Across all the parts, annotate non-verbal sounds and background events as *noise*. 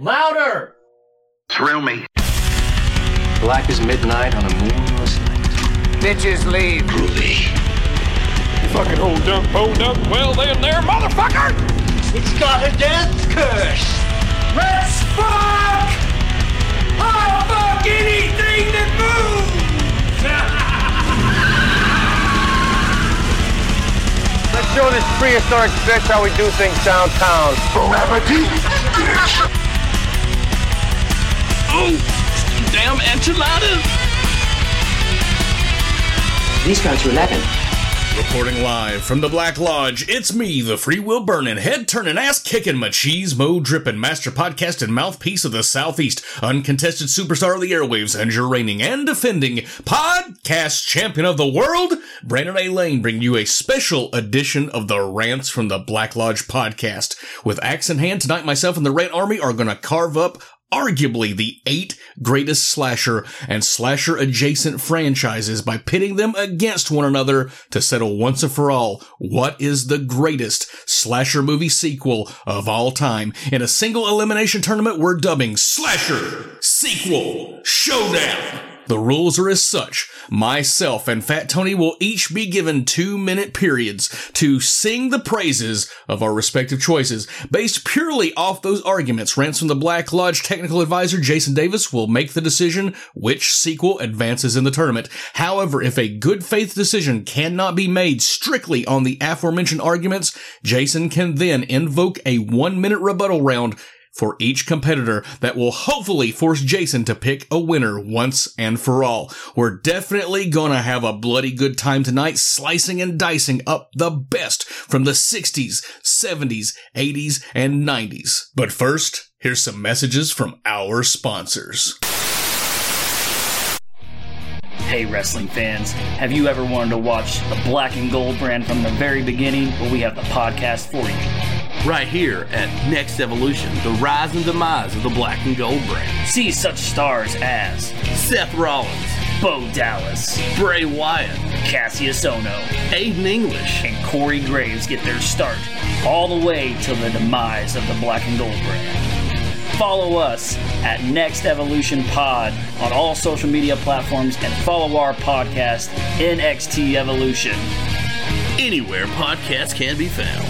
Louder! Thrill me. Black as midnight on a moonless night. Bitches leave. Groovy. Fucking hold up, hold up. Well, then there, motherfucker! It's got a death curse! Let's fuck! I'll fuck anything that moves! *laughs* Let's show this prehistoric bitch how we do things downtown. Bon appetit, bitch. Oh, damn enchiladas! These guys are 11. Reporting live from the Black Lodge, it's me, the free will burning, head turning, ass kicking, machismo dripping, master podcast and mouthpiece of the Southeast, uncontested superstar of the airwaves, and your reigning and defending podcast champion of the world, Brandon A. Lane, bringing you a special edition of the Rants from the Black Lodge podcast. With axe in hand, tonight myself and the Rant Army are going to carve up arguably the eight greatest slasher and slasher adjacent franchises by pitting them against one another to settle once and for all what is the greatest slasher movie sequel of all time. In a single elimination tournament, we're dubbing Slasher Sequel Showdown. The rules are as such. Myself and Fat Tony will each be given two minute periods to sing the praises of our respective choices. Based purely off those arguments, Rants from the Black Lodge technical advisor Jason Davis will make the decision which sequel advances in the tournament. However, if a good faith decision cannot be made strictly on the aforementioned arguments, Jason can then invoke a one minute rebuttal round for each competitor that will hopefully force Jason to pick a winner once and for all. We're definitely gonna have a bloody good time tonight slicing and dicing up the best from the 60s, 70s, 80s, and 90s. But first, here's some messages from our sponsors. Hey, wrestling fans, have you ever wanted to watch the black and gold brand from the very beginning? Well, we have the podcast for you. Right here at Next Evolution, the rise and demise of the black and gold brand. See such stars as Seth Rollins, Bo Dallas, Bray Wyatt, Kassius Ohno, Aiden English, and Corey Graves get their start, all the way till the demise of the black and gold brand. Follow us at Next Evolution Pod on all social media platforms and follow our podcast, NXT Evolution. anywhere podcasts can be found.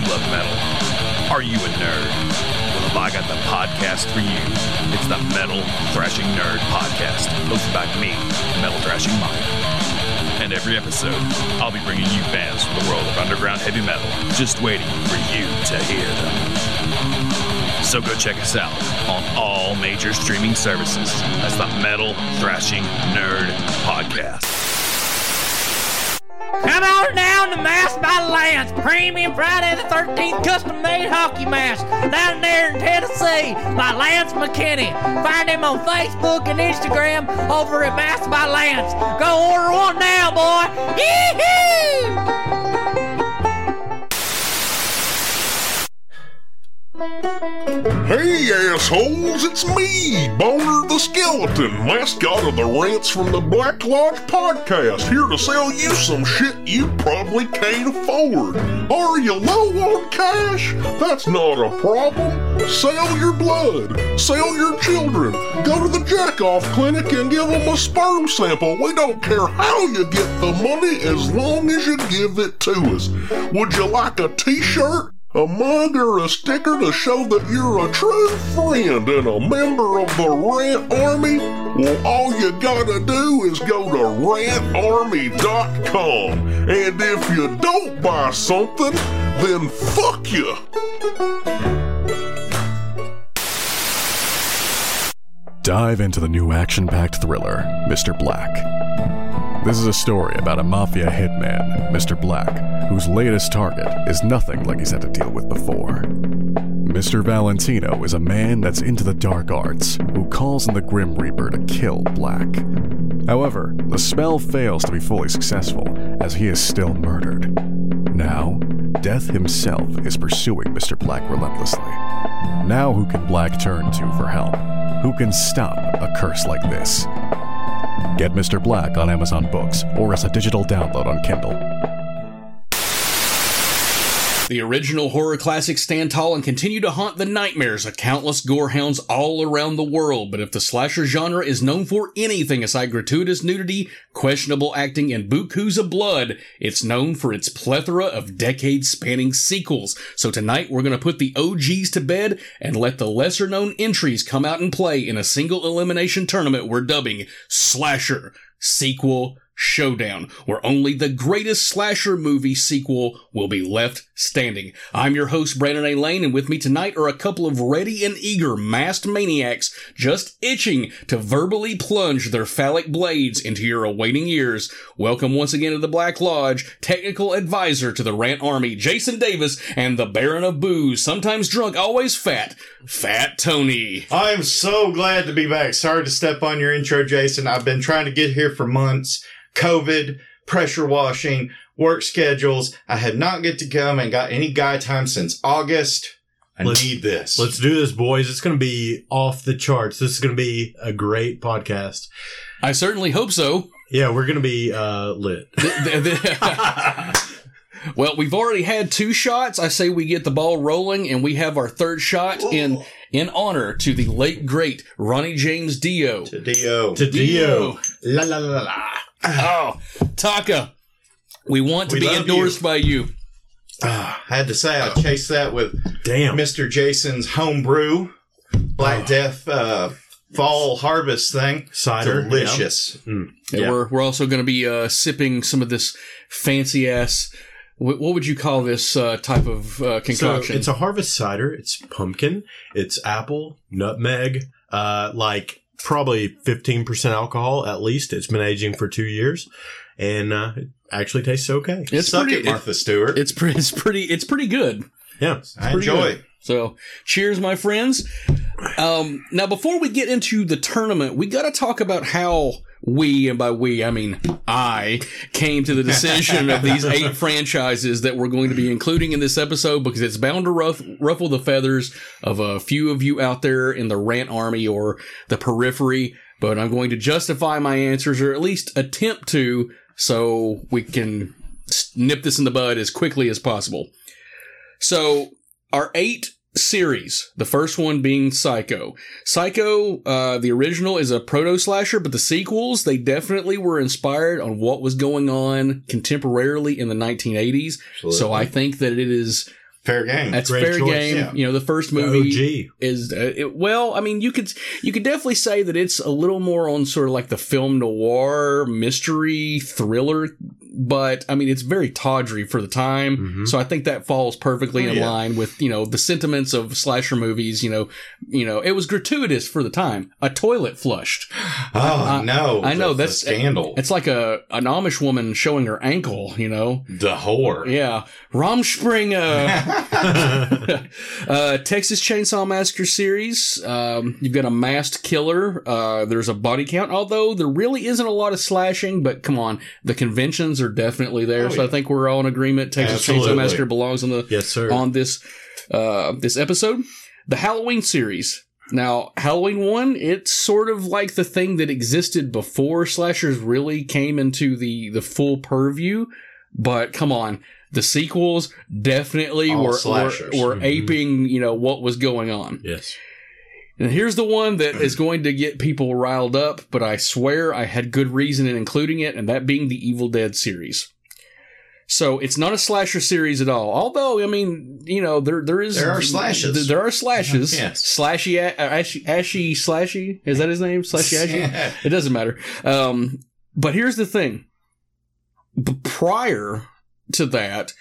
You love metal? Are you a nerd? Well, I got the podcast for you? It's the Metal Thrashing Nerd Podcast, hosted by me, Metal Thrashing Mike. And every episode, I'll be bringing you fans from the world of underground heavy metal, just waiting for you to hear them. So go check us out on all major streaming services. That's the Metal Thrashing Nerd Podcast. Come on down to Mask by Lance, premium Friday the 13th custom made hockey mask down there in Tennessee by Lance McKinney. Find him on Facebook and Instagram over at Mask by Lance. Go order one now, boy. Yee-hoo! Hey, assholes, it's me, Boner the Skeleton, mascot of the Rants from the Black Lodge podcast, here to sell you some shit you probably can't afford. Are you low on cash? That's not a problem. Sell your blood, sell your children, go to the jack off clinic and give them a sperm sample. We don't care how you get the money as long as you give it to us. Would you like a t shirt? A mug or a sticker to show that you're a true friend and a member of the Rant Army? Well, all you gotta do is go to rantarmy.com. And if you don't buy something, then fuck you. Dive into the new action packed thriller, Mr. Black. This is a story about a mafia hitman, Mr. Black, whose latest target is nothing like he's had to deal with before. Mr. Valentino is a man that's into the dark arts who calls in the Grim Reaper to kill Black. However, the spell fails to be fully successful as he is still murdered. Now, Death himself is pursuing Mr. Black relentlessly. Now, who can Black turn to for help? Who can stop a curse like this? Get Mr. Black on Amazon Books or as a digital download on Kindle. The original horror classics stand tall and continue to haunt the nightmares of countless gorehounds all around the world. But if the slasher genre is known for anything aside gratuitous nudity, questionable acting, and bukus of blood, it's known for its plethora of decade spanning sequels. So tonight we're going to put the OGs to bed and let the lesser known entries come out and play in a single elimination tournament we're dubbing Slasher Sequel Showdown, where only the greatest slasher movie sequel will be left standing. I'm your host, Brandon A. Lane, and with me tonight are a couple of ready and eager masked maniacs just itching to verbally plunge their phallic blades into your awaiting ears. Welcome once again to the Black Lodge, technical advisor to the Rant Army, Jason Davis, and the Baron of Booze, sometimes drunk, always fat, Fat Tony. I'm so glad to be back. Sorry to step on your intro, Jason. I've been trying to get here for months. COVID, pressure washing, work schedules. I had not get to come and got any guy time since August. I Let's- need this. Let's do this, boys. It's going to be off the charts. This is going to be a great podcast. I certainly hope so. Yeah, we're going to be uh, lit. *laughs* well, we've already had two shots. I say we get the ball rolling, and we have our third shot in in honor to the late great Ronnie James Dio. To Dio. To Dio. La la la la. Oh, Taka, we want to We be love endorsed by you. Ah, I had to say I chased that with Damn. Mr. Jason's homebrew Black Death uh, fall harvest thing. Cider, Delicious. And Yeah. we're we're also going to be uh, sipping some of this fancy ass. What, what would you call this uh, type of uh, So concoction? it's a harvest cider. It's pumpkin. It's apple, nutmeg, uh, like probably 15% alcohol at least. It's been aging for two years and uh, it actually tastes okay. it's Suck pretty. it, Martha Stewart. it's pretty. It's pretty. It's pretty good. Yeah. I pretty enjoy. good. So, cheers, my friends. Um, now, before we get into the tournament, we got to talk about how we, and by we, I mean I, came to the decision of these eight *laughs* franchises that we're going to be including in this episode because it's bound to ruff, ruffle the feathers of a few of you out there in the rant army or the periphery. But I'm going to justify my answers or at least attempt to so we can nip this in the bud as quickly as possible. So our eight series, the first one being Psycho. Psycho, uh, the original is a proto slasher, but the sequels, they definitely were inspired on what was going on contemporarily in the 1980s. So I think that it is, Fair game. that's Great fair choice, game. yeah. You know, the first The movie OG. is uh, it, well i mean you could you could definitely say that it's a little more on sort of like the film noir mystery thriller but i mean it's very tawdry for the time Mhm. so i think that falls perfectly in yeah. line with you know the sentiments of slasher movies you know you know it was gratuitous for the time a toilet flushed *sighs* oh I- no! i know that's scandal. it's like a an amish woman showing her ankle you know the whore. yeah Rumspringa. *laughs* *laughs* uh, Texas Chainsaw Massacre series. Um, you've got a masked killer. Uh, there's a body count, although there really isn't a lot of slashing. But come on, the conventions are definitely there. Oh, so I think we're all in agreement. Texas Chainsaw Massacre belongs on the Yes, sir. on this uh, this episode. The Halloween series. Now, Halloween 1, it's sort of like the thing that existed before slashers really came into the, the full purview. But come on, the sequels definitely All were, were, slashers. were Mhm. aping, you know, what was going on. yes. And here's the one that is going to get people riled up, but I swear I had good reason in including it, and that being the Evil Dead series. So it's not a slasher series at all. Although, I mean, you know, there there is There are slashes. th- There are slashes. *laughs* Yes. Slashy, uh, ashy, ashy, slashy. Is that his name? Slashy, ashy. *laughs* It doesn't matter. Um, but here's the thing. Prior to that,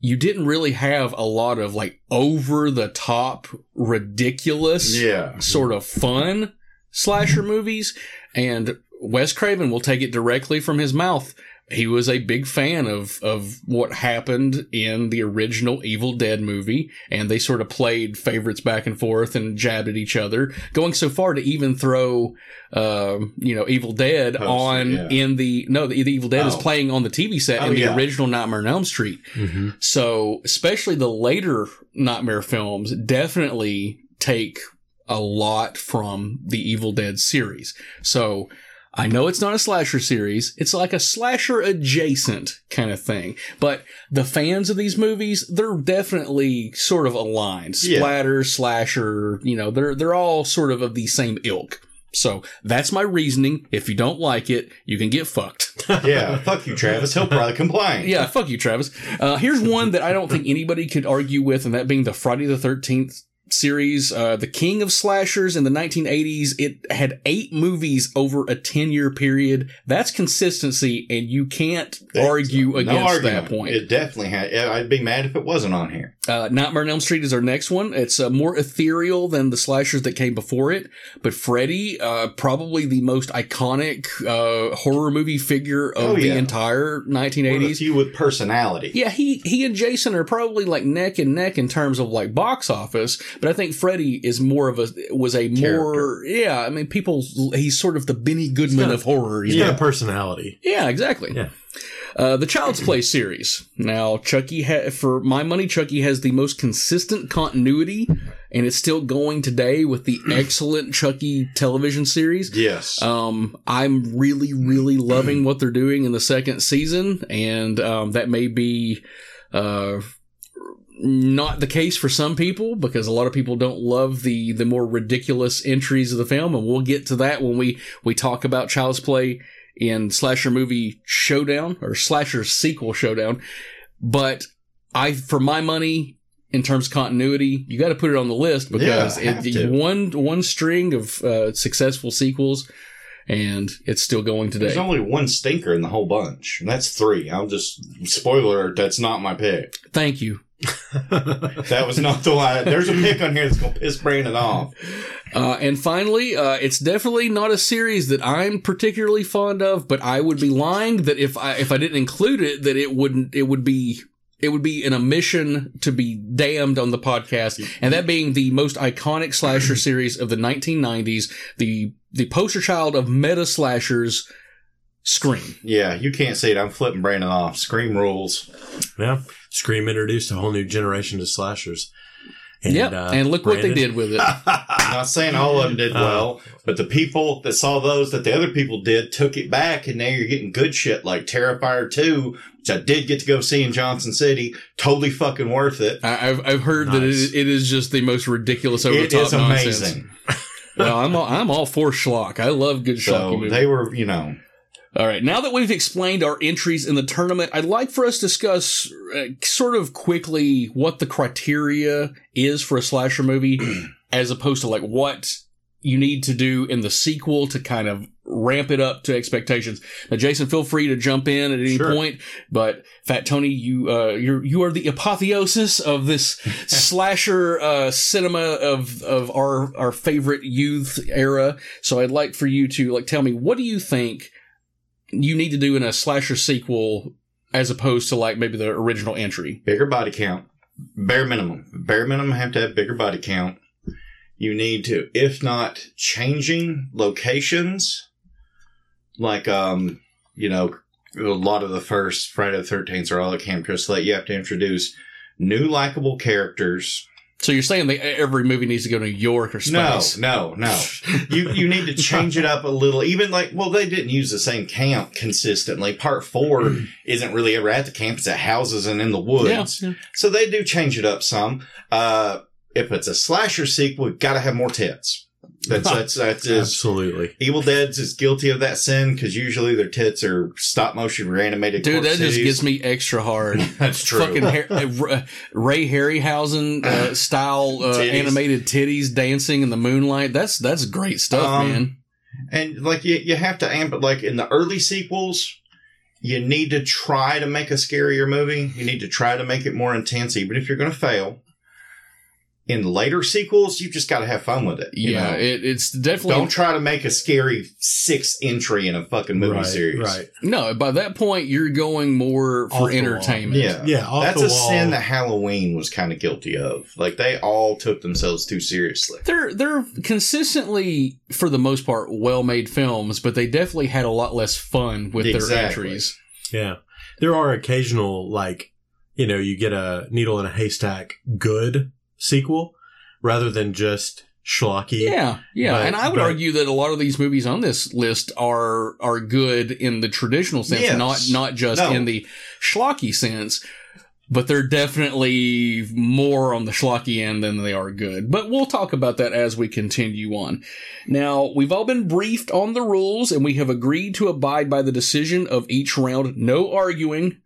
you didn't really have a lot of like over the top, ridiculous, Yeah. sort of fun slasher movies. And Wes Craven will take it directly from his mouth. He was a big fan of, of what happened in the original Evil Dead movie, and they sort of played favorites back and forth and jabbed at each other, going so far to even throw, um, you know, Evil Dead Poster, on yeah. in the no, the, the Evil Dead is Oh. playing on the TV set Oh, in the yeah. original Nightmare on Elm Street. Mm-hmm. So, especially the later Nightmare films definitely take a lot from the Evil Dead series. So, I know it's not a slasher series. It's like a slasher adjacent kind of thing. But the fans of these movies, they're definitely sort of aligned. Yeah. Splatter, slasher, you know, they're they're all sort of of the same ilk. So that's my reasoning. If you don't like it, you can get fucked. *laughs* yeah, fuck you, Travis. He'll probably complain. Yeah, fuck you, Travis. Uh, here's one that I don't think anybody could argue with, and that being the Friday the 13th series, uh, the king of slashers in the 1980s. It had eight movies over a 10 year period. That's consistency, and you can't argue no against argument. that point. It definitely had. I'd be mad if it wasn't on here. Uh, Nightmare on Elm Street is our next one. It's uh, more ethereal than the slashers that came before it, but Freddy, uh, probably the most iconic uh, horror movie figure of Oh, the yeah. entire the 1980s. few with personality. Yeah, he he and Jason are probably like neck and neck in terms of like box office, but I think Freddy is more of a was a more yeah. I mean, people he's sort of the Benny Goodman of horror. He's got got a personality. yeah, exactly. Yeah. Uh, the Child's Play series. Now, Chucky, ha- for my money, Chucky has the most consistent continuity, and it's still going today with the *clears throat* excellent Chucky television series. Yes. Um, I'm really, really loving what they're doing in the second season, and um, that may be uh, not the case for some people because a lot of people don't love the the more ridiculous entries of the film, and we'll get to that when we we talk about Child's Play in Slasher Movie Showdown or Slasher Sequel Showdown. But I, for my money. In terms of continuity, you got to put it on the list because Yeah, it, one one string of uh, successful sequels, and it's still going today. There's only one stinker in the whole bunch, and that's three. I'll just spoiler. That's not my pick. Thank you. *laughs* That was not the line. There's a pick on here that's gonna piss Brandon off. Uh, and finally, uh, it's definitely not a series that I'm particularly fond of, but I would be lying that if I if I didn't include it, that it wouldn't it would be it would be an omission to be damned on the podcast, and that being the most iconic slasher *clears throat* series of the 1990s, the the poster child of meta slashers, Scream. Yeah, you can't see it. I'm flipping Brandon off. Scream rules. Yeah. Scream introduced a whole new generation of slashers. And, yep, uh, and look what they did with it. I'm not saying all of them did Uh, well, but the people that saw those that the other people did took it back, and now you're getting good shit like Terrifier 2, which I did get to go see in Johnson City. Totally fucking worth it. I, I've I've heard that it, it is just the most ridiculous over the top is nonsense. amazing. Well, I'm all, I'm all for schlock. I love good schlock. So they were, you know, All right, now that we've explained our entries in the tournament, I'd like for us to discuss uh, sort of quickly what the criteria is for a slasher movie, *clears throat* as opposed to like what you need to do in the sequel to kind of ramp it up to expectations. Now, Jason, feel free to jump in at any Sure. point, but Fat Tony, you uh, you're you are the apotheosis of this *laughs* slasher uh, cinema of of our our favorite youth era. So I'd like for you to like tell me what do you think you need to do in a slasher sequel as opposed to like maybe the original entry. bigger body count, bare minimum. Bare minimum have to have bigger body count. You need to, if not changing locations, like um, you know, a lot of the first Friday the Thirteenth are all at Camp Crystal. You have to introduce new likable characters. So you're saying that every movie needs to go to New York or No, no, no. you you need to change it up a little. Even like, well, they didn't use the same camp consistently. Part four *clears throat* isn't really ever at the camp; it's at houses and in the woods. Yeah, yeah. So they do change it up some. Uh, if it's a slasher sequel, we've got to have more tits. *laughs* That's that's that's is Absolutely. Evil Dead's is guilty of that sin because usually their tits are stop motion reanimated. Dude, that corpse just titties. gets me extra hard. *laughs* That's true. Fucking Har- uh, Ray Harryhausen uh, *laughs* style uh, Titties. animated titties dancing in the moonlight. That's that's great stuff, Um, man. And like you, you have to amp it. Like in the early sequels, you need to try to make a scarier movie. You need to try to make it more intense, even if you're going to fail. In later sequels, you've just got to have fun with it. you Yeah, know? it, it's definitely Don't try to make a scary sixth entry in a fucking movie right, series. Right. no. By that point, you're going more for the entertainment. Yeah. Yeah, off That's a wall. sin that Halloween was kind of guilty of. Like they all took themselves too seriously. They're they're consistently, for the most part, well made films, but they definitely had a lot less fun with their entries. Yeah. There are occasional, like, you know, you get a needle in a haystack good sequel rather than just schlocky. Yeah, yeah, But- and I would but- argue that a lot of these movies on this list are are good in the traditional sense, Yes. not not just No. in the schlocky sense. But they're definitely more on the schlocky end than they are good. But we'll talk about that as we continue on. Now, we've all been briefed on the rules and we have agreed to abide by the decision of each round. No arguing.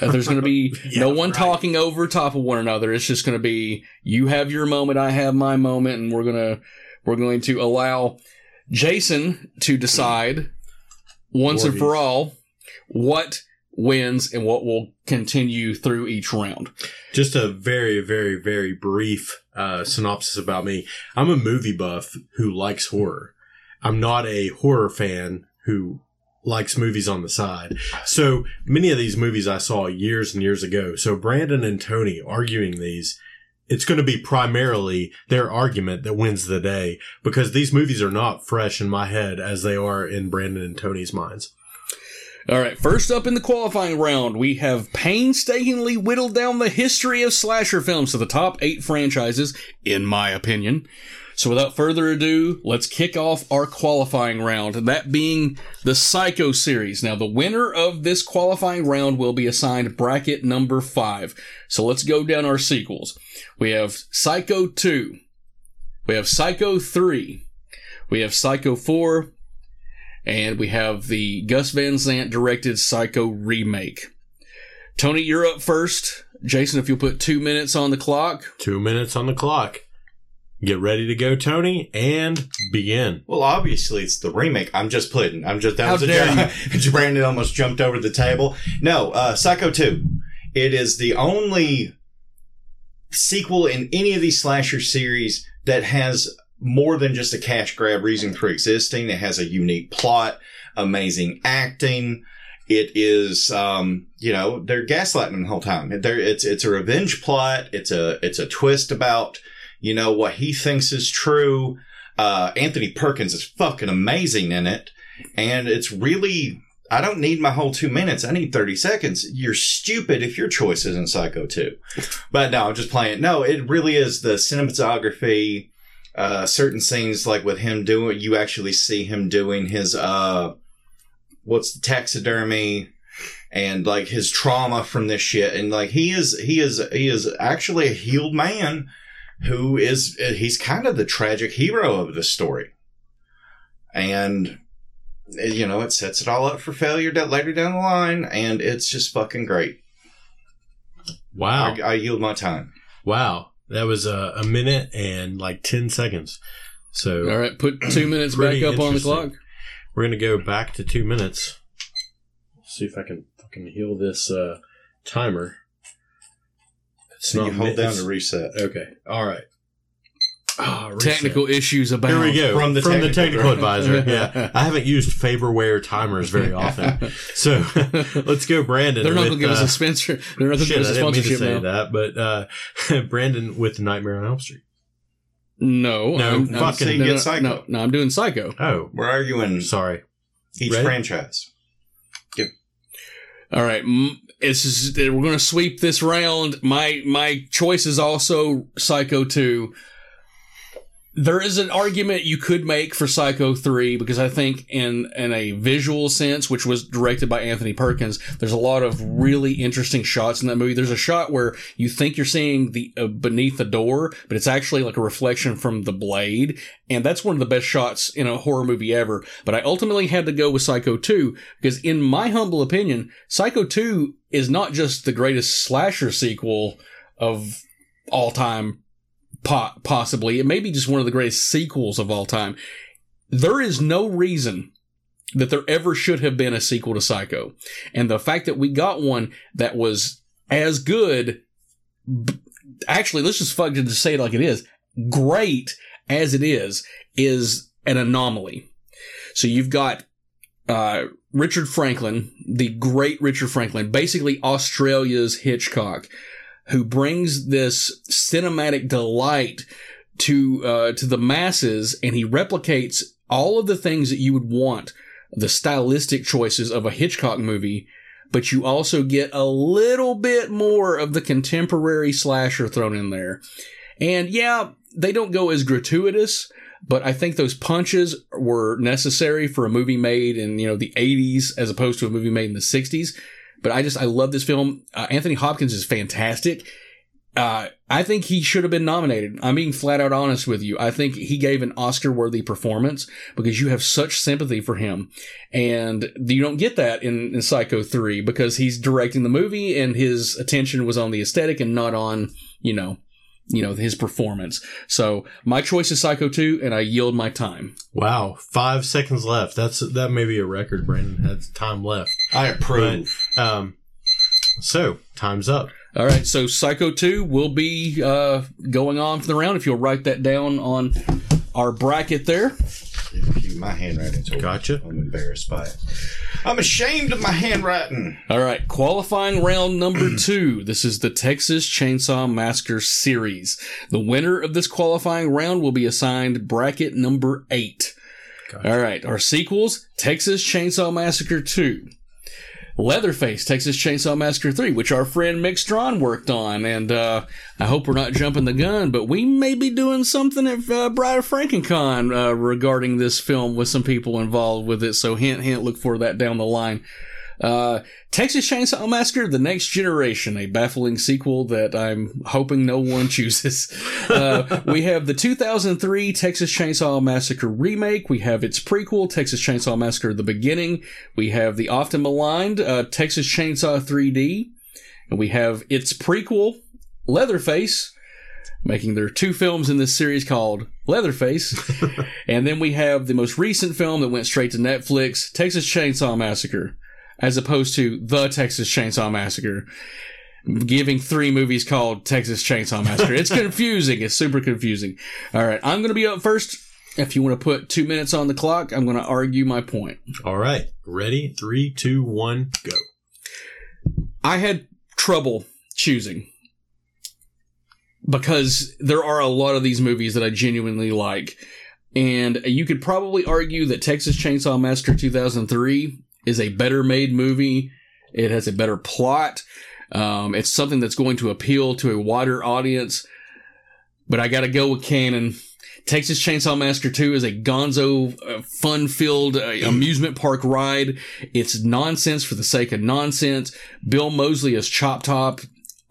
Uh, there's going to be *laughs* no one talking over top of one another. It's just going to be you have your moment, I have my moment, and we're gonna we're going to allow Jason to decide once and for all what wins and what will continue through each round. Just a very, very, very brief uh, synopsis about me. I'm a movie buff who likes horror. I'm not a horror fan who likes movies on the side. So many of these movies I saw years and years ago. So Brandon and Tony arguing these, it's going to be primarily their argument that wins the day because these movies are not fresh in my head as they are in Brandon and Tony's minds. All right, first up in the qualifying round, we have painstakingly whittled down the history of slasher films to the top eight franchises, in my opinion. So without further ado, let's kick off our qualifying round, that being the Psycho series. Now, the winner of this qualifying round will be assigned bracket number five. So let's go down our sequels. We have Psycho 2. We have Psycho 3. We have Psycho 4. And we have the Gus Van Sant directed Psycho remake. Tony, you're up first. Jason, if you'll put two minutes on the clock. Two minutes on the clock. Get ready to go, Tony, and begin. Well, obviously it's the remake. I'm just putting. I'm just that How was a dare joke. *laughs* Brandon almost jumped over the table. No, uh, Psycho Two. It is the only sequel in any of these slasher series that has more than just a cash grab reason for existing. It has a unique plot, amazing acting. It is, um, you know, they're gaslighting them the whole time. They're, it's it's a revenge plot. It's a it's a twist about you know what he thinks is true. Uh, Anthony Perkins is fucking amazing in it, and it's really. I don't need my whole two minutes. I need 30 seconds. You're stupid if your choice isn't Psycho 2. *laughs* But no, I'm just playing. No, it really is the cinematography, uh, certain scenes like with him doing, you actually see him doing his, uh, what's the taxidermy and like his trauma from this shit. And like he is, he is, he is actually a healed man who is, he's kind of the tragic hero of the story. And, you know, it sets it all up for failure that later down the line. And it's just fucking great. Wow. I, I yield my time. Wow. That was a, a minute and like 10 seconds. So, All right, put two *clears throat* minutes back up on the clock. we're going to go back to two minutes. See if I can fucking heal this uh, timer. It's So you hold down it's- to reset. Okay. All right. Reset. Technical issues about. Here we go. From the technical, technical advisor. *laughs* Yeah. I haven't used Farberware timers very often. *laughs* So let's go, Brandon. They're not going to give us uh, a sponsor. They're not going to Shit, give us I a didn't mean to sponsorship say now. that, but uh, *laughs* Brandon with Nightmare on Elm Street. No, No, I'm, fucking- I'm, So you no, get no, Psycho. no, no, I'm doing Psycho. Oh, We're arguing sorry. each Ready? franchise. All right, m- it's we're going to sweep this round. My my choice is also Psycho two. There is an argument you could make for Psycho 3 because I think in in a visual sense, which was directed by Anthony Perkins, there's a lot of really interesting shots in that movie. There's a shot where you think you're seeing the uh, beneath the door, but it's actually like a reflection from the blade, and that's one of the best shots in a horror movie ever. But I ultimately had to go with Psycho 2 because in my humble opinion, Psycho 2 is not just the greatest slasher sequel of all time po- possibly. It may be just one of the greatest sequels of all time. There is no reason that there ever should have been a sequel to Psycho. And the fact that we got one that was as good, actually, let's just just say it like it is, great as it is, is an anomaly. So you've got, uh, Richard Franklin, the great Richard Franklin, basically Australia's Hitchcock, who brings this cinematic delight to uh, to the masses, and he replicates all of the things that you would want, the stylistic choices of a Hitchcock movie, but you also get a little bit more of the contemporary slasher thrown in there. And yeah, they don't go as gratuitous, but I think those punches were necessary for a movie made in, you know, the 80s as opposed to a movie made in the 60s. But I just, I love this film. Uh, Anthony Hopkins is fantastic. Uh, I think he should have been nominated. I'm being flat out honest with you. I think he gave an Oscar worthy performance because you have such sympathy for him. And you don't get that in, in Psycho 3 because he's directing the movie and his attention was on the aesthetic and not on, you know, you know, his performance. So my choice is Psycho 2 and I yield my time. Wow, five seconds left. That's that may be a record. Brandon has time left. I approve. But, um, so time's up. All right, so Psycho 2 will be uh, going on for the round. If you'll write that down on our bracket there. My handwriting. over. Gotcha. I'm embarrassed by it. I'm ashamed of my handwriting. All right, qualifying round number *clears throat* two. This is the Texas Chainsaw Massacre series. The winner of this qualifying round will be assigned bracket number eight. All right, our sequels Texas Chainsaw Massacre 2. Leatherface, Texas Chainsaw Massacre 3, which our friend Mick Strawn worked on. And uh, I hope we're not jumping the gun, but we may be doing something at uh, Bride of Frankencon uh, regarding this film with some people involved with it. So, hint, hint, look for that down the line. Uh, Texas Chainsaw Massacre: The Next Generation, a baffling sequel that I'm hoping no one *laughs* chooses. Uh, we have the 2003 Texas Chainsaw Massacre remake. We have its prequel, Texas Chainsaw Massacre: The Beginning. We have the often maligned uh, Texas Chainsaw 3D, and we have its prequel, Leatherface. Making their two films in this series called Leatherface. *laughs* and then we have the most recent film that went straight to Netflix, Texas Chainsaw Massacre as opposed to the Texas Chainsaw Massacre, giving three movies called Texas Chainsaw Massacre. It's *laughs* confusing. It's super confusing. All right, I'm going to be up first. If you want to put two minutes on the clock, I'm going to argue my point. All right, ready? Three, two, one, go. I had trouble choosing because there are a lot of these movies that I genuinely like. And you could probably argue that Texas Chainsaw Massacre 2003 is a better made movie. It has a better plot. Um, it's something that's going to appeal to a wider audience. But I got to go with canon. Texas Chainsaw Massacre 2 is a gonzo, uh, fun filled uh, amusement park ride. It's nonsense for the sake of nonsense. Bill Moseley as Chop Top,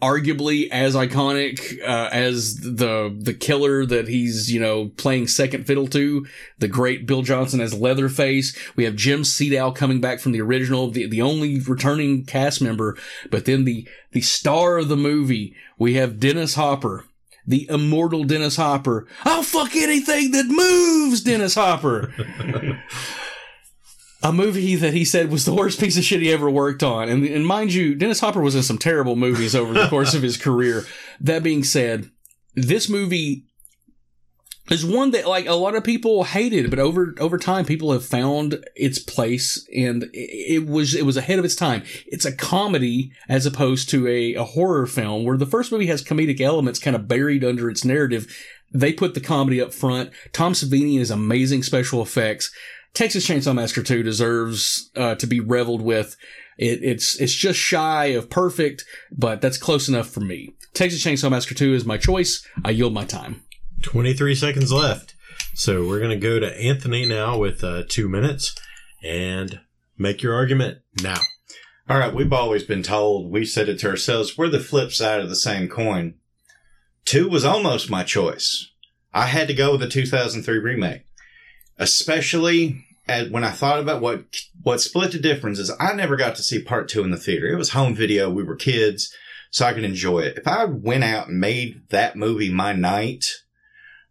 arguably as iconic uh, as the the killer that he's you know playing second fiddle to the great Bill Johnson as Leatherface. We have Jim Siedow coming back from the original the, the only returning cast member but then the the star of the movie we have Dennis Hopper the immortal Dennis Hopper. I'll fuck anything that moves Dennis Hopper *laughs* a movie that he said was the worst piece of shit he ever worked on. And, and mind you, Dennis Hopper was in some terrible movies over the course of his career. That being said, this movie is one that like a lot of people hated, but over over time people have found its place and it, was it was ahead of its time. It's a comedy as opposed to a, a horror film where the first movie has comedic elements kind of buried under its narrative. They put the comedy up front. Tom Savini is amazing special effects. Texas Chainsaw Massacre 2 deserves uh, to be reveled with. It, it's it's just shy of perfect, but that's close enough for me. Texas Chainsaw Massacre 2 is my choice. I yield my time. 23 seconds left. So we're going to go to Anthony now with uh, two minutes and make your argument now. All right, we've always been told, we said it to ourselves, we're the flip side of the same coin. Two was almost my choice. I had to go with the 2003 remake, especially at, when I thought about what what split the difference is. I never got to see part two in the theater. It was home video. We were kids, so I could enjoy it. If I went out and made that movie my night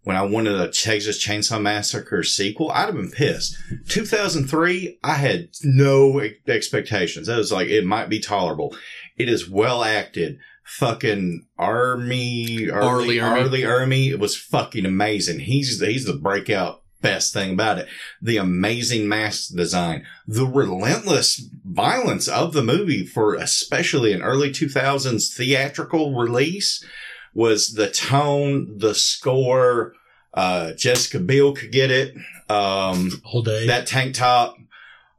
when I wanted a Texas Chainsaw Massacre sequel, I'd have been pissed. 2003, I had no expectations. I was like, it might be tolerable. It is well acted. Fucking Army, Arlie, R. Lee Ermey. It was fucking amazing. He's, he's the breakout best thing about it. The amazing mask design, the relentless violence of the movie for especially an early 2000s theatrical release was the tone, the score. Uh, Jessica Biel could get it. Um, Whole day. that tank top.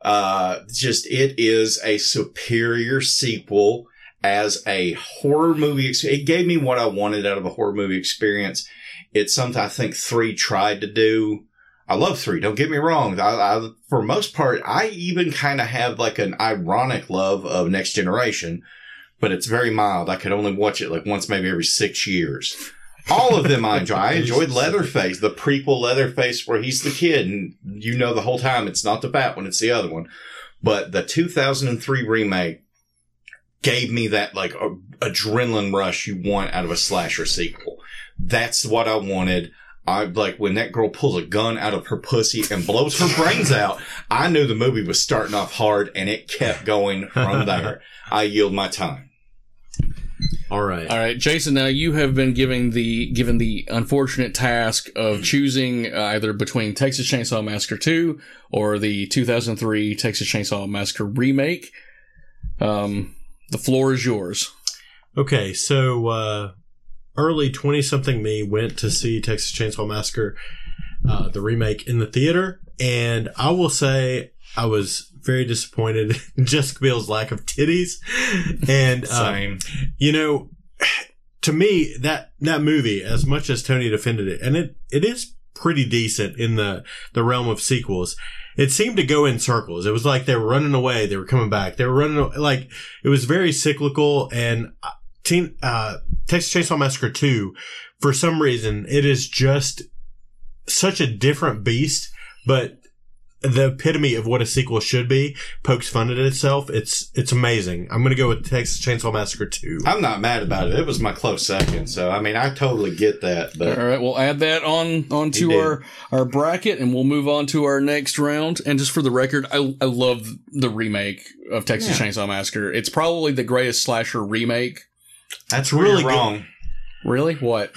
Uh, just it is a superior sequel as a horror movie. ex- It gave me what I wanted out of a horror movie experience. It's something I think three tried to do. I love three. Don't get me wrong. I, I for most part, I even kind of have like an ironic love of Next Generation, but it's very mild. I could only watch it like once, maybe every six years. All of them I enjoy. I enjoyed Leatherface, the prequel Leatherface where he's the kid and you know the whole time it's not the fat one, it's the other one. But the 2003 remake gave me that like a, adrenaline rush you want out of a slasher sequel. That's what I wanted. I like when that girl pulls a gun out of her pussy and blows her brains out. I knew the movie was starting off hard and it kept going from there. I yield my time. All right. All right, Jason. Now you have been given the given the unfortunate task of choosing uh, either between Texas Chainsaw Massacre two or the 2003 Texas Chainsaw Massacre remake. Um, the floor is yours. Okay, so uh, early 20 something me went to see Texas Chainsaw Massacre, uh, the remake, in the theater. And I will say I was very disappointed *laughs* in Jessica Biel's lack of titties. And, uh, Same. you know, *sighs* to me, that, that movie, as much as Tony defended it, and it, it is pretty decent in the, the realm of sequels. It seemed to go in circles. It was like they were running away. They were coming back. They were running, like, it was very cyclical and, Teen, uh, Texas Chainsaw Massacre 2, for some reason, it is just such a different beast, but the epitome of what a sequel should be pokes fun at itself. It's, it's amazing. I'm going to go with Texas Chainsaw Massacre 2. I'm not mad about it. It was my close second. So, I mean, I totally get that, but All right, we'll add that on onto He our our bracket, and we'll move on to our next round. And just for the record, I I love the remake of Texas Yeah. Chainsaw Massacre. It's probably the greatest slasher remake. That's really really good. wrong. Really? What?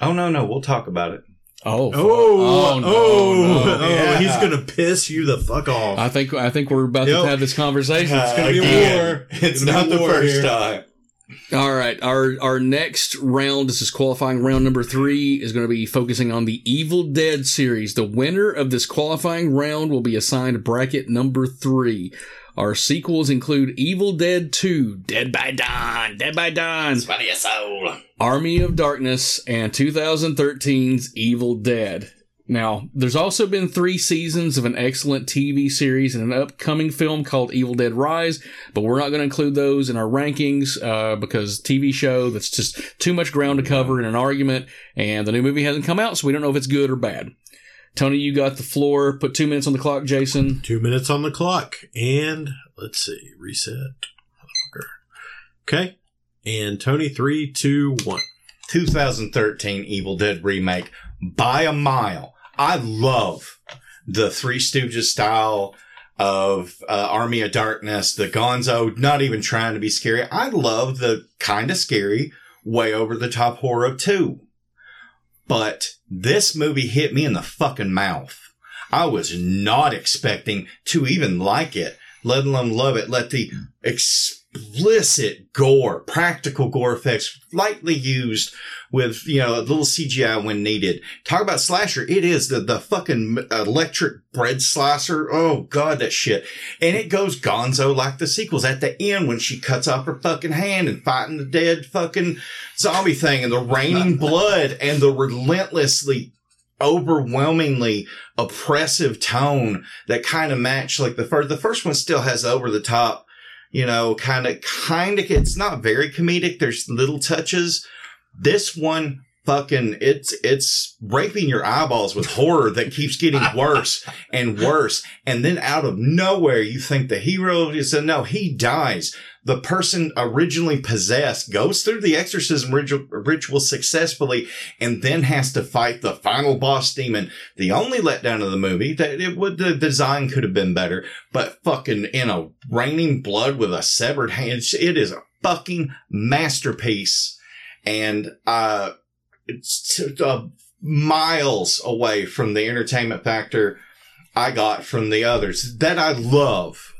Oh, no, no. We'll talk about it. Oh. Oh, oh, no, oh, no. Yeah. he's going to piss you the fuck off. I think I think we're about Yep. to have this conversation. Uh, gonna be a again, war. It's Gonna not be the first here. time. All right, our our next round, this is qualifying round number three, is going to be focusing on the Evil Dead series. The winner of this qualifying round will be assigned bracket number three. Our sequels include Evil Dead 2, Dead by Dawn, Dead by Dawn, Funny as soul. Army of Darkness, and 2013's Evil Dead. Now, there's also been three seasons of an excellent TV series and an upcoming film called Evil Dead Rise, but we're not going to include those in our rankings uh, because TV show that's just too much ground to cover in an argument, and the new movie hasn't come out, so we don't know if it's good or bad. Tony, you got the floor. Put two minutes on the clock, Jason. Two minutes on the clock. And let's see, reset. Okay. And Tony, three, two, one. 2013 Evil Dead remake by a mile. I love the Three Stooges style of uh, Army of Darkness, the Gonzo, not even trying to be scary. I love the kind of scary, way over the top horror of two. But this movie hit me in the fucking mouth. I was not expecting to even like it, let alone love it. Let the explicit gore, practical gore effects, lightly used with, you know, a little CGI when needed. Talk about slasher. It is the, the fucking electric bread slicer. Oh God, that shit. And it goes gonzo like the sequels at the end when she cuts off her fucking hand and fighting the dead fucking zombie thing and the raining *laughs* blood and the relentlessly overwhelmingly oppressive tone that kind of match like the first, the first one still has over the top, you know, kind of, kind of, it's not very comedic. There's little touches. This one fucking, it's, it's raping your eyeballs with horror that keeps getting *laughs* worse and worse. And then out of nowhere, you think the hero is, no, he dies the person originally possessed goes through the exorcism ritual, ritual successfully and then has to fight the final boss demon. The only letdown of the movie that it would, the design could have been better, but fucking in a raining blood with a severed hand. it's- a fucking masterpiece. And, uh, uh, miles away from the entertainment factor I got from the others that I love.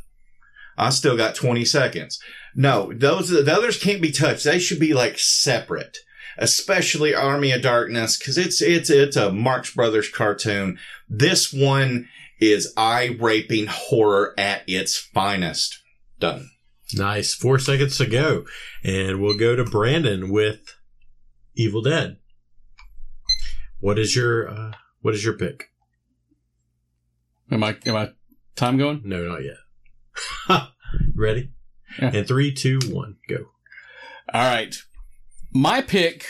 I still got 20 seconds. No, those, the others can't be touched. They should be like separate, especially Army of Darkness, cause it's, it's, it's a Marx Brothers cartoon. This one is eye raping horror at its finest. Done. Nice. Four seconds to go. And we'll go to Brandon with Evil Dead. What is your uh, what is your pick? Am I am I time going? No, not yet. *laughs* Ready? Yeah. And three, two, one, go. All right. My pick,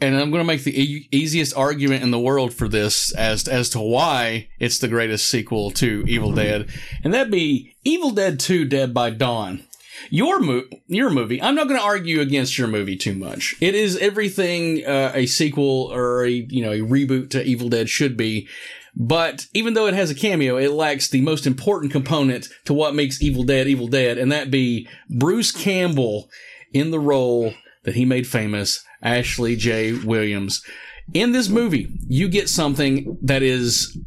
and I'm going to make the e- easiest argument in the world for this as as to why it's the greatest sequel to Evil Dead, and that'd be Evil Dead 2: Dead by Dawn. Your mo- your movie. I'm not going to argue against your movie too much. It is everything uh, a sequel or a you know a reboot to Evil Dead should be. But even though it has a cameo, it lacks the most important component to what makes Evil Dead Evil Dead, and that be Bruce Campbell in the role that he made famous, Ashley J. Williams. In this movie, you get something that is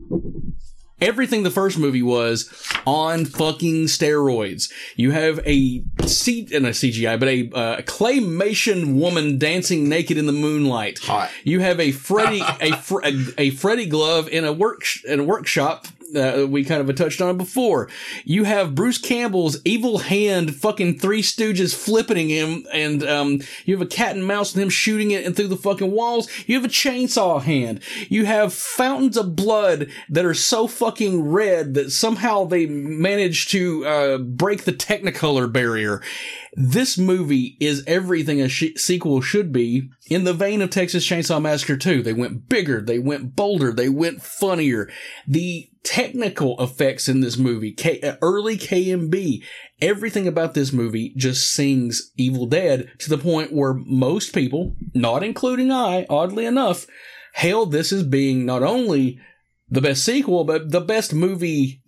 everything the first movie was on fucking steroids. You have a seat and a CGI, but a uh, claymation woman dancing naked in the moonlight. Hot. You have a Freddy, a, a, a Freddy glove in a work, in a workshop. Uh, we kind of touched on it before. You have Bruce Campbell's evil hand, fucking Three Stooges flipping him, and um, you have a cat and mouse and him shooting it and through the fucking walls. You have a chainsaw hand. You have fountains of blood that are so fucking red that somehow they manage to uh, break the Technicolor barrier. This movie is everything a sh- sequel should be in the vein of Texas Chainsaw Massacre 2. They went bigger, they went bolder, they went funnier. The technical effects in this movie, K- uh, early KNB, everything about this movie just sings Evil Dead to the point where most people, not including I, oddly enough, hailed this as being not only the best sequel, but the best movie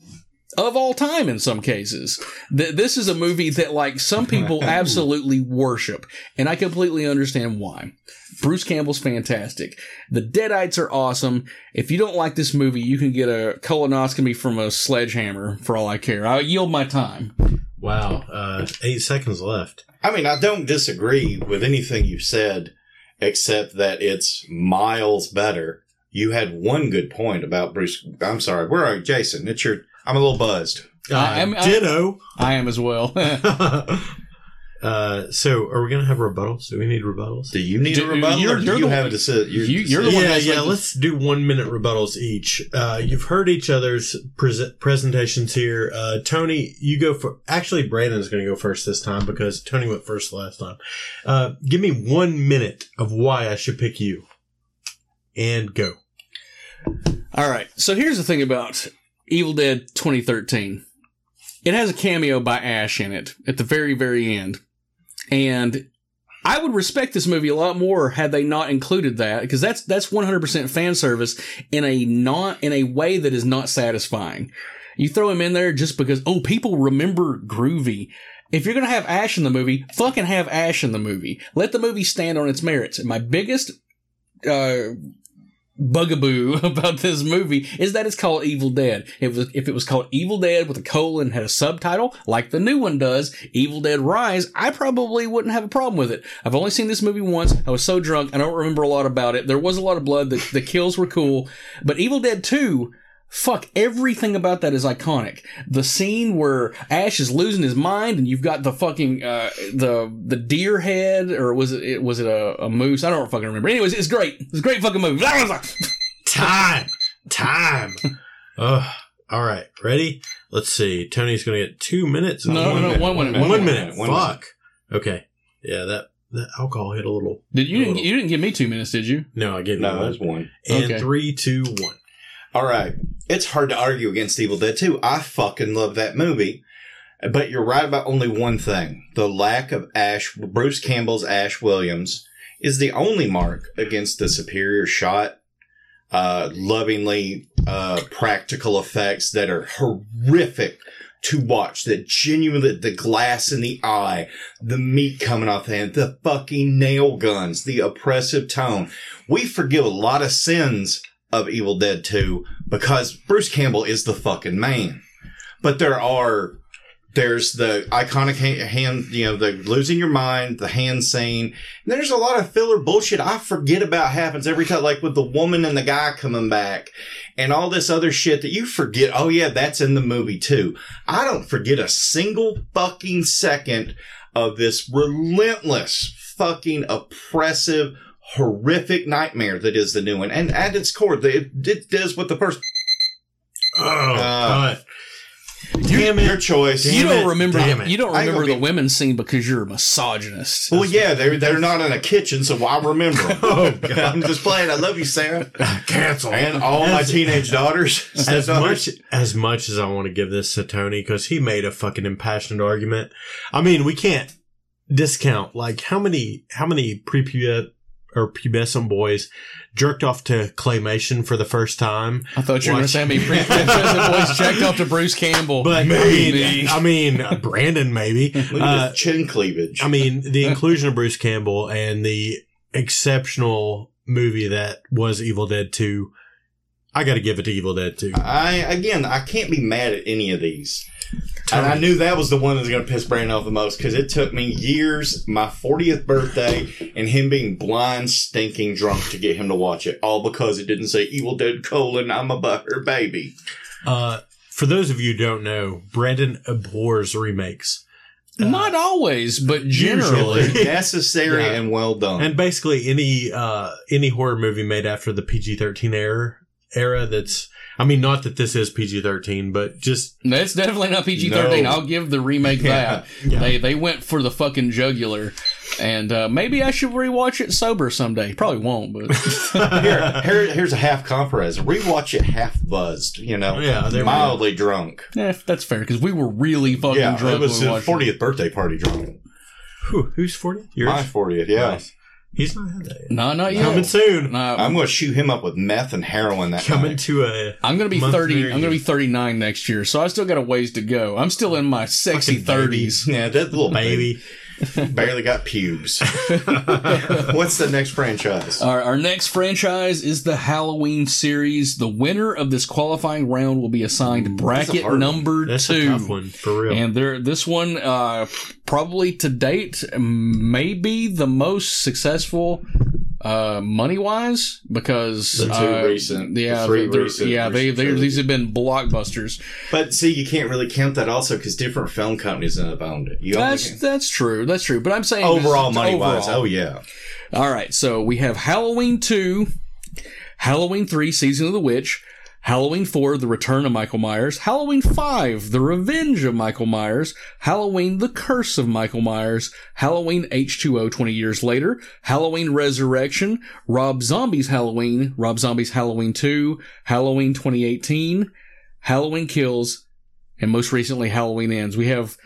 of all time in some cases. Th- this is a movie that like some people *laughs* absolutely worship, and I completely understand why. Bruce Campbell's fantastic. The Deadites are awesome. If you don't like this movie, you can get a colonoscopy from a sledgehammer for all I care. I'll yield my time. Wow. Uh, eight seconds left. I mean, I don't disagree with anything you've said, except that it's miles better. You had one good point about Bruce. I'm sorry. Where are you, Jason? It's your. I'm a little buzzed. Uh, I am- I- ditto. I am as well. *laughs* *laughs* uh, so, are we going to have rebuttals? Do we need rebuttals? Do you need Do- a rebuttal, you're- or do you're you the- have a decision? you- you're the one Yeah, that's yeah. like let's do one minute rebuttals each. Uh, you've heard each other's pres presentations here. Uh, Tony, you go for. Actually, Brandon's going to go first this time because Tony went first last time. Uh, give me one minute of why I should pick you, and go. All right. So here's the thing about Evil Dead 2013. It has a cameo by Ash in it at the very, very end. And I would respect this movie a lot more had they not included that because that's that's 100% fan service in a not in a way that is not satisfying. You throw him in there just because oh people remember Groovy. If you're gonna have Ash in the movie, fucking have Ash in the movie. Let the movie stand on its merits. And my biggest uh, bugaboo *laughs* about this movie is that it's called Evil Dead. If it was, if it was called Evil Dead with a colon had a subtitle, like the new one does, Evil Dead Rise, I probably wouldn't have a problem with it. I've only seen this movie once. I was so drunk, I don't remember a lot about it. There was a lot of blood. The, the kills were cool. But Evil Dead 2, Fuck, everything about that is iconic. The scene where Ash is losing his mind and you've got the fucking, uh, the, the deer head, or was it, was it a, a moose? I don't fucking remember. Anyways, it's great. It's a great fucking movie. *laughs* Time. Time. Ugh. All right. Ready? Let's see. Tony's going to get two minutes. No, no, no, one minute, One, one minute. minute, one Fuck. Okay. Yeah, that, that alcohol hit a little. Did you didn't, little- you didn't give me two minutes, did you? No, I gave No, you that's one. And Okay. three, two, one. All right. It's hard to argue against Evil Dead 2. I fucking love that movie. But you're right about only one thing. The lack of Ash, Bruce Campbell's Ash Williams is the only mark against the superior shot, uh, lovingly, uh, practical effects that are horrific to watch. That genuinely, the glass in the eye, the meat coming off the hand, the fucking nail guns, the oppressive tone. We forgive a lot of sins of Evil Dead 2 because Bruce Campbell is the fucking man. But there are There's the iconic hand, you know, the losing your mind, the hand scene. And there's a lot of filler bullshit I forget about happens every time, like with the woman and the guy coming back and all this other shit that you forget. Oh yeah, that's in the movie too. I don't forget a single fucking second of this relentless, fucking oppressive, horrific nightmare that is the new one. And at its core, it, it does what the first. Oh, Uh, God. Damn it. Your choice. you don't remember. Damn it. You don't I ain't remember gonna the be- women's scene because you're a misogynist. Well, yeah, they're they're not in a kitchen, so I remember. *laughs* Oh, *laughs* God. I'm just playing. I love you, Sarah, Cancel. and all my teenage daughters. *laughs* as stepdaughters. much as much as I want to give this to Tony because he made a fucking impassioned argument. I mean, we can't discount like how many how many prepubescent or pubescent boys jerked off to claymation for the first time. I thought you were going to Watch- say me. boys checked off to Bruce Campbell. But I mean, I mean, Brandon maybe. Look at Uh, chin cleavage. I mean, the inclusion of Bruce Campbell and the exceptional movie that was Evil Dead 2. I got to give it to Evil Dead 2. I again, I can't be mad at any of these. And I knew that was the one that was going to piss Brandon off the most because it took me years, my 40th birthday, and him being blind, stinking drunk to get him to watch it. All because it didn't say Evil Dead colon, I'm a butter baby. Uh, for those of you who don't know, Brandon abhors remakes. Not always, but generally. *laughs* Necessary Yeah. and well done. And basically any uh any horror movie made after the PG-13 era era that's I mean not that this is PG-13 but just That's definitely not PG thirteen. No. I'll give the remake that. Yeah. They they went for the fucking jugular, and uh, maybe I should rewatch it sober someday. Probably won't, but *laughs* here, here, here's a half compromise. Rewatch it half buzzed, you know, Yeah, there we mildly drunk. yeah, that's fair because we were really fucking Yeah, drunk. it was when his we watched it. 40th birthday party drunk. whew, who's 40? My 40th, yeah. Nice. He's not had that yet. No, not yet. Coming soon. No, I'm going to shoot him up with meth and heroin that Coming night. to a I'm gonna be thirty. near I'm gonna be thirty nine next year, so I still got a ways to go. I'm still in my sexy thirties. Yeah, that little baby baby. *laughs* barely got pubes. *laughs* What's the next franchise? Our, our next franchise is the Halloween series. The winner of this qualifying round will be assigned bracket hard one. number That's two. a tough one for real. And there, this one, uh, probably to date, may be the most successful, uh, money wise because The two uh, recent- the yeah, three they're- recent- yeah, they, they, these have been blockbusters. But see, you can't really count that also because different film companies have owned it. You That's can- that's true. That's true. But I'm saying overall just money wise. Oh yeah, All right, so we have Halloween 2, Halloween 3, Season of the Witch, Halloween 4, The Return of Michael Myers, Halloween 5, The Revenge of Michael Myers, Halloween, The Curse of Michael Myers, Halloween H2O 20 years later, Halloween Resurrection, Rob Zombie's Halloween, Rob Zombie's Halloween 2, Halloween 2018, Halloween Kills, and most recently Halloween Ends. We have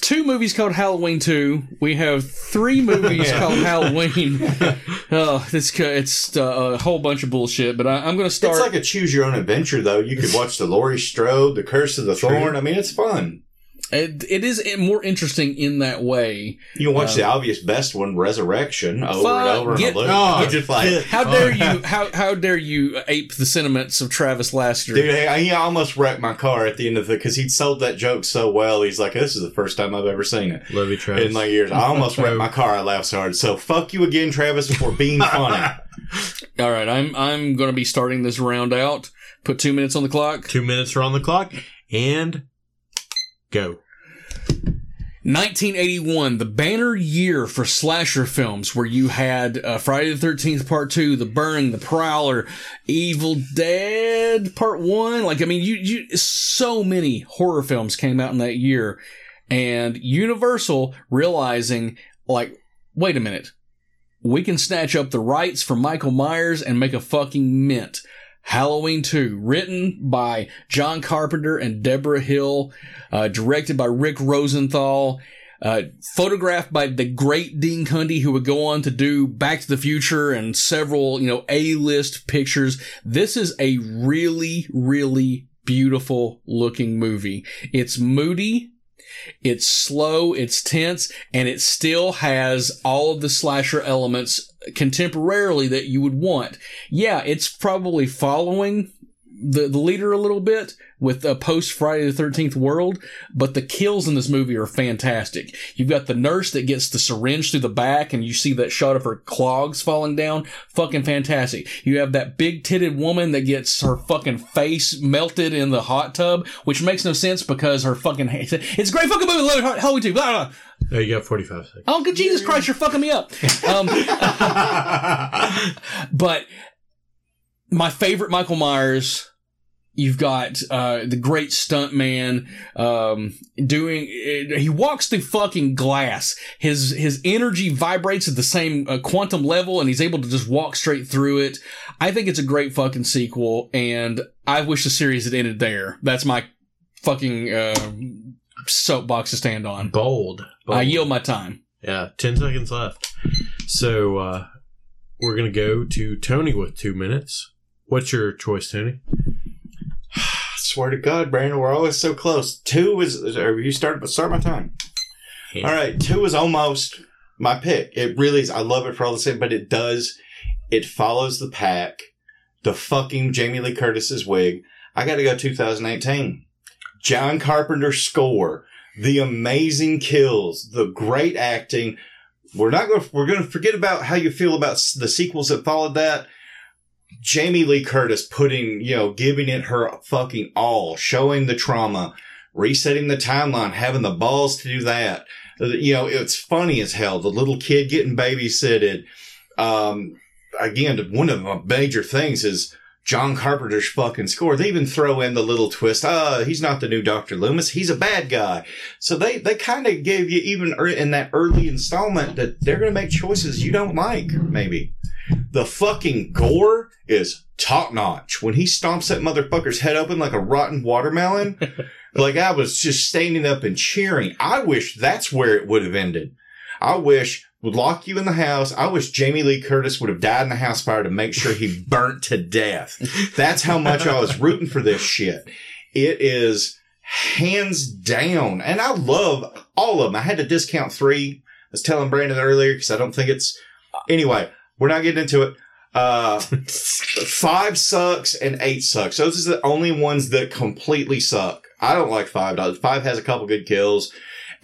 two movies called Halloween 2. We have three movies *laughs* called Halloween. *laughs* oh, it's it's uh, a whole bunch of bullshit. But I, I'm going to start. it's like a choose your own adventure though. You could watch the Laurie Strode, the Curse of the Thorn. I mean, it's fun. It, it is more interesting in that way. You can watch Uh, the obvious best one, Resurrection, over Fuck, and over get- and over. Oh, just like, *laughs* How dare you? *laughs* How how dare you ape the sentiments of Travis Laster? Dude, I, he almost wrecked my car at the end of the because he'd sold that joke so well. He's like, "This is the first time I've ever seen it Love you, Travis. in my years." I almost wrecked my car. I laughed so hard. So fuck you again, Travis, for being *laughs* funny. All right, I'm I'm going to be starting this round out. Put two minutes on the clock. Two minutes are on the clock and go. 1981, the banner year for slasher films, where you had uh, Friday the 13th Part 2, The Burning, The Prowler, Evil Dead Part 1. Like, I mean, you, you, so many horror films came out in that year. And Universal realizing, like, wait a minute. We can snatch up the rights for Michael Myers and make a fucking mint. Halloween 2, written by John Carpenter and Debra Hill, uh, directed by Rick Rosenthal, uh, photographed by the great Dean Cundey, who would go on to do Back to the Future and several, you know, A-list pictures. This is a really, really beautiful looking movie. It's moody. It's slow, it's tense, and it still has all of the slasher elements contemporarily that you would want. Yeah, it's probably following the, the leader a little bit with a post Friday the 13th world, but the kills in this movie are fantastic. You've got the nurse that gets the syringe through the back and you see that shot of her clogs falling down. Fucking fantastic. You have that big titted woman that gets her fucking face melted in the hot tub, which makes no sense because her fucking, *laughs* it's a great fucking movie. Love it. Halloween 2. Blah, blah. There you got 45 seconds. Oh, good Jesus Christ, you're fucking me up. Um, *laughs* but my favorite Michael Myers, you've got uh, the great stunt man um, doing. He walks through fucking glass. His his energy vibrates at the same uh, quantum level, and he's able to just walk straight through it. I think it's a great fucking sequel, and I wish the series had ended there. That's my fucking uh, soapbox to stand on. Bold. Bold. I yield my time. Yeah, 10 seconds left. So, uh, we're going to go to Tony with two minutes. What's your choice, Tony? Swear to God, Brandon, we're always so close. Two is, or you start, start my time. Yeah. All right, two is almost my pick. It really is. I love it for all the same, but it does, it follows the pack. The fucking Jamie Lee Curtis's wig. I got to go 2018. John Carpenter's score, the amazing kills, the great acting. We're not going. We're going to forget about how you feel about the sequels that followed that. Jamie Lee Curtis putting, you know, giving it her fucking all, showing the trauma, resetting the timeline, having the balls to do that. You know, it's funny as hell. The little kid getting babysitted. Um, again, one of the major things is John Carpenter's fucking score. They even throw in the little twist. Uh, he's not the new Dr. Loomis. He's a bad guy. So they, they kind of gave you even in that early installment that they're going to make choices you don't like, maybe. The fucking gore is top notch. When he stomps that motherfucker's head open like a rotten watermelon, *laughs* like I was just standing up and cheering. I wish that's where it would have ended. I wish would lock you in the house. I wish Jamie Lee Curtis would have died in the house fire to make sure he *laughs* burnt to death. That's how much I was rooting for this shit. It is hands down. And I love all of them. I had to discount three. I was telling Brandon earlier because I don't think it's, anyway, we're not getting into it. Uh, five sucks and eight sucks. Those are the only ones that completely suck. I don't like five. Five has a couple good kills.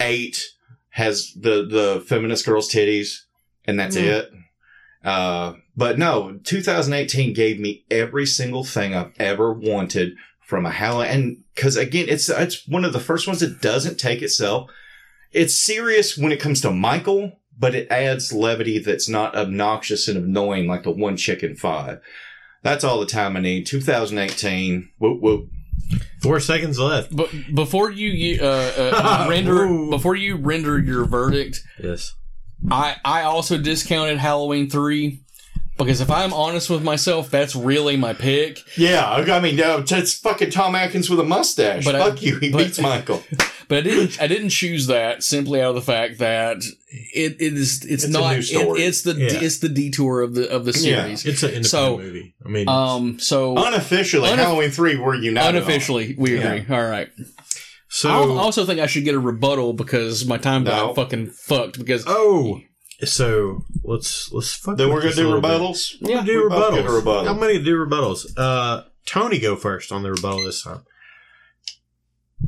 Eight has the, the feminist girl's titties and that's Mm. it. Uh, but no, 2018 gave me every single thing I've ever wanted from a Halloween. And cause again, it's, it's one of the first ones that doesn't take itself. It's serious when it comes to Michael, but it adds levity that's not obnoxious and annoying like the one chicken five. That's all the time I need. 2018. Whoop whoop. Four seconds left. But before you you, uh, uh, *laughs* render Ooh. before you render your verdict, Yes. I I also discounted Halloween three because if I'm honest with myself, that's really my pick. Yeah, I mean, no, it's fucking Tom Atkins with a mustache. But I- Fuck you, he but- beats Michael. *laughs* But I didn't I didn't choose that simply out of the fact that it, it is it's, It's a not new story. It, it's the Yeah. it's the detour of the of the Yeah. series. It's an independent So, movie. I mean, Um so Unofficially, Unof- Halloween 3 we're united. on. unofficially we Yeah. agree. All right. so I also think I should get a rebuttal because my time No. got fucking fucked because oh, so let's let's fuck. Then we're gonna do a bit. rebuttals? We're gonna do rebuttals. gonna rebuttal. I'm gonna do rebuttals. Uh, Tony, go first on the rebuttal this time.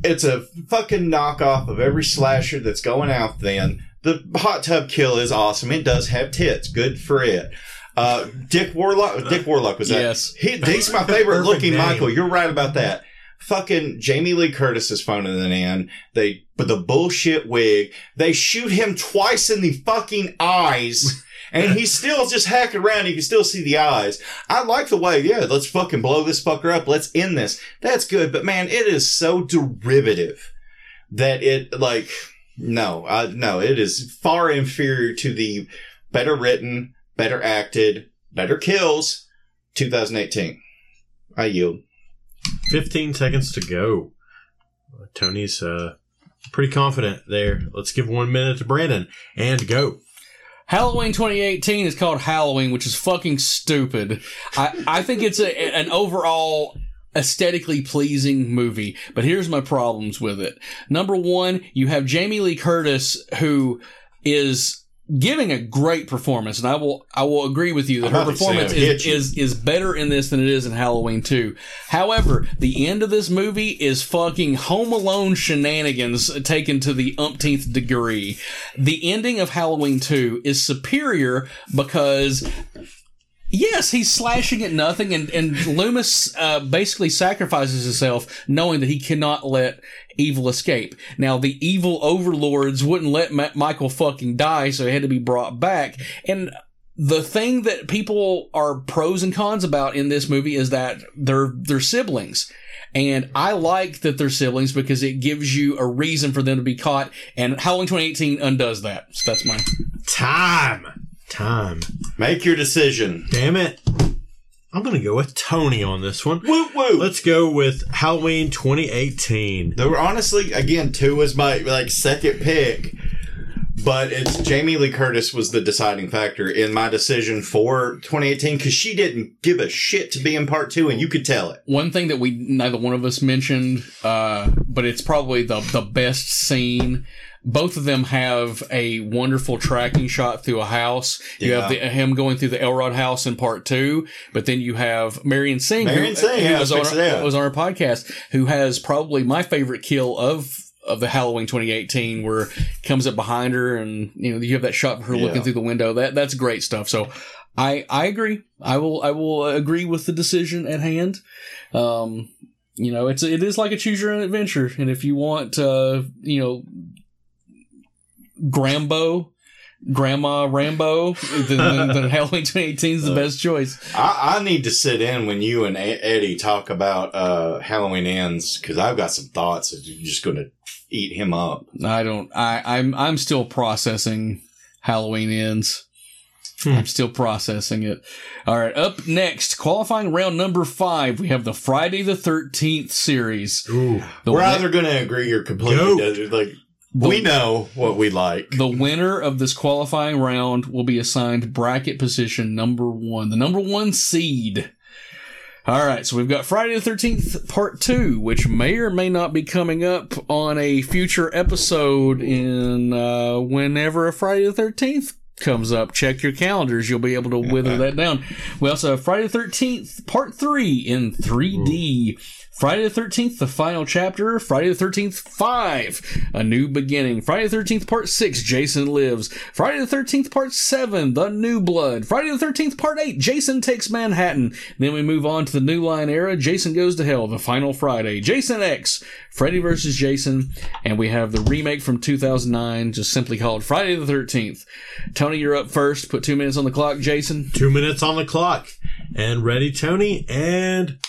It's a fucking knockoff of every slasher that's going out then. The hot tub kill is awesome. It does have tits. Good for it. Uh, Dick Warlock, Dick Warlock was that? Yes. He, he's my favorite *laughs* looking name. Michael. You're right about that. Fucking Jamie Lee Curtis is phoning it in. They, but the bullshit wig, they shoot him twice in the fucking eyes. *laughs* And he's still just hacking around. You can still see the eyes. I like the way, yeah, let's fucking blow this fucker up. Let's end this. That's good. But man, it is so derivative that it, like, no, uh, no, it is far inferior to the better written, better acted, better kills 2018. I yield. 15 seconds to go. Tony's uh, pretty confident there. Let's give one minute to Brandon and go. Halloween 2018 is called Halloween, which is fucking stupid. I, I think it's a, an overall aesthetically pleasing movie, but here's my problems with it. Number one, you have Jamie Lee Curtis, who is giving a great performance, and I will I will agree with you that her about to say, performance is, is is better in this than it is in Halloween 2. However, the end of this movie is fucking Home Alone shenanigans taken to the umpteenth degree. The ending of Halloween 2 is superior because Yes, he's slashing at nothing, and, and Loomis uh, basically sacrifices himself, knowing that he cannot let evil escape. Now, the evil overlords wouldn't let Ma- Michael fucking die, so he had to be brought back. And the thing that people are pros and cons about in this movie is that they're they're siblings. And I like that they're siblings because it gives you a reason for them to be caught. And Halloween 2018 undoes that. So that's mine. Time. Time. Make your decision. Damn it. I'm going to go with Tony on this one. Woo woo. Let's go with Halloween 2018. There were honestly, again, two was my like second pick, but it's Jamie Lee Curtis was the deciding factor in my decision for 2018 because she didn't give a shit to be in part two, and you could tell it. One thing that we neither one of us mentioned, uh, but it's probably the the best scene. Both of them have a wonderful tracking shot through a house. You have the, him going through the Elrod house in part two, but then you have Marion Singh, Marion Singh, yeah, was, on our, was on our podcast, who has probably my favorite kill of of the Halloween 2018, where comes up behind her and you know you have that shot of her Yeah. looking through the window. That that's great stuff. So I I agree. I will I will agree with the decision at hand. Um, you know, it's it is like a choose your own adventure, and if you want, uh, you know, Grambo, Grandma Rambo, then, then, then *laughs* Halloween 2018 is the best choice. I, I need to sit in when you and Eddie talk about uh, Halloween ends because I've got some thoughts that you're just going to eat him up. I don't. I I'm I'm still processing Halloween ends. I'm still processing it. All right, up next, qualifying round number five, we have the Friday the Thirteenth series. Ooh, The We're win- either going to agree or completely Goat. like we know what we like. The winner of this qualifying round will be assigned bracket position number one, the number one seed. All right, so we've got Friday the 13th, part two, which may or may not be coming up on a future episode in uh, whenever a Friday the 13th comes up. Check your calendars, you'll be able to wither that down. We also have Friday the 13th, part three in 3D. Friday the 13th, the final chapter. Friday the 13th, 5, a new beginning. Friday the 13th, part 6, Jason lives. Friday the 13th, part 7, the new blood. Friday the 13th, part 8, Jason takes Manhattan. Then we move on to the new line era, Jason goes to hell, the final Friday. Jason X, Freddy vs. Jason. And we have the remake from 2009, just simply called Friday the 13th. Tony, you're up first. Put two minutes on the clock, Jason. Two minutes on the clock. And ready, Tony, and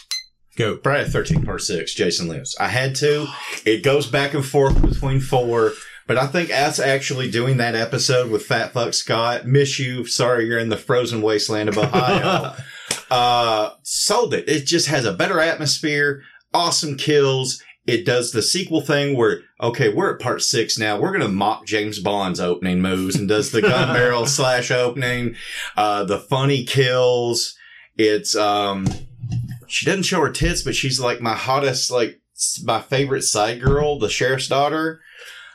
go. The 13th, part six, Jason lives. I had to. It goes back and forth between four, but I think us actually doing that episode with Fat Fuck Scott, miss you. Sorry, you're in the frozen wasteland of Ohio. *laughs* uh, sold it. It just has a better atmosphere, awesome kills. It does the sequel thing where, okay, we're at part six now. We're going to mock James Bond's opening moves and does the gun *laughs* barrel slash opening, uh, the funny kills. It's, um, she doesn't show her tits, but she's like my hottest, like my favorite side girl, the sheriff's daughter.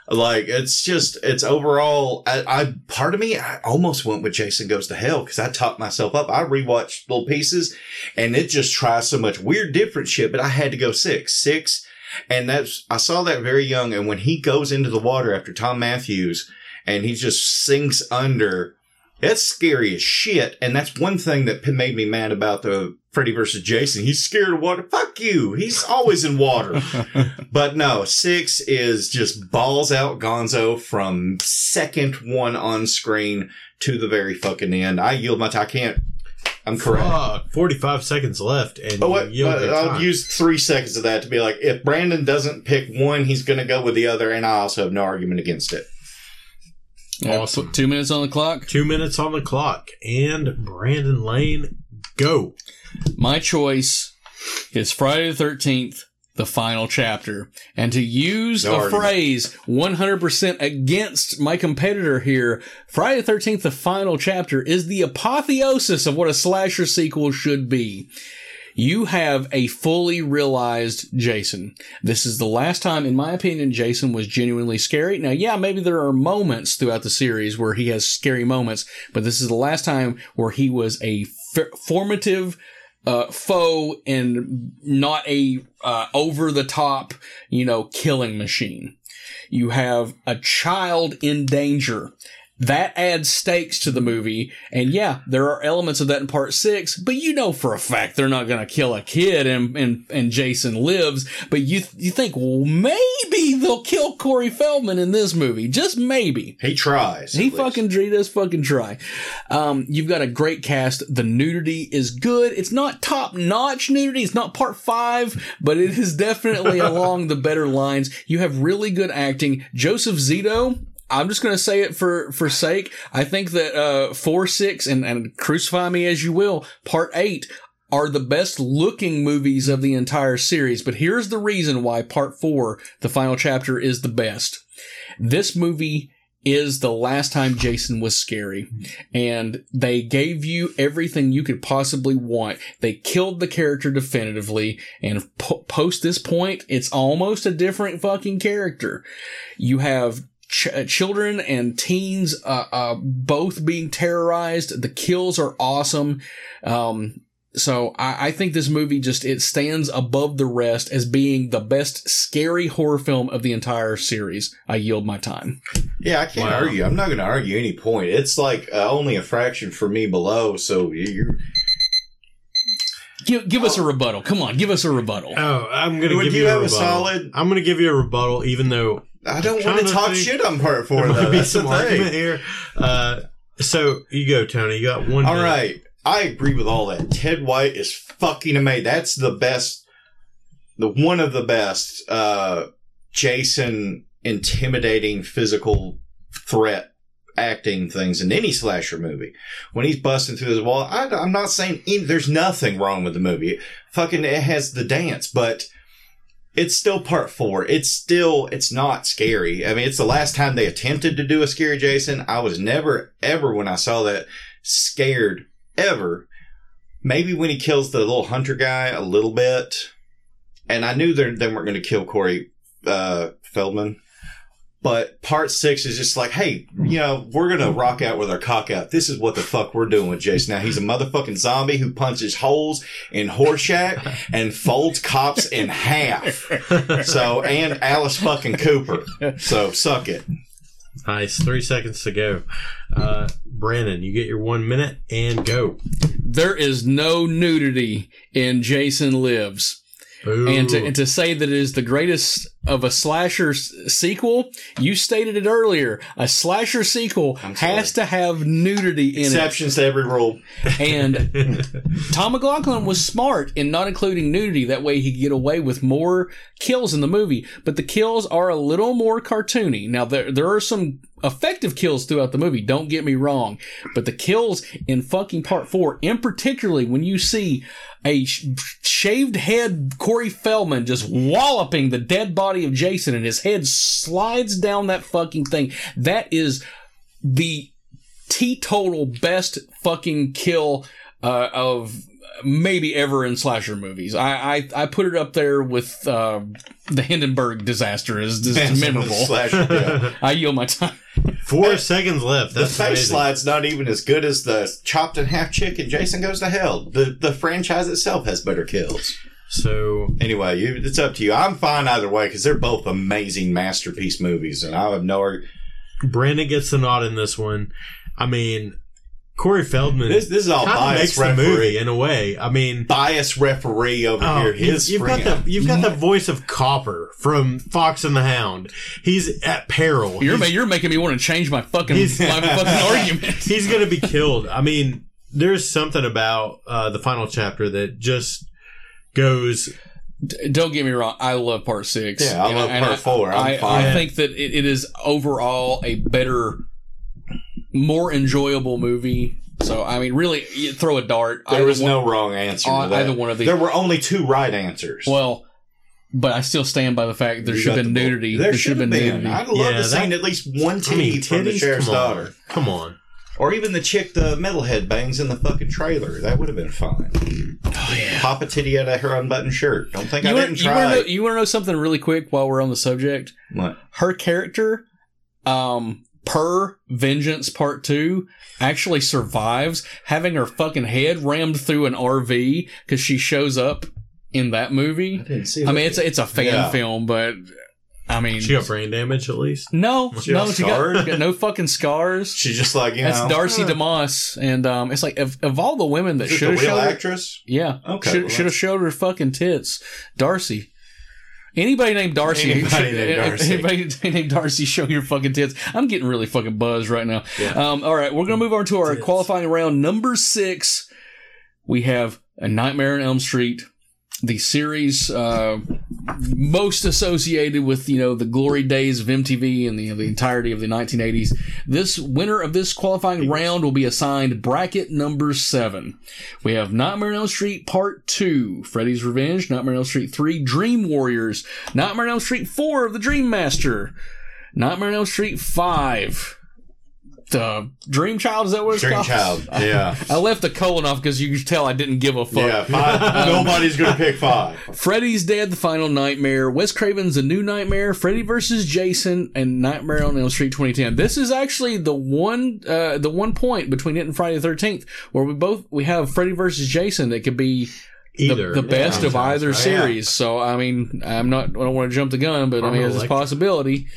Like it's just, it's overall. I, I part of me, I almost went with Jason Goes to Hell because I talked myself up. I rewatched little pieces, and it just tries so much weird, different shit. But I had to go six, six, and that's I saw that very young. And when he goes into the water after Tom Matthews, and he just sinks under, it's scary as shit. And that's one thing that made me mad about the Freddy versus Jason. He's scared of water. Fuck you. He's always in water. *laughs* but no, six is just balls out gonzo from second one on screen to the very fucking end. I yield my time. I can't. I'm correct. Fuck, 45 seconds left. And Oh, what? you yield your I'll time. use three seconds of that to be like, if Brandon doesn't pick one, he's going to go with the other, and I also have no argument against it. Awesome. Put two minutes on the clock. Two minutes on the clock. And Brandon Lane, go. My choice is Friday the 13th, the final chapter. And to use No a argument. phrase 100% against my competitor here, Friday the 13th, the final chapter is the apotheosis of what a slasher sequel should be. You have a fully realized Jason. This is the last time, in my opinion, Jason was genuinely scary. Now, yeah, maybe there are moments throughout the series where he has scary moments, but this is the last time where he was a f- formative uh, foe and not a uh, over the top, you know, killing machine. You have a child in danger. That adds stakes to the movie. And yeah, there are elements of that in part six, but you know for a fact they're not going to kill a kid and, and, and Jason lives. But you, you think, well, maybe they'll kill Corey Feldman in this movie. Just maybe. He tries. He fucking, he does fucking try. Um, you've got a great cast. The nudity is good. It's not top notch nudity. It's not part five, but it is definitely *laughs* along the better lines. You have really good acting. Joseph Zito, I'm just to say it for, for sake. I think that, uh, four, six and, and crucify me as you will, part eight are the best looking movies of the entire series. But here's the reason why part four, the final chapter is the best. This movie is the last time Jason was scary. And they gave you everything you could possibly want. They killed the character definitively. And po- post this point, it's almost a different fucking character. You have ch- uh, children and teens, uh, uh, both being terrorized. The kills are awesome. Um, so I, I, think this movie just it stands above the rest as being the best scary horror film of the entire series. I yield my time. Yeah, I can't wow. argue. I'm not going to argue any point. It's like uh, only a fraction for me below. So you're. Give, give us a rebuttal. Come on, give us a rebuttal. Oh, I'm going to give you, you a, rebuttal. a solid. I'm going to give you a rebuttal, even though I don't want to talk shit on part four. Though. be That's some argument here. Uh, so you go, Tony. You got one. All minute. right. I agree with all that. Ted White is fucking amazing. That's the best, the one of the best, uh, Jason intimidating physical threat acting things in any slasher movie. When he's busting through this wall, I, am not saying any, there's nothing wrong with the movie. Fucking, it has the dance, but it's still part four. It's still, it's not scary. I mean, it's the last time they attempted to do a scary Jason. I was never, ever, when I saw that, scared ever. Maybe when he kills the little hunter guy a little bit. And I knew they weren't going to kill Corey uh, Feldman. But part six is just like, hey, you know, we're going to rock out with our cock out. This is what the fuck we're doing with Jason. Now, he's a motherfucking zombie who punches holes in Horshack and folds cops in half. So, and Alice fucking Cooper. So, suck it. Nice. Three seconds to go. Uh, Brandon, you get your one minute and go. There is no nudity in Jason Lives. And to, and to say that it is the greatest of a slasher s- sequel, you stated it earlier. A slasher sequel has to have nudity in Exceptions to every rule. it. And *laughs* Tom McLoughlin was smart in not including nudity. That way he could get away with more kills in the movie. But the kills are a little more cartoony. Now there there are some effective kills throughout the movie. Don't get me wrong, but the kills in fucking part four, in particularly when you see a sh- shaved head Corey Feldman just walloping the dead body of Jason and his head slides down that fucking thing. That is the teetotal best fucking kill uh, of maybe ever in slasher movies. I I, I put it up there with uh, the Hindenburg disaster is just memorable. Slasher, yeah. *laughs* I yield my time. Four seconds left. The That's face amazing. slide's not even as good as the chopped in half chicken. Jason goes to hell. The the franchise itself has better kills. So anyway, you, it's up to you. I'm fine either way because they're both amazing masterpiece movies, and I have no. Brandon gets the nod in this one. I mean, Corey Feldman. This this is all bias referee in a way. I mean, bias referee over Oh, here. you- His you've got the you've got the voice of Copper from Fox and the Hound. He's at peril. You're, He's- you're making me want to change my fucking He's- my fucking *laughs* argument. He's going to be killed. I mean, there's something about uh, the final chapter that just goes. D- Don't get me wrong. I love part six. Yeah, I And love and part four. I'm I, fine. I think that it, it is overall a better, more enjoyable movie. So I mean, really, you throw a dart. There was one- no wrong answer. to that. either one of these. There were only two right answers. Well, but I still stand by the fact there You should got have been the nudity. There should have been been. nudity. I'd love Yeah, to seen at least one I titty mean, from the sheriff's Come daughter, Come on. or even the chick the metalhead bangs in the fucking trailer. That would have been fine. pop a titty out of her unbuttoned shirt. Don't think You I want, didn't you, want try. to know, you want to know something really quick while we're on the subject? What? Her character, um, per Vengeance Part 2, actually survives having her fucking head rammed through an RV because she shows up in that movie. I didn't see I mean, it's a, it's a fan Yeah. film, but I mean, She got brain damage at least. no, She no, she got, got *laughs* no fucking scars. She's just like you That's know. Darcy huh. DeMoss, and um, it's like of, of all the women that should have real showed, her- actress? yeah, Okay, should well, should have showed her fucking tits, Darcy. Anybody named Darcy, Anybody named Darcy. *laughs* anybody *laughs* named Darcy, show your fucking tits. I'm getting really fucking buzzed right now. Yeah. Um, all right, we're gonna move on to our Tits. qualifying round number six. We have a Nightmare on Elm Street, the series uh, most associated with you know the glory days of MTV and the, the entirety of the 1980s. This winner of this qualifying round will be assigned bracket number seven. We have Nightmare on Elm Street Part Two, Freddy's Revenge, Nightmare on Elm Street Three, Dream Warriors, Nightmare on Elm Street Four of the Dream Master, Nightmare on Elm Street Five. The Dream Child is that what it's Dream called? Child, *laughs* yeah. I left the colon off because you could tell I didn't give a fuck. Yeah, five, *laughs* nobody's gonna pick five. Freddy's Dead, The Final Nightmare, Wes Craven's The New Nightmare, Freddy vs. Jason, and Nightmare on Elm Street 2010. This is actually the one, uh, the one point between it and Friday the 13th where we both, we have Freddy vs. Jason that could be the, Either. the best Yeah. of either Yeah. series. So, I mean, I'm not, I don't want to jump the gun, but I mean, Armor it's a possibility.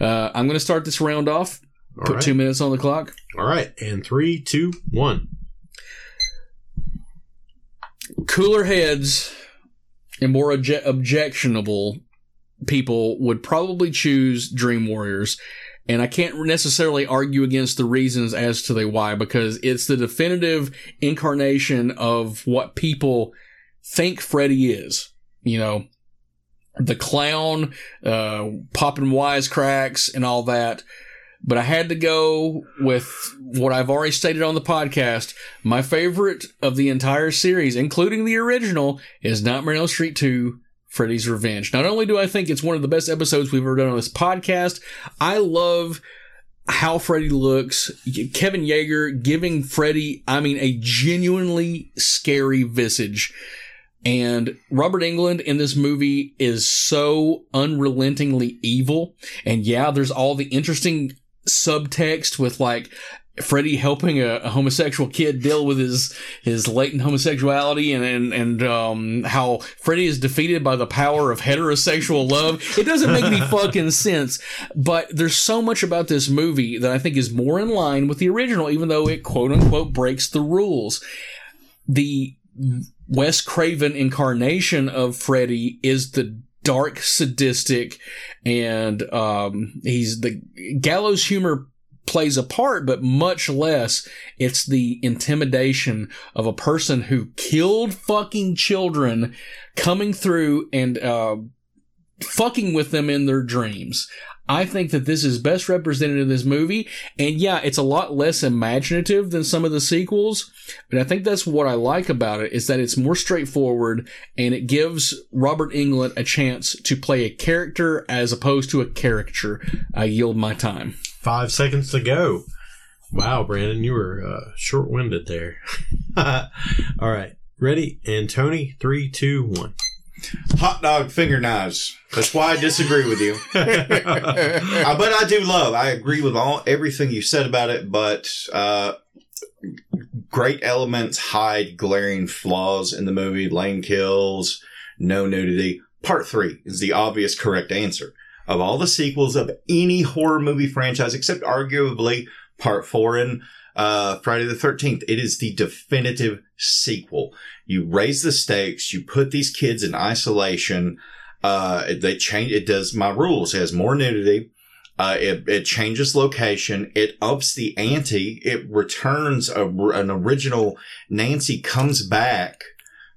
Uh, I'm going to start this round off, All put right. two minutes on the clock. All right, and three, two, one. cooler heads and more obje- objectionable people would probably choose Dream Warriors. And I can't necessarily argue against the reasons as to the why because it's the definitive incarnation of what people think Freddy is. You know, the clown, uh, popping wisecracks and all that. But I had to go with what I've already stated on the podcast. My favorite of the entire series, including the original, is Nightmare on Elm Street 2 Freddy's Revenge. Not only do I think it's one of the best episodes we've ever done on this podcast, I love how Freddy looks. Kevin Yagher giving Freddy, I mean, a genuinely scary visage. And Robert Englund in this movie is so unrelentingly evil. And yeah, there's all the interesting subtext with like Freddy helping a, a homosexual kid deal with his his latent homosexuality and and and um how Freddy is defeated by the power of heterosexual love. It doesn't make any *laughs* fucking sense. But there's so much about this movie that I think is more in line with the original, even though it quote unquote breaks the rules. The Wes Craven incarnation of Freddy is the dark, sadistic, and um, he's the gallows humor plays a part, but much less. It's the intimidation of a person who killed fucking children coming through and uh, fucking with them in their dreams. I think that this is best represented in this movie. And yeah, it's a lot less imaginative than some of the sequels. But I think that's what I like about it is that it's more straightforward and it gives Robert Englund a chance to play a character as opposed to a caricature. I yield my time. Five seconds to go. Wow, Brandon, you were uh, short winded there. *laughs* All right. Ready? And Tony, three, two, one. Hot dog finger knives. That's why I disagree with you. *laughs* Uh, but I do love. I agree with all everything you said about it. But uh, great elements hide glaring flaws in the movie. Lane kills, no nudity. Part three is the obvious correct answer of all the sequels of any horror movie franchise, except arguably Part four and uh, Friday the Thirteenth. It is the definitive sequel. You raise the stakes. You put these kids in isolation. Uh, they change. It does my rules. It has more nudity. Uh, it, it changes location. It ups the ante. It returns a, an original Nancy comes back.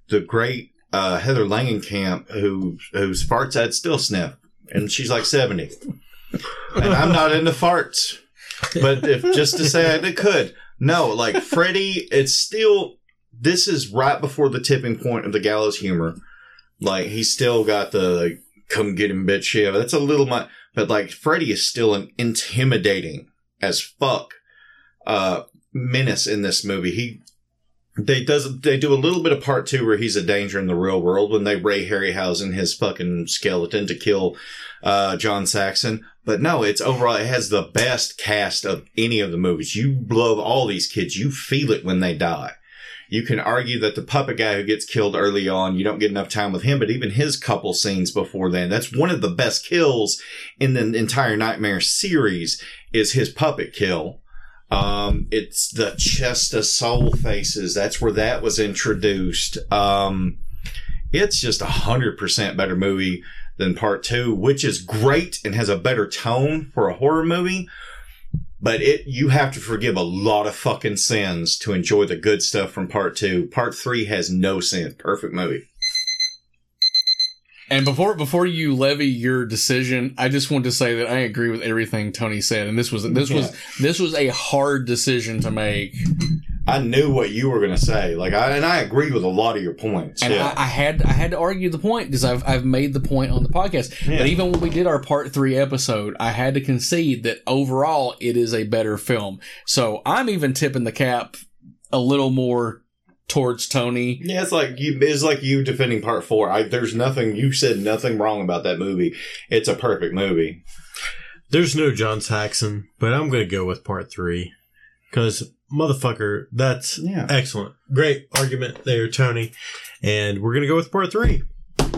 The great, uh, Heather Langenkamp who, whose farts I'd still sniff. And she's like 70. And I'm not into farts. But if just to say it could. No, like Freddy, it's still, this is right before the tipping point of the gallows humor. Like he's still got the like, come get him bitch shit. That's a little much, but like Freddy is still an intimidating as fuck, uh, menace in this movie. He, they does they do a little bit of part two where he's a danger in the real world when they Ray Harryhausen his fucking skeleton to kill uh, John Saxon. But no, it's overall it has the best cast of any of the movies. You love all these kids. You feel it when they die. You can argue that the puppet guy who gets killed early on, you don't get enough time with him, but even his couple scenes before then, that's one of the best kills in the entire Nightmare series is his puppet kill. Um, it's the chest of soul faces. That's where that was introduced. Um, it's just a hundred percent better movie than part two, which is great and has a better tone for a horror movie. But it, you have to forgive a lot of fucking sins to enjoy the good stuff from part two. Part three has no sin. Perfect movie. And before before you levy your decision, I just want to say that I agree with everything Tony said, and this was this was this was a hard decision to make. I knew what you were going to say, like, I, and I agreed with a lot of your points. And yeah. I, I had I had to argue the point because I've I've made the point on the podcast. Yeah. But even when we did our part three episode, I had to concede that overall it is a better film. So I'm even tipping the cap a little more towards Tony. Yeah, it's like you. It's like you defending part four. I, there's nothing. You said nothing wrong about that movie. It's a perfect movie. There's no John Saxon, but I'm going to go with part three because motherfucker, that's Yeah. excellent. Great argument there, Tony. And we're going to go with part three.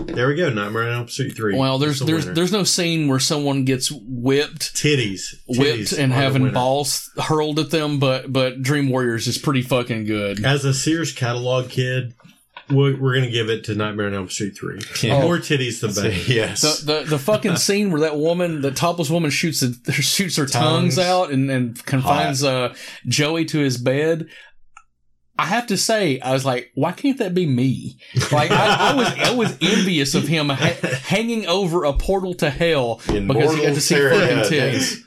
There we go. Nightmare on Elm Street three. Well, there's It's the there's winner. there's no scene where someone gets whipped, titties, whipped, Titties and having balls hurled at them. But but Dream Warriors is pretty fucking good. As a Sears catalog kid, we're, we're going to give it to Nightmare on Elm Street three. Yeah. More titties, the *laughs* better. yes. The, the the fucking *laughs* scene where that woman, the topless woman, shoots a, *laughs* shoots her tongues, Tongues. out and, and confines uh, Joey to his bed. I have to say, I was like, why can't that be me? Like, I, I was I was envious of him ha- hanging over a portal to hell In because he got to see fucking yeah, tits.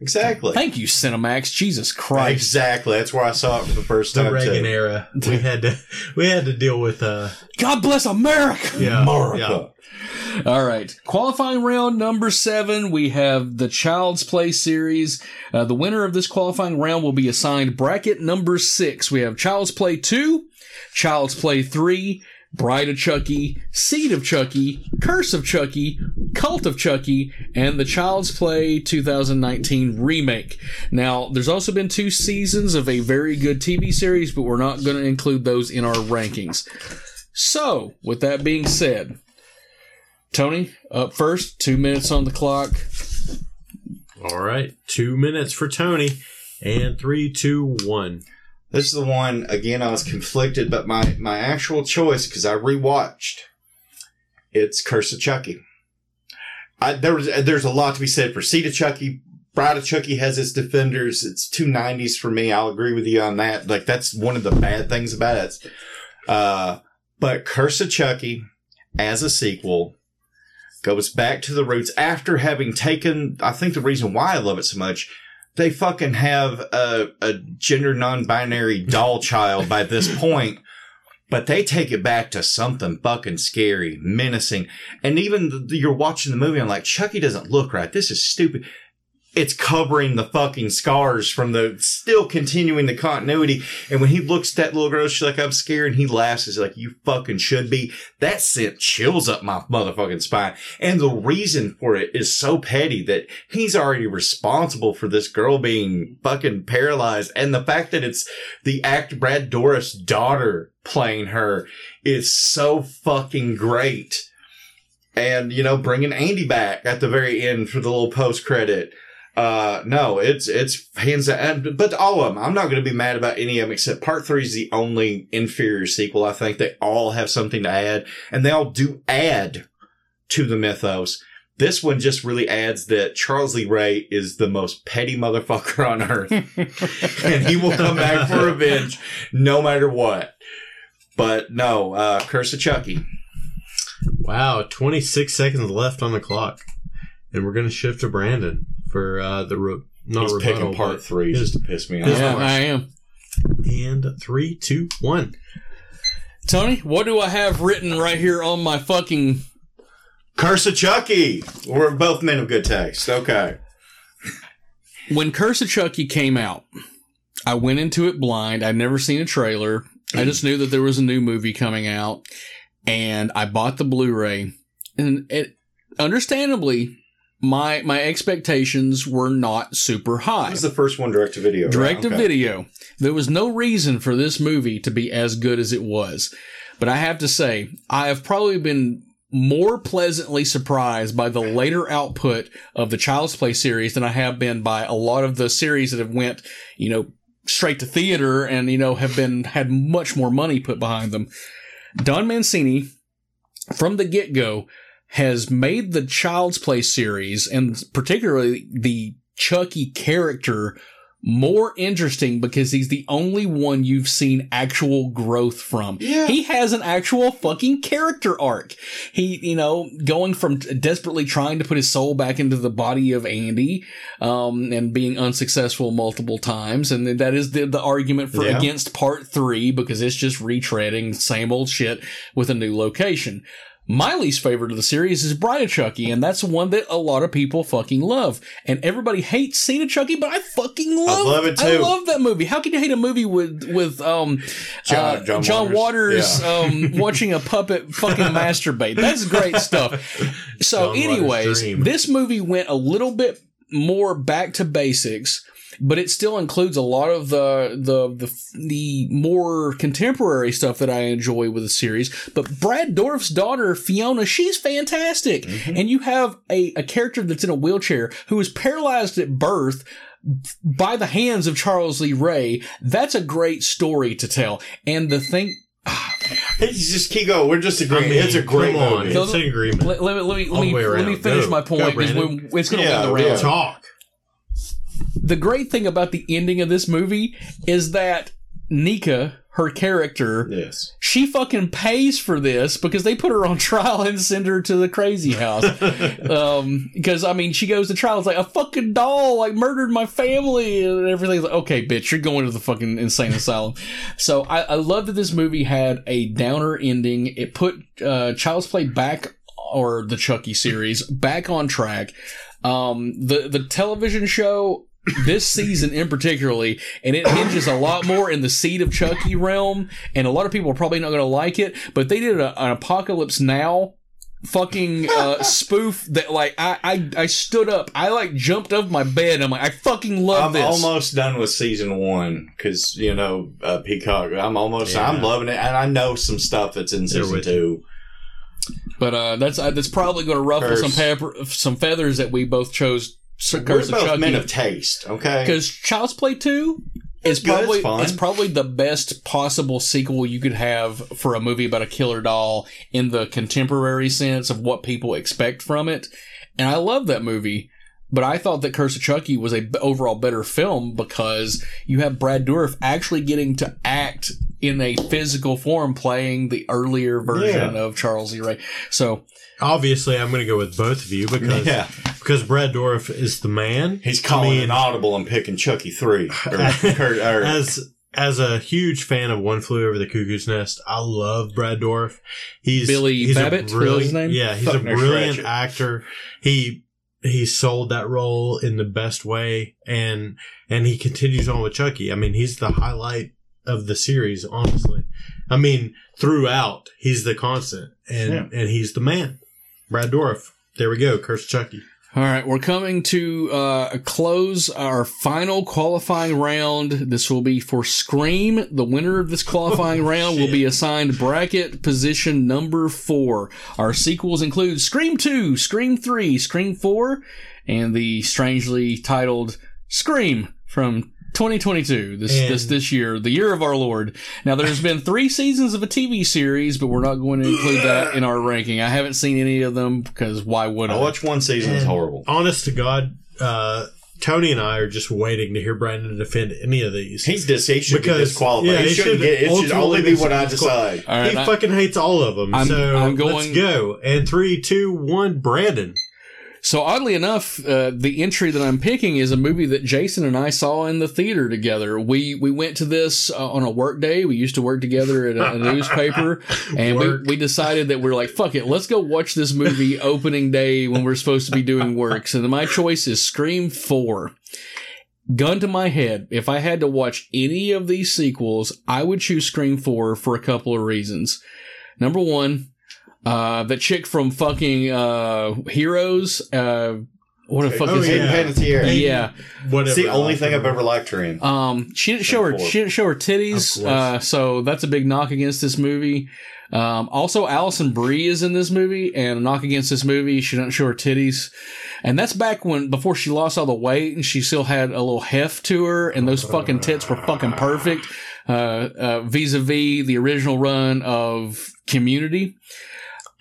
Exactly. Thank you, Cinemax. Jesus Christ. Exactly. That's where I saw it for the first time. The time. Reagan too. era. We had to we had to deal with uh God bless America. yeah, America. All right. Qualifying round number seven, we have the Child's Play series. Uh, the winner of this qualifying round will be assigned bracket number six. We have Child's Play 2, Child's Play 3, Bride of Chucky, Seed of Chucky, Curse of Chucky, Cult of Chucky, and the Child's Play 2019 remake. Now, there's also been two seasons of a very good TV series, but we're not going to include those in our rankings. So, with that being said, Tony, up first, two minutes on the clock. All right. Two minutes for Tony. And three, two, one. This is the one again. I was conflicted, but my my actual choice because I rewatched. It's Curse of Chucky. I, there was there's a lot to be said for Seed of Chucky. Bride of Chucky has its defenders. It's two nineties for me. I'll agree with you on that. Like that's one of the bad things about it. Uh, but Curse of Chucky as a sequel goes back to the roots after having taken. I think the reason why I love it so much they fucking have a, a gender non-binary doll *laughs* child by this point, but they take it back to something fucking scary, menacing. And even the, you're watching the movie, I'm like, Chucky doesn't look right. This is stupid. It's covering the fucking scars from the still continuing the continuity. And when he looks at that little girl, she's like, I'm scared. And he laughs. He's like, you fucking should be. That sent chills up my motherfucking spine. And the reason for it is so petty that he's already responsible for this girl being fucking paralyzed. And the fact that it's the actor Brad Dourif's daughter playing her is so fucking great. And, you know, bringing Andy back at the very end for the little post credit. Uh, no, it's, it's hands down, but all of them, I'm not going to be mad about any of them except part three is the only inferior sequel. I think they all have something to add and they all do add to the mythos. This one just really adds that Charles Lee Ray is the most petty motherfucker on earth *laughs* and he will come back for revenge no matter what. But no, uh, Curse of Chucky. Wow, 26 seconds left on the clock. And we're going to shift to Brandon for uh, the re- not He's rebuttal, picking part but three his- just to piss me off. his Yeah, question. I am. And three, two, one. Tony, what do I have written right here on my fucking Curse of Chucky. We're both men of good taste. Okay. when Curse of Chucky came out, I went into it blind. I'd never seen a trailer. I just knew that there was a new movie coming out, and I bought the Blu-ray, and it understandably. My my expectations were not super high. It was the first one direct to video. Direct to Okay. video. There was no reason for this movie to be as good as it was. But I have to say, I have probably been more pleasantly surprised by the later output of the Child's Play series than I have been by a lot of the series that have went, you know, straight to theater and, you know, have been, had much more money put behind them. Don Mancini, from the get go, has made the Child's Play series and particularly the Chucky character more interesting because he's the only one you've seen actual growth from. Yeah. He has an actual fucking character arc. He, you know, going from desperately trying to put his soul back into the body of Andy, um, and being unsuccessful multiple times. And that is the, the argument for Yeah. against part three because it's just retreading same old shit with a new location. My least favorite of the series is Bride of Chucky, and that's one that a lot of people fucking love. And everybody hates Seed of Chucky, but I fucking love, love it I love that movie. How can you hate a movie with with um John- uh, John John Waters, Waters. Yeah. um *laughs* watching a puppet fucking *laughs* masturbate? That's great stuff. So, John anyways, this movie went a little bit more back to basics. But it still includes a lot of the, the the the more contemporary stuff that I enjoy with the series. But Brad Dourif's daughter Fiona, she's fantastic, Mm-hmm. and you have a, a character that's in a wheelchair who is paralyzed at birth by the hands of Charles Lee Ray. That's a great story to tell. And the thing, *sighs* It's just keep going. We're just I agreeing. mean, it's a great come on, movie. it's an agreement. let, let me let me let me, let me finish Go. my point because it's going to Yeah, go around. yeah. Talk. The great thing about the ending of this movie is that Nika, her character, Yes. she fucking pays for this because they put her on *laughs* trial and send her to the crazy house. *laughs* um, because I mean, she goes to trial. It's like a fucking doll, like murdered my family and everything's like, okay, bitch, you're going to the fucking insane asylum. So I, I love that this movie had a downer ending. It put, uh, Child's Play back or the Chucky series back on track. Um, the, the television show, this season in particularly, and it hinges a lot more in the Seed of Chucky realm, and a lot of people are probably not going to like it, but they did a, an Apocalypse Now fucking uh, spoof that like I, I I stood up, I like jumped off my bed. I'm like, I fucking love I'm this. almost done with season one because you know uh, Peacock. I'm almost. Yeah. I'm loving it, and I know some stuff that's in season with two. But uh, that's uh, that's probably going to ruffle Curse. some pepper, some feathers that we both chose. We're Curse of both men of taste. Okay. because Child's Play Two is good, probably fun. it's probably the best possible sequel you could have for a movie about a killer doll in the contemporary sense of what people expect from it. And I love that movie. But I thought that Curse of Chucky was a b- overall better film because you have Brad Dourif actually getting to act in a physical form, playing the earlier version Yeah. of Charles E. Ray. So Obviously, I'm going to go with both of you because Yeah. because Brad Dourif is the man. He's calling I mean, an audible and picking Chucky three. *laughs* Or, or- or- as as a huge fan of One Flew Over the Cuckoo's Nest, I love Brad Dourif. He's Billy he's Bibbit, was brilliant- his name? Yeah, he's a brilliant scratch actor. He he sold that role in the best way, and and he continues on with Chucky. I mean, he's the highlight of the series. Honestly, I mean, throughout he's the constant, and Yeah. and he's the man. Brad Dourif. There we go. Curse Chucky. All right, we're coming to uh, close our final qualifying round. This will be for Scream. The winner of this qualifying round will be assigned bracket position number four. Our sequels include Scream 2, Scream 3, Scream 4, and the strangely titled Scream from 2022, this And- this this year, the year of our Lord. Now, there's been three seasons of a TV series, but we're not going to include that in our ranking. I haven't seen any of them because why would I? I watched one season. It's horrible. Honest to God, uh, Tony and I are just waiting to hear Brandon defend any of these. He's dis- he should Because- be disqualified. yeah, he he shouldn't should get. It should only be be what I decide. All right, he I- fucking hates all of them. I'm- so I'm going- let's go. And three, two, one, Brandon. So oddly enough, uh, the entry that I'm picking is a movie that Jason and I saw in the theater together. We we went to this uh, on a work day. We used to work together at a, a newspaper, *laughs* and we, Work. we decided that we're like, fuck it, let's go watch this movie opening day when we're supposed to be doing work. So my choice is Scream Four. gun to my head, if I had to watch any of these sequels, I would choose Scream 4 for a couple of reasons. Number one, uh, the chick from fucking, uh, Heroes, uh, what the fuck Oh, is Hayden it? Panettiere. Yeah. Whatever. It's the only thing. I've ever liked her in. Um, she didn't show her. She didn't show her titties. Uh, so that's a big knock against this movie. Um, also Alison Brie is in this movie, and a knock against this movie, she doesn't show her titties, and that's back when before she lost all the weight, and she still had a little heft to her, and those fucking tits were fucking perfect. Uh, uh, vis-a-vis the original run of Community.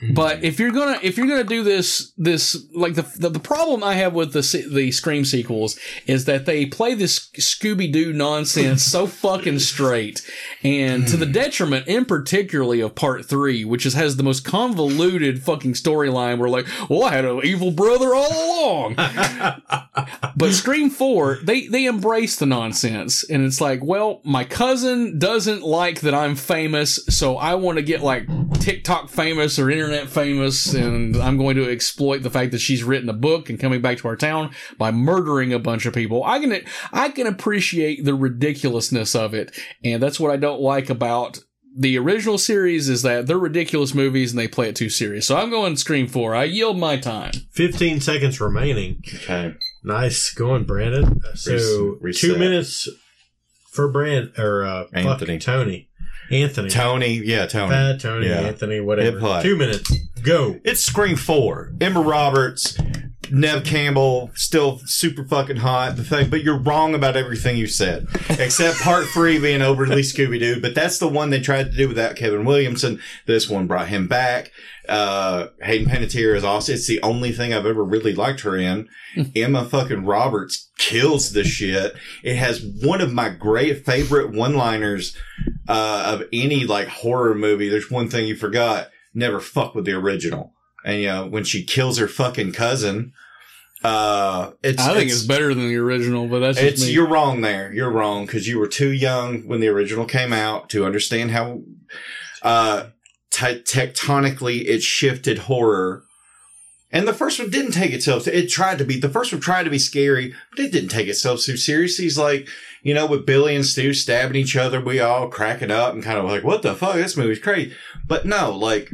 But mm-hmm. if you're gonna if you're gonna do this this like the the, the problem I have with the the Scream sequels is that they play this Scooby Doo nonsense so *laughs* fucking straight, and to the mm. detriment, in particularly of Part Three, which is has the most convoluted fucking storyline. Where like, well, I had an evil brother all along, *laughs* but Scream Four, they they embrace the nonsense, and it's like, well, my cousin doesn't like that I'm famous, so I want to get like TikTok famous or internet famous, and I'm going to exploit the fact that she's written a book and coming back to our town by murdering a bunch of people. I can I can appreciate the ridiculousness of it, and that's what I don't like about. The original series is that they're ridiculous movies and they play it too serious. So I'm going Scream 4. I yield my time. 15 seconds remaining. Okay. Nice going, Brandon. So Res- two minutes for Brand or uh, Anthony. Tony. Anthony. Tony, yeah, Tony. Fat Tony, Yeah. Anthony, whatever. Hit play. Two minutes. Go. It's Scream 4. Emma Roberts, Nev Campbell, still super fucking hot. The thing, but you're wrong about everything you said, except part three being overly Scooby Doo. But that's the one they tried to do without Kevin Williamson. This one brought him back. Uh, Hayden Panettiere is awesome. It's the only thing I've ever really liked her in. *laughs* Emma fucking Roberts kills the shit. It has one of my great favorite one-liners uh, of any like horror movie. There's one thing you forgot: never fuck with the original. And you know when she kills her fucking cousin, uh, it's I think it's, better than the original, but that's just it's me. you're wrong there. You're wrong because you were too young when the original came out to understand how uh, te- tectonically it shifted horror. And the first one didn't take itself. It tried to be. The first one tried to be scary, but it didn't take itself so seriously. It's like you know, with Billy and Stu stabbing each other, we all cracking up and kind of like, "What the fuck? This movie's crazy." But no, like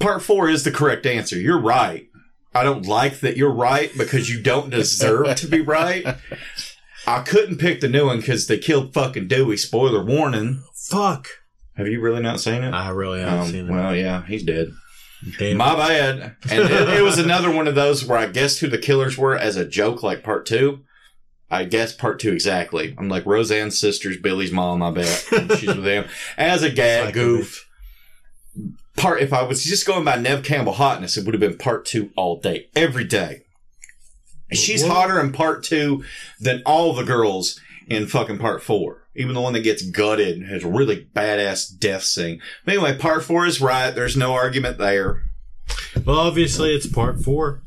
part four is the correct answer. You're right. I don't like that you're right because you don't deserve to be right. I couldn't pick the new one because they killed fucking Dewey. Spoiler warning. Fuck. Have you really not seen it? I really haven't Um, seen it. Well, yeah, he's dead. Damn My it. bad. And it, it was another one of those where I guessed who the killers were as a joke, like part two. I guess part two exactly. I'm like Roseanne's sister's Billy's mom. I bet And she's with them as a gag Like goof. Part if I was just going by Nev Campbell hotness, it would have been part two all day, every day. She's What? hotter in part two than all the girls in fucking part four. Even the one that gets gutted has a really badass death scene. But anyway, part four is right. There's no argument there. Well, obviously, it's part four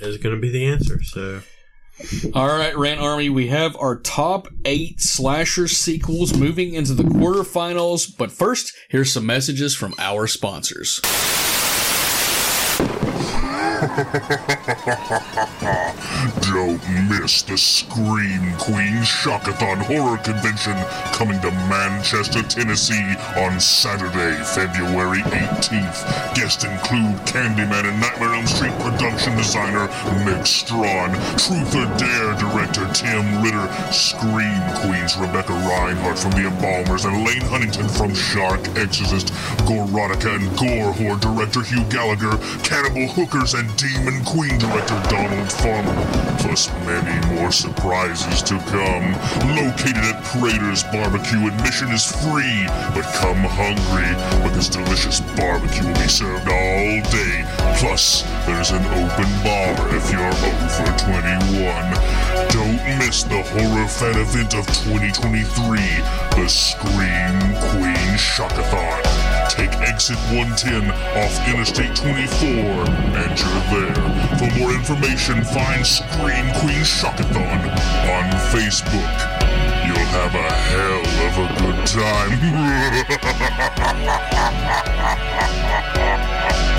is going to be the answer. So All right, Rant Army, we have our top eight slasher sequels moving into the quarterfinals. But first, here's some messages from our sponsors. Don't miss the Scream Queen Shockathon Horror Convention coming to Manchester, Tennessee on Saturday, February 18th. Guests include Candyman and Nightmare Elm Street production designer Meg Strawn, Truth or Dare director Tim Ritter, Scream Queens Rebecca Reinhardt from The Embalmers, and Lane Huntington from Shark Exorcist, Gorotica and Gore Horde director Hugh Gallagher, Cannibal Hookers and Demon Queen director Donald Farmer, plus many more surprises to come. Located at Prater's Barbecue, admission is free, but come hungry because delicious barbecue will be served all day. Plus, there's an open bar if you're over 21. Don't miss the Horror Fan event of 2023, the Scream Queen Shockathon. Exit 110 off Interstate 24 and you're there. For more information, find Scream Queen Shockathon on Facebook. You'll have a hell of a good time. *laughs*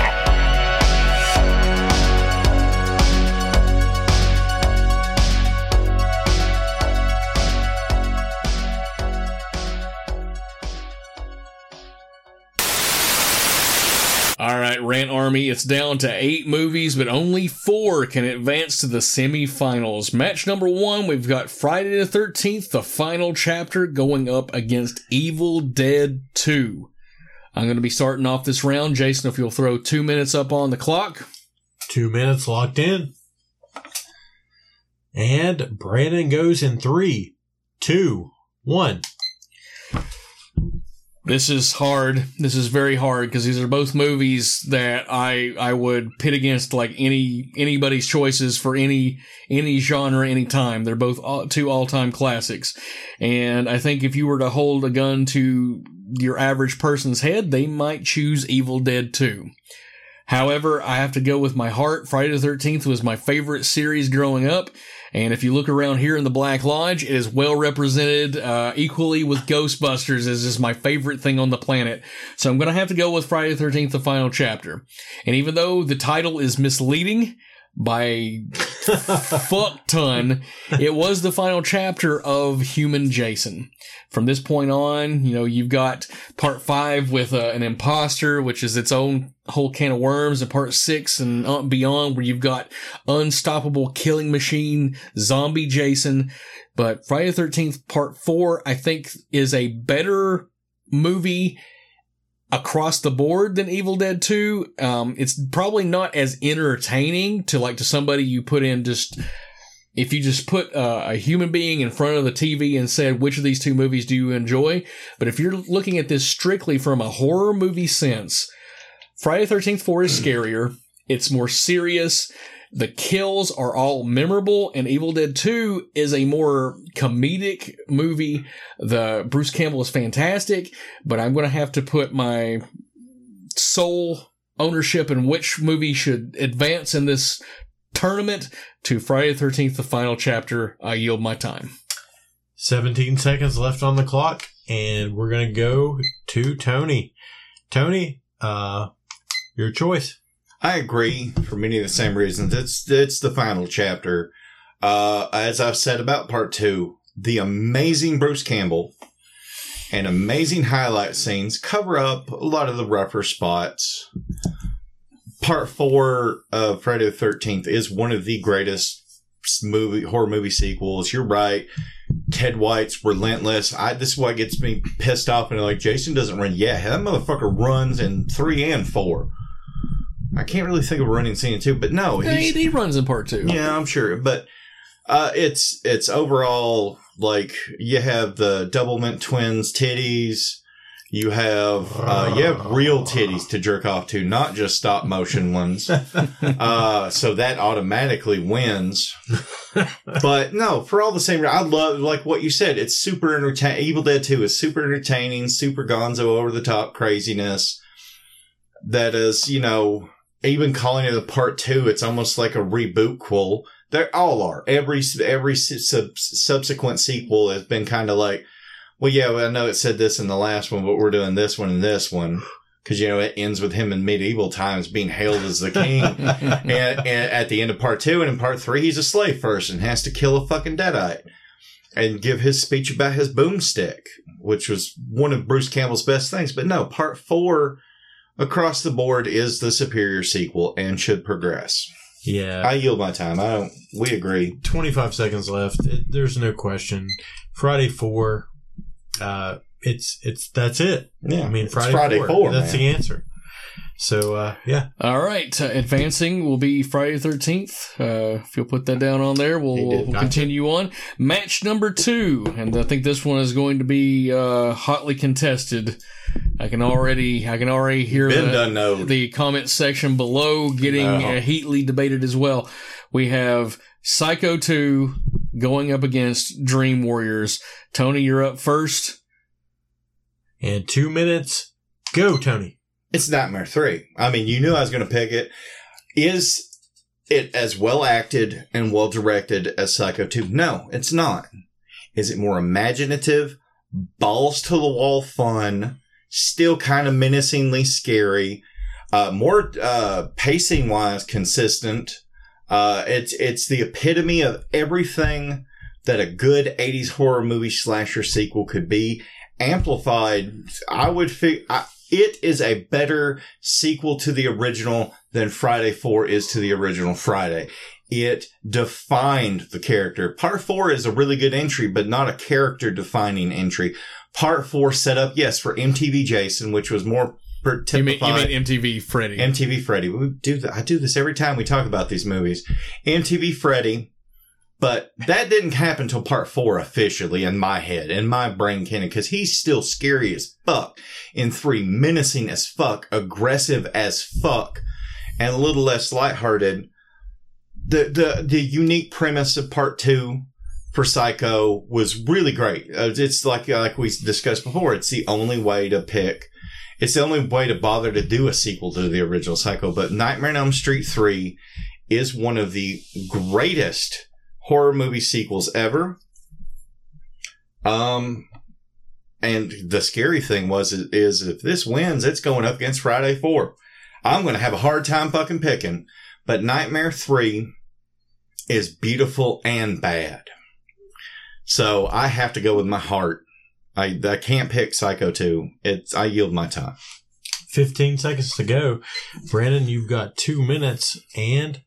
All right, Rant Army, it's down to eight movies, but only four can advance to the semifinals. Match number one, we've got Friday the 13th, the final chapter, going up against Evil Dead 2. I'm going to be starting off this round. Jason, if you'll throw two minutes up on the clock. Two minutes locked in. And Brandon goes in three, two, one. This is hard. This is very hard because these are both movies that I I would pit against like any anybody's choices for any any genre any time. They're both all, two all time classics, and I think if you were to hold a gun to your average person's head, they might choose Evil Dead 2. However, I have to go with my heart. Friday the 13th was my favorite series growing up. And if you look around here in the Black Lodge, it is well represented uh, equally with Ghostbusters as is my favorite thing on the planet. So I'm going to have to go with Friday the 13th, the final chapter. And even though the title is misleading, by fuck ton. It was the final chapter of Human Jason. From this point on, you know, you've got part five with uh, an imposter, which is its own whole can of worms, and part six and beyond, where you've got unstoppable killing machine, zombie Jason. But Friday the 13th, part four, I think is a better movie across the board than Evil Dead 2. Um, it's probably not as entertaining to like to somebody you put in just if you just put uh, a human being in front of the TV and said which of these two movies do you enjoy. But if you're looking at this strictly from a horror movie sense, Friday the 13th 4 is scarier. It's more serious. The kills are all memorable, and Evil Dead 2 is a more comedic movie. The Bruce Campbell is fantastic, but I'm going to have to put my sole ownership in which movie should advance in this tournament to Friday the 13th, the final chapter. I yield my time. 17 seconds left on the clock, and we're going to go to Tony. Tony, uh, your choice. I agree for many of the same reasons. It's it's the final chapter. Uh, as I've said about part two, the amazing Bruce Campbell and amazing highlight scenes cover up a lot of the rougher spots. Part four of Friday the Thirteenth is one of the greatest movie horror movie sequels. You're right. Ted White's relentless. I this is what gets me pissed off and like Jason doesn't run. Yeah, that motherfucker runs in three and four. I can't really think of a running scene in two, but no, he, he runs in part two. yeah, I'm sure. But uh, it's it's overall like you have the Doublemint twins titties. You have uh, you have real titties to jerk off to, not just stop motion ones. *laughs* uh, so that automatically wins. but no, for all the same, I love like what you said. It's super entertaining. Evil Dead Two is super entertaining, super gonzo, over the top craziness. That is, you know, even calling it a part two, it's almost like a reboot quel. They all are. Every every sub, subsequent sequel has been kind of like, well, yeah, well, I know it said this in the last one, but we're doing this one and this one because you know it ends with him in medieval times being hailed as the king, *laughs* and, and at the end of part two and in part three, he's a slave first and has to kill a fucking deadite and give his speech about his boomstick, which was one of Bruce Campbell's best things. But no, part four across the board is the superior sequel and should progress. Yeah. I yield my time. I don't. We agree. 25 seconds left. It, there's no question. Friday 4, uh, it's, it's, that's it. Yeah. I mean, Friday, Friday 4. 4, That's man. the answer. So, uh, yeah. All right, uh, advancing will be Friday 13th. Uh, if you'll put that down on there, we'll, we'll, Gotcha. continue on. Match number two, and I think this one is going to be uh, hotly contested. I can already, I can already hear the, the comment section below getting No. uh, heatedly debated as well. We have Psycho 2 going up against Dream Warriors. Tony, you're up first. And two minutes. Go, Tony. It's Nightmare 3. I mean, you knew I was going to pick it. Is it as well acted and well directed as Psycho 2? No, it's not. Is it more imaginative, balls to the wall fun, still kind of menacingly scary, uh, more uh, pacing wise consistent? Uh, it's it's the epitome of everything that a good 80s horror movie slasher sequel could be amplified. I would fig- I, it is a better sequel to the original than Friday 4 is to the original Friday. It defined the character. Part 4 is a really good entry, but not a character defining entry. Part 4 set up, yes, for MTV Jason, which was more You mean, you mean MTV Freddy? MTV Freddy. We do th- I do this every time we talk about these movies. MTV Freddy, but that didn't happen until part four officially in my head, in my brain canon, because he's still scary as fuck. In three, menacing as fuck, aggressive as fuck, and a little less lighthearted. The the the unique premise of part two for Psycho was really great. Uh, it's like like we discussed before. It's the only way to pick it's the only way to bother to do a sequel to the original Psycho. But Nightmare on Elm Street 3 is one of the greatest horror movie sequels ever. Um, and the scary thing was, is, is if this wins, it's going up against Friday 4. I'm going to have a hard time fucking picking, but Nightmare 3 is beautiful and bad. So I have to go with my heart. I, I can't pick Psycho 2. It's, I yield my time. 15 seconds to go. Brandon, you've got two minutes and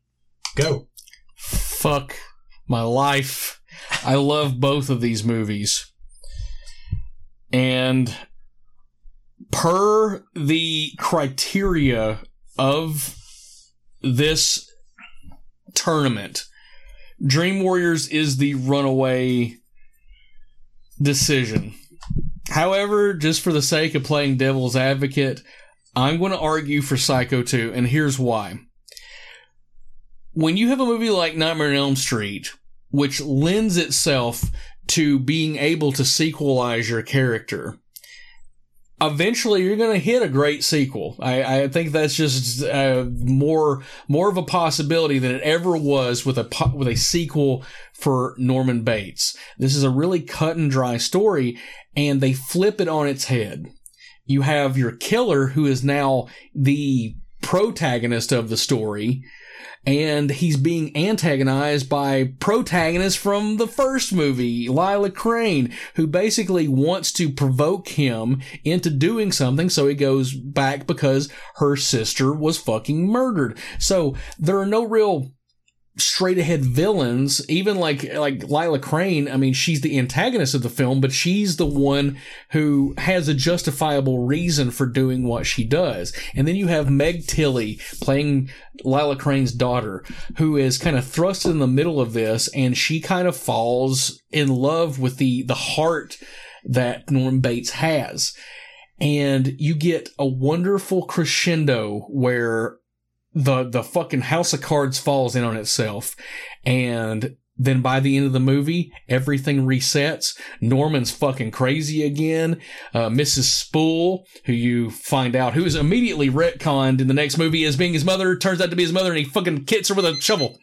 go. Fuck my life. I love both of these movies. And per the criteria of this tournament, Dream Warriors is the runaway decision. However, just for the sake of playing devil's advocate, I'm going to argue for Psycho 2, and here's why. When you have a movie like Nightmare on Elm Street, which lends itself to being able to sequelize your character, eventually you're going to hit a great sequel. I, I think that's just uh, more more of a possibility than it ever was with a with a sequel for Norman Bates. This is a really cut and dry story, and they flip it on its head. You have your killer who is now the protagonist of the story and he's being antagonized by protagonists from the first movie, Lila Crane, who basically wants to provoke him into doing something so he goes back because her sister was fucking murdered. So there are no real straight ahead villains even like like Lila Crane I mean she's the antagonist of the film but she's the one who has a justifiable reason for doing what she does. And then you have Meg Tilly playing Lila Crane's daughter who is kind of thrust in the middle of this and she kind of falls in love with the the heart that Norm Bates has. And you get a wonderful crescendo where the the fucking house of cards falls in on itself and then by the end of the movie everything resets norman's fucking crazy again uh, mrs spool who you find out who is immediately retconned in the next movie as being his mother turns out to be his mother and he fucking hits her with a shovel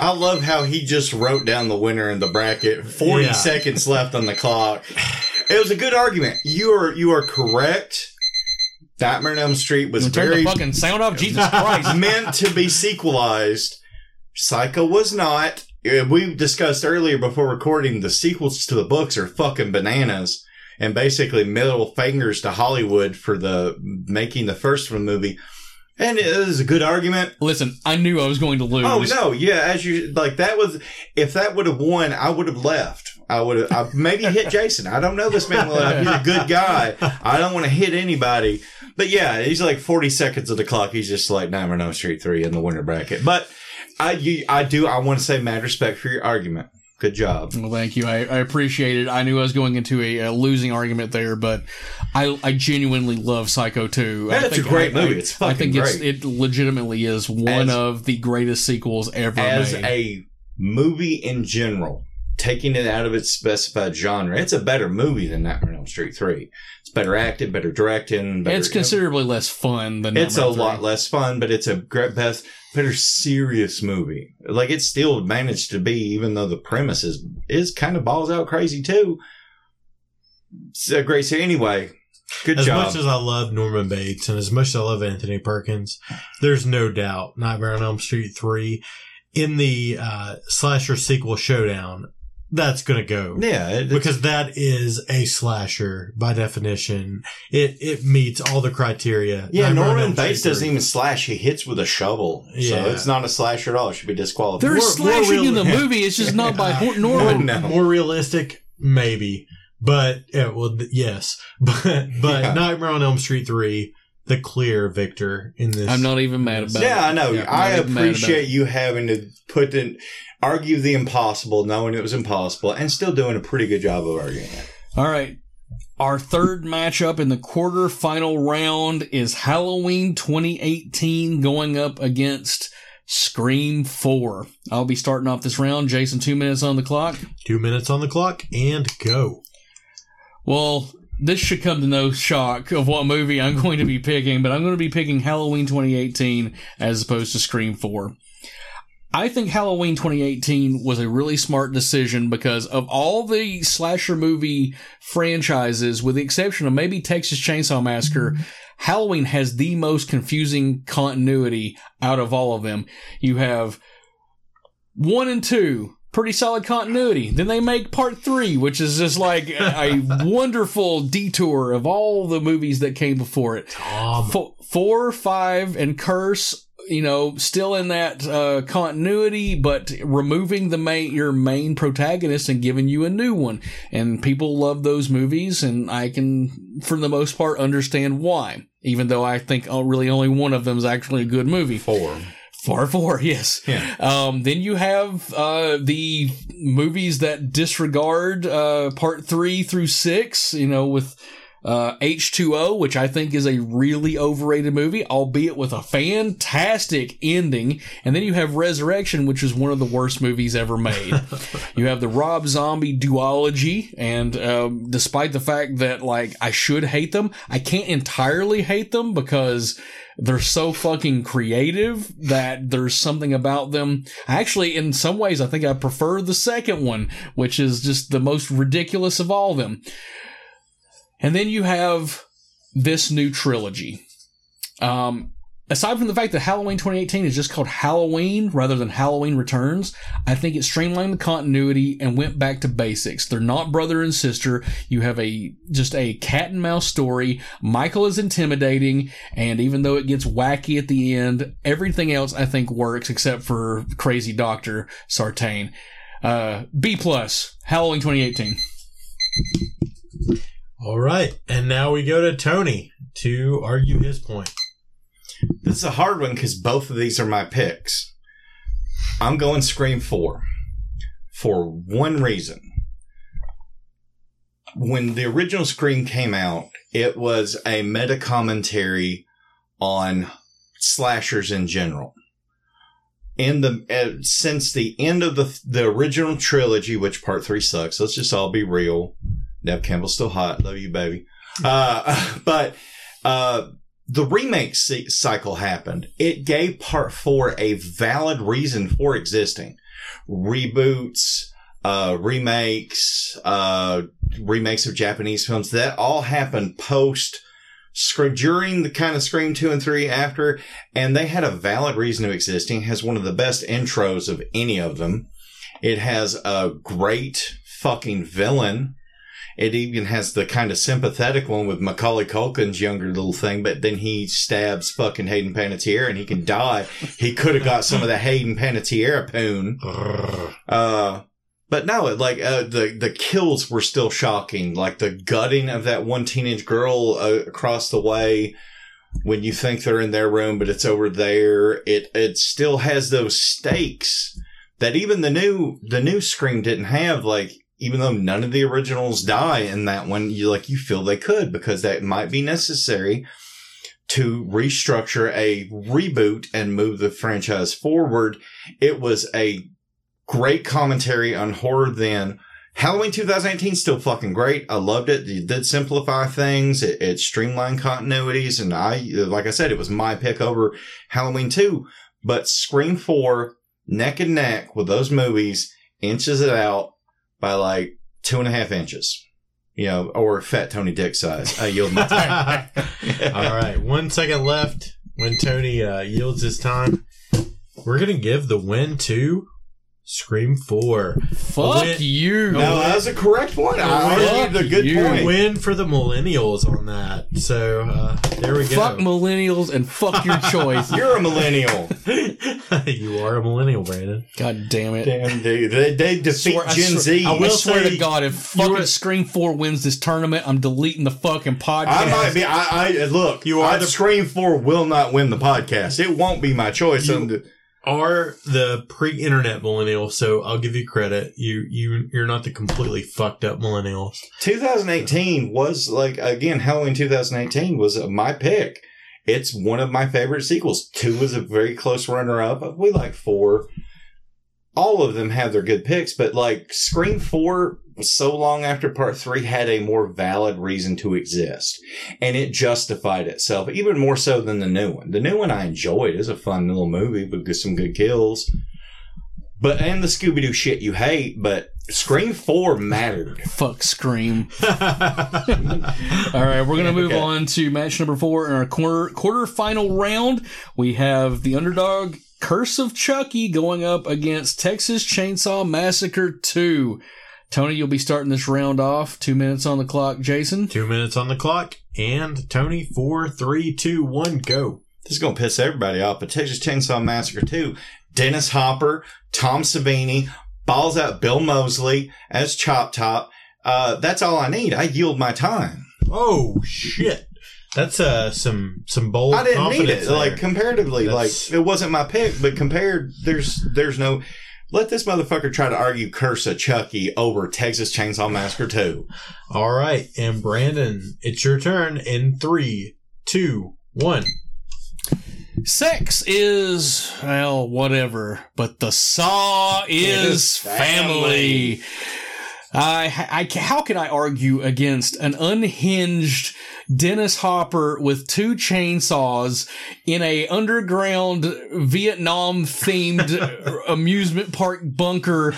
I love how he just wrote down the winner in the bracket. Forty Yeah. seconds left on the clock. It was a good argument. You are you are correct. Nightmare on Elm Street was very fucking sound off jesus *laughs* christ meant to be sequelized. Psycho was not. Uh, We discussed earlier before recording the sequels to the books are fucking bananas and basically middle fingers to Hollywood for the making the first one movie. And it is a good argument. listen i knew i was going to lose Oh no, yeah, as you like that was if that would have won, I would have left. I would have I maybe hit Jason. I don't know this man. *laughs* He's a good guy. I don't want to hit anybody. But yeah, he's like 40 seconds of the clock. He's just like Nightmare on Elm Street 3 in the winner bracket. But I you, I do I want to say mad respect for your argument. Good job. Well, thank you. I, I appreciate it. I knew I was going into a, a losing argument there, but I I genuinely love Psycho 2. Yeah, I it's a great I- movie. I- It's I fucking think it's, great. it legitimately is one As- of the greatest sequels ever As made. a movie in general, taking it out of its specified genre, it's a better movie than Nightmare on Elm Street 3. It's better acted, better directing. Better, it's considerably less fun than it's a Nightmare lot less fun, but it's a great, best, better serious movie. Like it still managed to be, even though the premise is is kind of balls out crazy too. It's a great series. Anyway, good as job. much as I love Norman Bates and as much as I love Anthony Perkins, there's no doubt Nightmare on Elm Street 3 in the uh, slasher sequel showdown. That's gonna go. Yeah, it- because that is a slasher by definition. It it meets all the criteria. Yeah, Norman Elm Bates doesn't even slash. He hits with a shovel. Yeah. So it's not a slasher at all. It should be disqualified. They're More- more slashing in the movie. It's just not by *laughs* Hor- more, Norman. No. more realistic, maybe. But yeah, well, th- yes, *laughs* but but Yeah. Nightmare on Elm Street three, the clear victor in this. I'm not even mad about it. Yeah, I know. Yeah, I'm I not even mad about appreciate you having to put in, argue the impossible, knowing it was impossible, and still doing a pretty good job of arguing it. All right. Our third matchup in the quarter final round is Halloween 2018 going up against Scream 4. I'll be starting off this round. Jason, two minutes on the clock. Two minutes on the clock and go. Well, this should come to no shock of what movie I'm going to be picking, but I'm going to be picking Halloween 2018 as opposed to Scream 4. I think Halloween 2018 was a really smart decision because of all the slasher movie franchises, with the exception of maybe Texas Chainsaw Massacre, mm-hmm. Halloween has the most confusing continuity out of all of them. You have one and two, pretty solid continuity. Then they make part three, which is just like a, *laughs* wonderful detour of all the movies that came before it. Fo- four, five, and Curse. You know, still in that uh, continuity, but removing the main your main protagonist and giving you a new one. And people love those movies, and I can, for the most part, understand why. Even though I think oh, really only one of them is actually a good movie. Four. Far four, yes. Yeah. Um, then you have uh, the movies that disregard uh, part three through six. You know, with uh, H2O, which I think is a really overrated movie, albeit with a fantastic ending. And then you have Resurrection, which is one of the worst movies ever made. *laughs* you have the Rob Zombie duology, and um, despite the fact that like I should hate them, I can't entirely hate them because they're so fucking creative that there's something about them. Actually, in some ways, I think I prefer the second one, which is just the most ridiculous of all of them. And then you have this new trilogy. Um, aside from the fact that Halloween 2018 is just called Halloween rather than Halloween Returns, I think it streamlined the continuity and went back to basics. They're not brother and sister. You have a just a cat and mouse story. Michael is intimidating, and even though it gets wacky at the end, everything else I think works except for Crazy Doctor Sartain. Uh, B plus Halloween 2018. All right, and now we go to Tony to argue his point. This is a hard one because both of these are my picks. I'm going Scream 4 for one reason. When the original Scream came out, it was a meta commentary on slashers in general. In the uh, since the end of the the original trilogy, which part three sucks. Let's just all be real. Nev Campbell's still hot. Love you, baby. Uh, *laughs* but uh, the remake c- cycle happened. It gave part four a valid reason for existing. Reboots, uh, remakes, uh, remakes of Japanese films, that all happened post during the kind of Scream 2 and 3 after, and they had a valid reason to existing. It has one of the best intros of any of them. It has a great fucking villain. It even has the kind of sympathetic one with Macaulay Culkin's younger little thing, but then he stabs fucking Hayden Panettiere and he can die. He could have got some of the Hayden Panettiere poon. Uh, but no, it, like, uh, the, the kills were still shocking. Like the gutting of that one teenage girl uh, across the way when you think they're in their room, but it's over there. It, it still has those stakes that even the new, the new Scream didn't have. Like, even though none of the originals die in that one, you like, you feel they could because that might be necessary to restructure a reboot and move the franchise forward. It was a great commentary on horror then. Halloween 2018 still fucking great. I loved it. It did simplify things. It, it streamlined continuities. And I, like I said, it was my pick over Halloween 2. But Scream 4, neck and neck with those movies, inches it out by like two and a half inches. You know, or fat Tony Dick size. I yield my time. *laughs* All right, one second left when Tony uh, yields his time. We're gonna give the win to Scream 4. Fuck Win- you. No, that was a correct one. I Fuck gave a good you. point. Win for the millennials on that. So uh, there we go. Fuck millennials and fuck your *laughs* choice. You're a millennial. *laughs* you are a millennial, Brandon. God damn it. Damn, dude. They, they defeat Swear- I Gen swear- Z. I, will swear to God, if fucking were- Scream 4 wins this tournament, I'm deleting the fucking podcast. I might be. I, I look. You You are are the- Scream Four will not win the podcast. It won't be my choice. You- the- Are the pre-internet millennial, so I'll give you credit. You you you're not the completely fucked up millennials. 2018 was like again Halloween 2018 was my pick. It's one of my favorite sequels. Two was a very close runner up. We like four. All of them have their good picks, but like Scream 4 so long after part 3 had a more valid reason to exist and it justified itself even more so than the new one. The new one I enjoyed. Was a fun little movie with some good kills. But and the Scooby Doo shit you hate, but Scream 4 mattered. *laughs* Fuck Scream. *laughs* All right, we're gonna move okay. on to match number four in our quarter quarterfinal round. We have the underdog Curse of Chucky going up against Texas Chainsaw Massacre Two. Tony, you'll be starting this round off. Two minutes on the clock. Jason, Two minutes on the clock, and Tony, four, three, two, one, go. This is going to piss everybody off, but Texas Chainsaw Massacre 2, Dennis Hopper, Tom Savini, balls out Bill Moseley as Chop Top. Uh, that's all I need. I yield my time. Oh shit, that's uh some some bold. I didn't need confidence it. there. Like comparatively, That's- like it wasn't my pick, but compared, there's there's no. Let this motherfucker try to argue Curse of Chucky over Texas Chainsaw Massacre 2. All right, and Brandon, it's your turn in three, two, one. sex is well, whatever, but the saw is is family. family. I, I, how can I argue against an unhinged Dennis Hopper with two chainsaws in a underground Vietnam themed *laughs* amusement park bunker,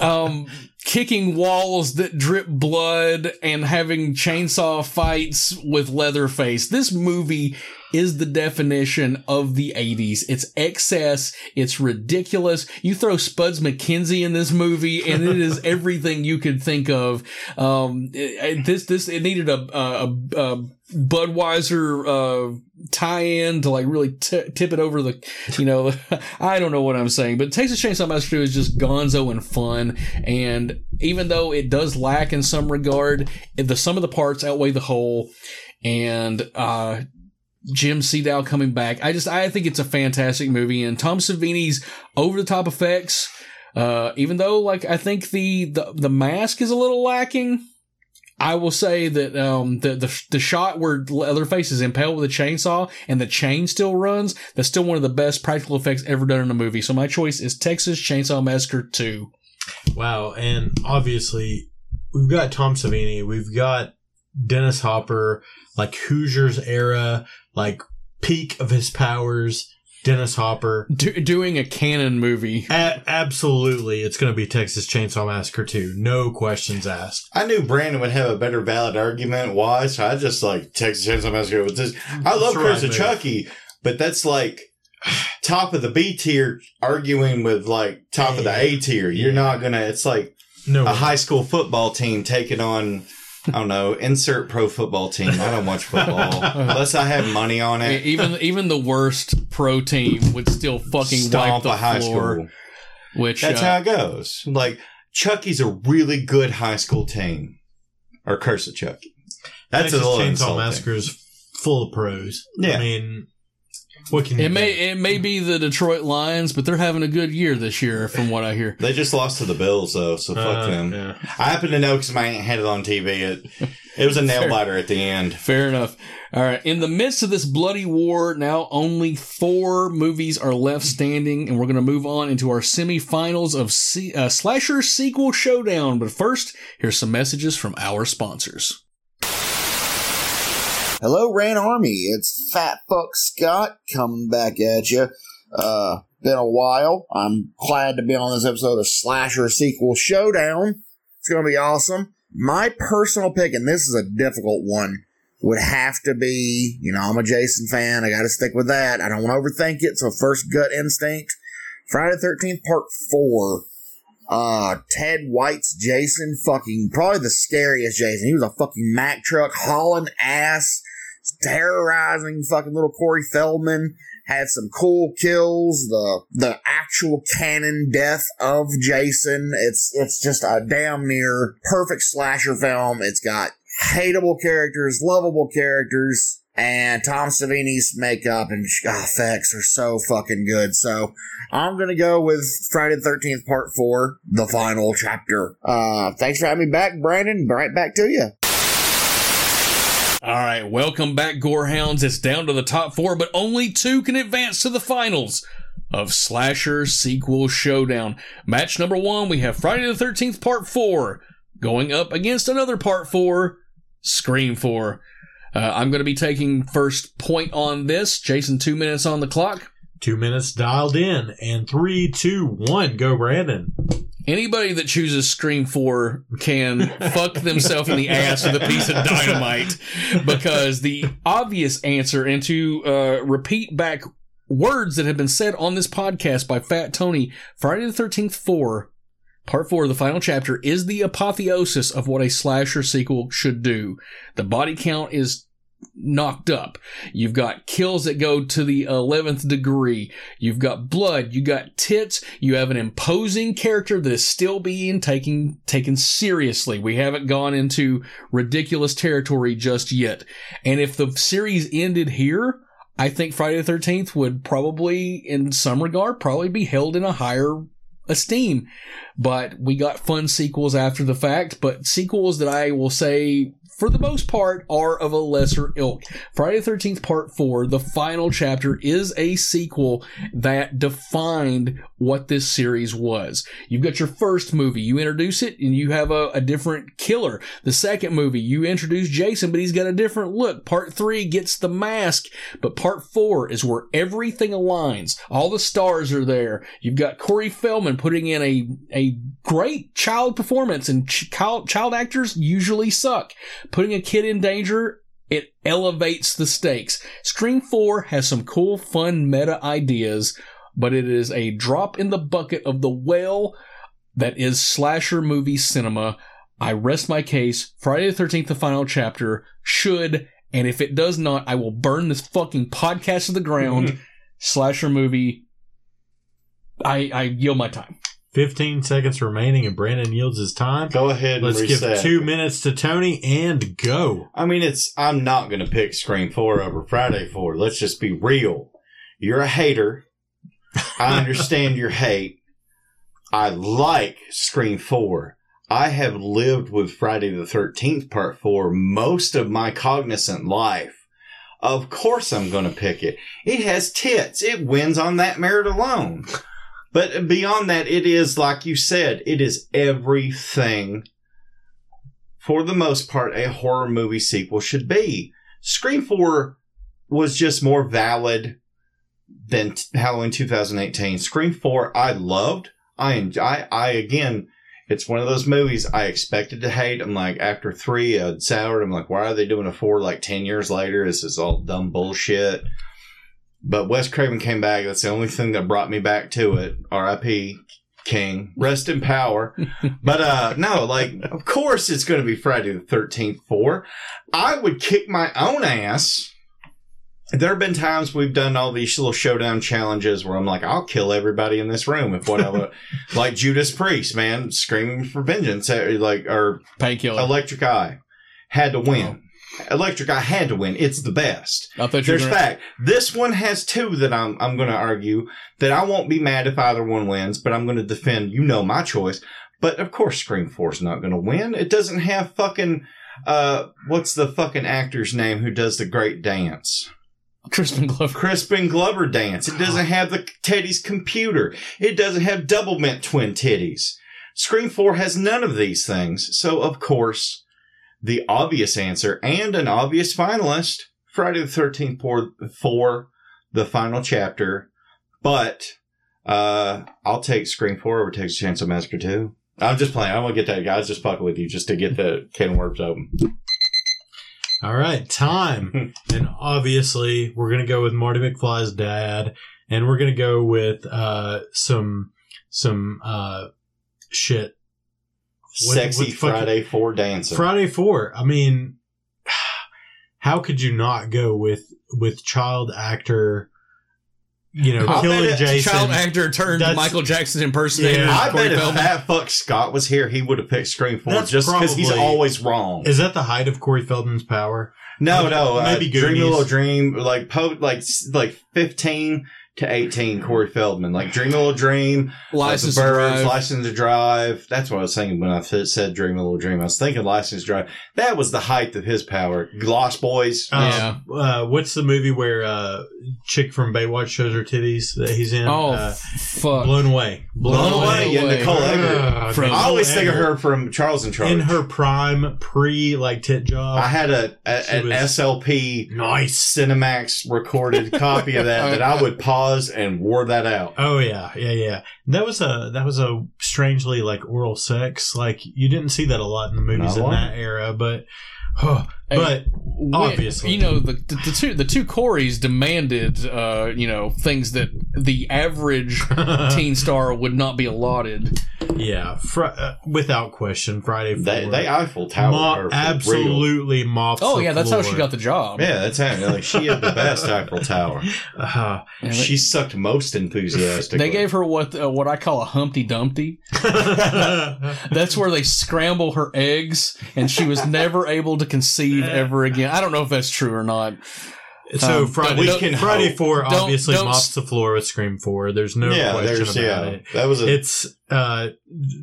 um, kicking walls that drip blood and having chainsaw fights with Leatherface? This movie is the definition of the 80s. It's excess. It's ridiculous. You throw Spuds MacKenzie in this movie and it is *laughs* everything you could think of. Um, it- this, this, it needed a, a, a Budweiser, uh, tie-in to like really t- tip it over the, you know, *laughs* I don't know what I'm saying, but Texas Chainsaw Massacre 2 is just gonzo and fun. And even though it does lack in some regard, the some of the parts outweigh the whole. And, uh, Jim Siedow coming back. I just, I think it's a fantastic movie and Tom Savini's over the top effects. Uh, even though like I think the, the, the mask is a little lacking. I will say that, um, the, the, the shot where Leatherface is impaled with a chainsaw and the chain still runs, that's still one of the best practical effects ever done in a movie. So my choice is Texas Chainsaw Massacre 2. Wow, and obviously we've got Tom Savini, we've got Dennis Hopper, like Hoosiers era, like peak of his powers. Dennis Hopper. Do, doing a Cannon movie. A- absolutely, it's going to be Texas Chainsaw Massacre 2. No questions asked. I knew Brandon would have a better valid argument why, so I just like Texas Chainsaw Massacre with this. I love That's Curse right, of. Chucky, but that's like top of the B tier arguing with like top of the A tier. You're not gonna. It's like No, a high school football team taking on. I don't know. Insert pro football team. I don't watch football unless I have money on it. Even even the worst pro team would still fucking wipe the a high floor. school. Which That's uh, how it goes. Like Chucky's a really good high school team, or Curse of Chucky. That's Texas a little Chainsaw insulting. Massacre is full of pros. Yeah. I mean, what can you It do? may it may be the Detroit Lions, but they're having a good year this year, from what I hear. They just lost to the Bills, though, so fuck Uh, them. yeah. I happen to know because my aunt had it on TV. It, it was a nail *laughs* biter at the end. Fair enough. All right. In the midst of this bloody war, now only four movies are left standing, and we're going to move on into our semifinals of C- uh, Slasher Sequel Showdown. But first, here's some messages from our sponsors. Hello, Ran Army. It's Fat Fuck Scott coming back at you. Uh, been a while. I'm glad to be on this episode of Slasher Sequel Showdown. It's going to be awesome. My personal pick, and this is a difficult one, would have to be, you know, I'm a Jason fan. I got to stick with that. I don't want to overthink it. So first gut instinct. Friday the 13th part four. Uh, Ted White's Jason, fucking probably the scariest Jason. He was a fucking Mack truck hauling ass, terrorizing fucking little Corey Feldman. Had some cool kills. The the actual canon death of Jason. It's it's just a damn near perfect slasher film. It's got hateable characters, lovable characters, and Tom Savini's makeup and ah, effects are so fucking good. So I'm gonna go with Friday the Thirteenth Part Four, the final chapter. Uh, thanks for having me back, Brandon. Right back to you. All right, welcome back, Gorehounds. It's down to the top four, but only two can advance to the finals of Slasher Sequel Showdown. Match number one, we have Friday the 13th Part 4 going up against another Part 4, Scream 4. Uh, I'm going to be taking first point on this. Jason, two minutes on the clock. Two minutes dialed in, and three, two, one, go, Brandon. Anybody that chooses Scream 4 can fuck themselves in the ass with a piece of dynamite because the obvious answer, and to uh, repeat back words that have been said on this podcast by Fat Tony, Friday the 13th 4, Part 4, the final chapter, is the apotheosis of what a slasher sequel should do. The body count is knocked up. You've got kills that go to the 11th degree. You've got blood. You got tits. You have an imposing character that is still being taken, taken seriously. We haven't gone into ridiculous territory just yet. And if the series ended here, I think Friday the 13th would probably, in some regard, probably be held in a higher esteem. But we got fun sequels after the fact, but sequels that I will say for the most part, are of a lesser ilk. Friday the 13th Part 4, the final chapter, is a sequel that defined what this series was. You've got your first movie, you introduce it, and you have a, a different killer. The second movie, you introduce Jason, but he's got a different look. Part 3 gets the mask, but Part 4 is where everything aligns. All the stars are there. You've got Corey Feldman putting in a, a great child performance, and ch- child, child actors usually suck putting a kid in danger, it elevates the stakes. Scream 4 has some cool, fun meta ideas, but it is a drop in the bucket of the well that is slasher movie cinema. I rest my case. Friday the 13th, the final chapter, should, and if it does not, I will burn this fucking podcast to the ground. *laughs* slasher movie. I, I yield my time. 15 seconds remaining and Brandon yields his time. Go ahead and Let's reset. give two minutes to Tony and go. I mean, it's, I'm not going to pick Scream 4 over Friday 4. Let's just be real. You're a hater. I *laughs* understand your hate. I like Scream 4. I have lived with Friday the 13th Part 4 most of my cognizant life. Of course I'm going to pick it. It has tits. It wins on that merit alone. But beyond that, it is, like you said, it is everything, for the most part, a horror movie sequel should be. Scream 4 was just more valid than Halloween 2018. Scream 4, I loved. I, I, I, again, it's one of those movies I expected to hate. I'm like, after three, I'd soured. I'm like, why are they doing a four like 10 years later? This is all dumb bullshit. But Wes Craven came back. That's the only thing that brought me back to it. R.I.P. King. Rest in power. *laughs* but uh no, like of course it's gonna be Friday the thirteenth four. I would kick my own ass. There have been times we've done all these little showdown challenges where I'm like, I'll kill everybody in this room if whatever *laughs* like Judas Priest, man, screaming for vengeance uh, like or Painkiller. Electric Eye. Had to win. Electric Eye had to win. It's the best. I thought you There's gonna- fact. This one has two that I'm I'm going to argue that I won't be mad if either one wins, but I'm going to defend. You know my choice. But of course, Scream Four is not going to win. It doesn't have fucking uh what's the fucking actor's name who does the great dance? Crispin Glover. Crispin Glover dance. It doesn't have the Teddy's computer. It doesn't have Doublemint twin titties. Scream 4 has none of these things. So, of course, the obvious answer and an obvious finalist, Friday the 13th for, for the final chapter. But, uh, I'll take Scream 4 over Texas Chainsaw Massacre 2. I'm just playing. I want to get that, guys. Just fucking with you just to get the can of worms open. All right, time. and obviously, we're going to go with Marty McFly's dad, and we're going to go with uh, some some uh, shit. What- Sexy what fucking- Friday Four dancing. Friday Four. I mean, how could you not go with with child actor? You know, I killing bet Jason. Child actor turned Michael Jackson impersonator. Yeah. I Corey bet if Feldman. Fat Fuck Scott was here, he would have picked Scream Four That's just because he's always wrong. Is that the height of Corey Feldman's power? No, Maybe- no. Uh, maybe Dream a Little Dream, like po- like like fifteen to eighteen. Corey Feldman, like Dream a Little Dream, License uh, to the Birds, Drive. License to Drive. That's what I was thinking when I f- said Dream a Little Dream. I was thinking License to Drive. That was the height of his power. Lost Boys. Uh, uh, what's the movie where uh, chick from Baywatch shows her titties that he's in? Oh, uh, fuck. Blown away. Blown away. Yeah, Nicole Eggert. Uh, From- I always think of her from Charles in Charge. in her prime, pre like tit job. I had a, a an was- SLP nice Cinemax recorded copy of that *laughs* that I would pause and wore that out. Oh yeah, yeah, yeah. That was a that was a strangely like oral sex. Like you didn't see that a lot in the movies Not in that era, but but when- obviously, you know the, the the two the two Coreys demanded uh you know things that the average *laughs* teen star would not be allotted. yeah, fr- uh, without question, Friday. They, Four. they Eiffel Tower Mop- her absolutely mopped. Oh yeah, that's how she got the job. Yeah, that's how like she had the best *laughs* Eiffel Tower. Uh, And they- She sucked most enthusiastically. They gave her what uh, what I call a Humpty Dumpty. *laughs* That's where they scramble her eggs, and she was never able to conceive ever again. I don't know if that's true or not. so Um, Friday, we can Friday hope. Four Don't- obviously don't mops the floor with Scream Four. There's no yeah, question there's about yeah. it. That was a It's uh,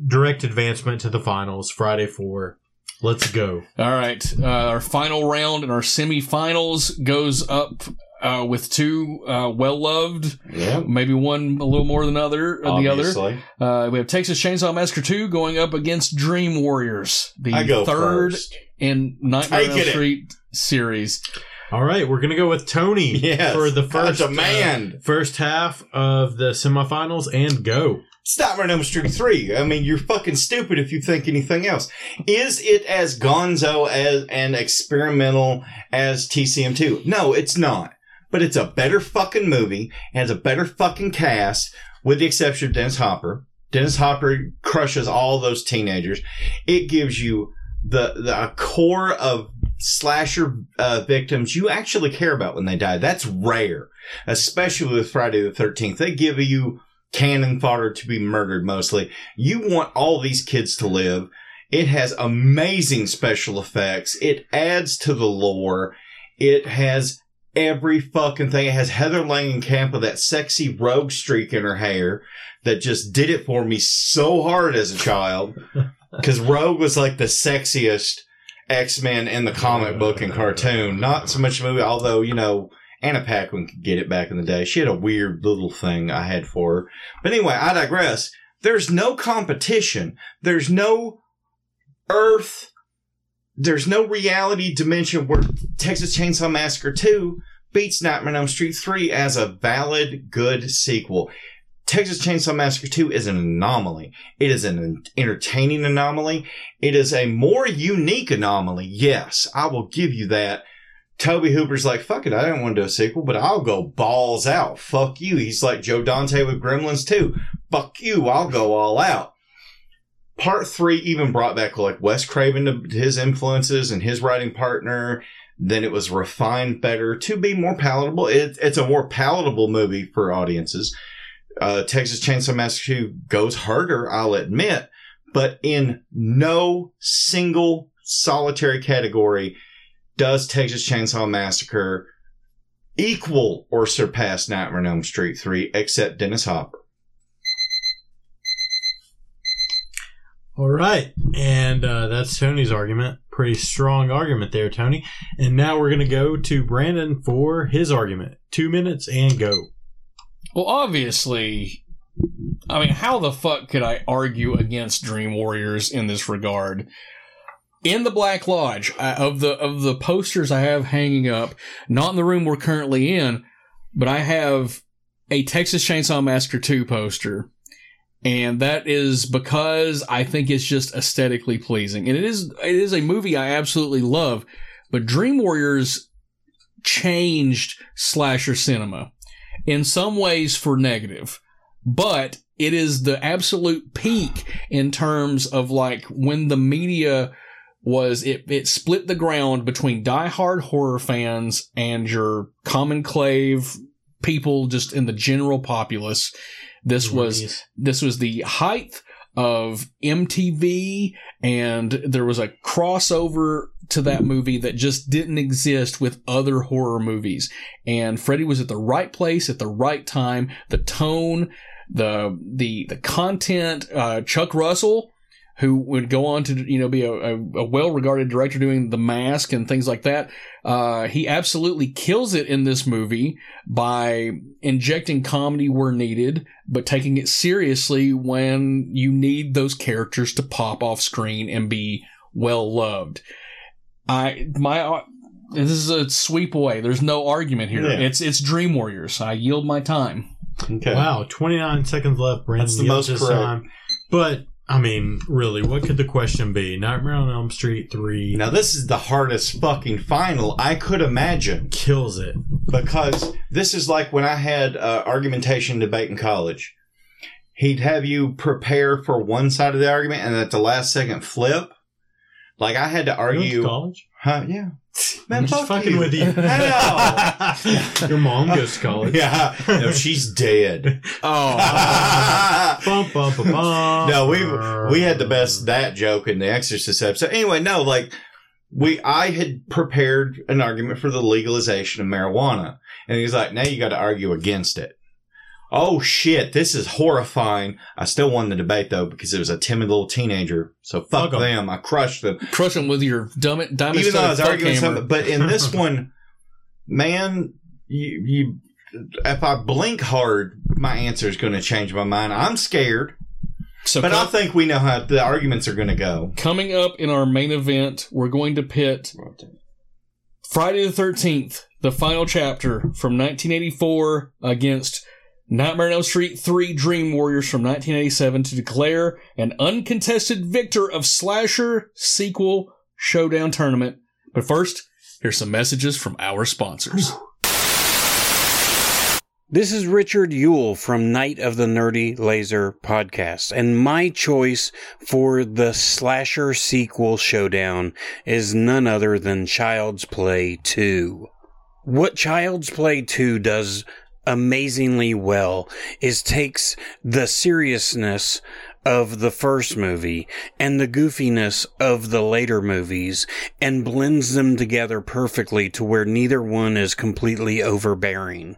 direct advancement to the finals. Friday Four. Let's go. All right, uh, our final round and our semifinals goes up uh, with two uh, well loved, yeah. maybe one a little more than other uh, the other. Obviously. Uh, we have Texas Chainsaw Massacre 2 going up against Dream Warriors, the I go third first. In Nightmare on Take Elm it. Street series. All right, we're gonna go with Tony Yes, for the I first demand. uh, first half of the semifinals and go. Stop Nightmare on Elm Street 3. I mean, you're fucking stupid if you think anything else. Is it as gonzo as and experimental as TCM2? No, it's not. But it's a better fucking movie, and has a better fucking cast, with the exception of Dennis Hopper. Dennis Hopper crushes all those teenagers. It gives you the, the core of slasher uh, victims you actually care about when they die. That's rare, especially with Friday the 13th. They give you cannon fodder to be murdered mostly. You want all these kids to live. It has amazing special effects. It adds to the lore. It has every fucking thing. It has Heather Langenkamp with that sexy rogue streak in her hair that just did it for me so hard as a child. *laughs* Cause Rogue was like the sexiest X-Men in the comic book and cartoon. Not so much movie, although, you know, Anna Paquin could get it back in the day. She had a weird little thing I had for her. But anyway, I digress. There's no competition. There's no Earth. There's no reality dimension where Texas Chainsaw Massacre 2 beats Nightmare on Elm Street 3 as a valid, good sequel. Texas Chainsaw Massacre 2 is an anomaly. It is an entertaining anomaly. It is a more unique anomaly. Yes, I will give you that. Tobe Hooper's like, fuck it, I don't want to do a sequel, but I'll go balls out. Fuck you. He's like Joe Dante with Gremlins 2. Fuck you, I'll go all out. Part three even brought back like Wes Craven to his influences and his writing partner. Then it was refined better to be more palatable. It, it's a more palatable movie for audiences. Uh, Texas Chainsaw Massacre goes harder, I'll admit, but in no single solitary category does Texas Chainsaw Massacre equal or surpass Nightmare on Elm Street 3 except Dennis Hopper. All right, and uh, that's Tony's argument. Pretty strong argument there, Tony. And now we're gonna go to Brandon for his argument. Two minutes and go. Well, obviously, I mean, how the fuck could I argue against Dream Warriors in this regard? In the Black Lodge, I, of the of the posters I have hanging up, not in the room we're currently in, but I have a Texas Chainsaw Massacre 2 poster. And that is because I think it's just aesthetically pleasing. And it is it is a movie I absolutely love, but Dream Warriors changed slasher cinema in some ways for negative, but it is the absolute peak in terms of like when the media was it it split the ground between diehard horror fans and your common clave people just in the general populace. This was this was the height of MTV and there was a crossover to that movie that just didn't exist with other horror movies. And Freddy was at the right place at the right time. The tone, the the the content, uh, Chuck Russell who would go on to you know be a, a, a well-regarded director doing The Mask and things like that. Uh, he absolutely kills it in this movie by injecting comedy where needed, but taking it seriously when you need those characters to pop off screen and be well loved. I my uh, this is a sweep away. There's no argument here. Yeah. It's it's Dream Warriors. I yield my time. Okay. Wow, 29 seconds left. Brandon That's the most his correct. time. But, I mean, really, what could the question be? Nightmare on Elm Street 3 Now this is the hardest fucking final I could imagine kills it. because this is like when I had uh, argumentation debate in college. He'd have you prepare for one side of the argument and at the last second flip. Like I had to You went to argue. college? Huh? Yeah. Man, I'm just fuck fucking with you. *laughs* I. *laughs* Your mom goes to *laughs* college. yeah. No, she's dead. Oh, Bum, bum, bum, bum. no, we we had the best that joke in the Exorcist episode. Anyway, no, like we I had prepared an argument for the legalization of marijuana, and he's like, "Now you got to argue against it." Oh shit, this is horrifying. I still won the debate though because it was a timid little teenager. So fuck, 'em. them. I crushed them. crush them with your dumb diamond Even though I was arguing hammer. something, but in *laughs* this one, man, you you if I blink hard, my answer is going to change my mind. I'm scared. So But com- I think we know how the arguments are going to go. coming up in our main event, we're going to pit Friday the 13th, the final chapter from 1984 against Nightmare on Elm Street 3 Dream Warriors from 1987 to declare an uncontested victor of Slasher sequel showdown tournament. But first, here's some messages from our sponsors. *sighs* This is Richard Yule from Night of the Nerdy Laser podcast, and my choice for the slasher sequel showdown is none other than Child's Play 2. What Child's Play 2 does amazingly well is takes the seriousness of the first movie and the goofiness of the later movies and blends them together perfectly to where neither one is completely overbearing.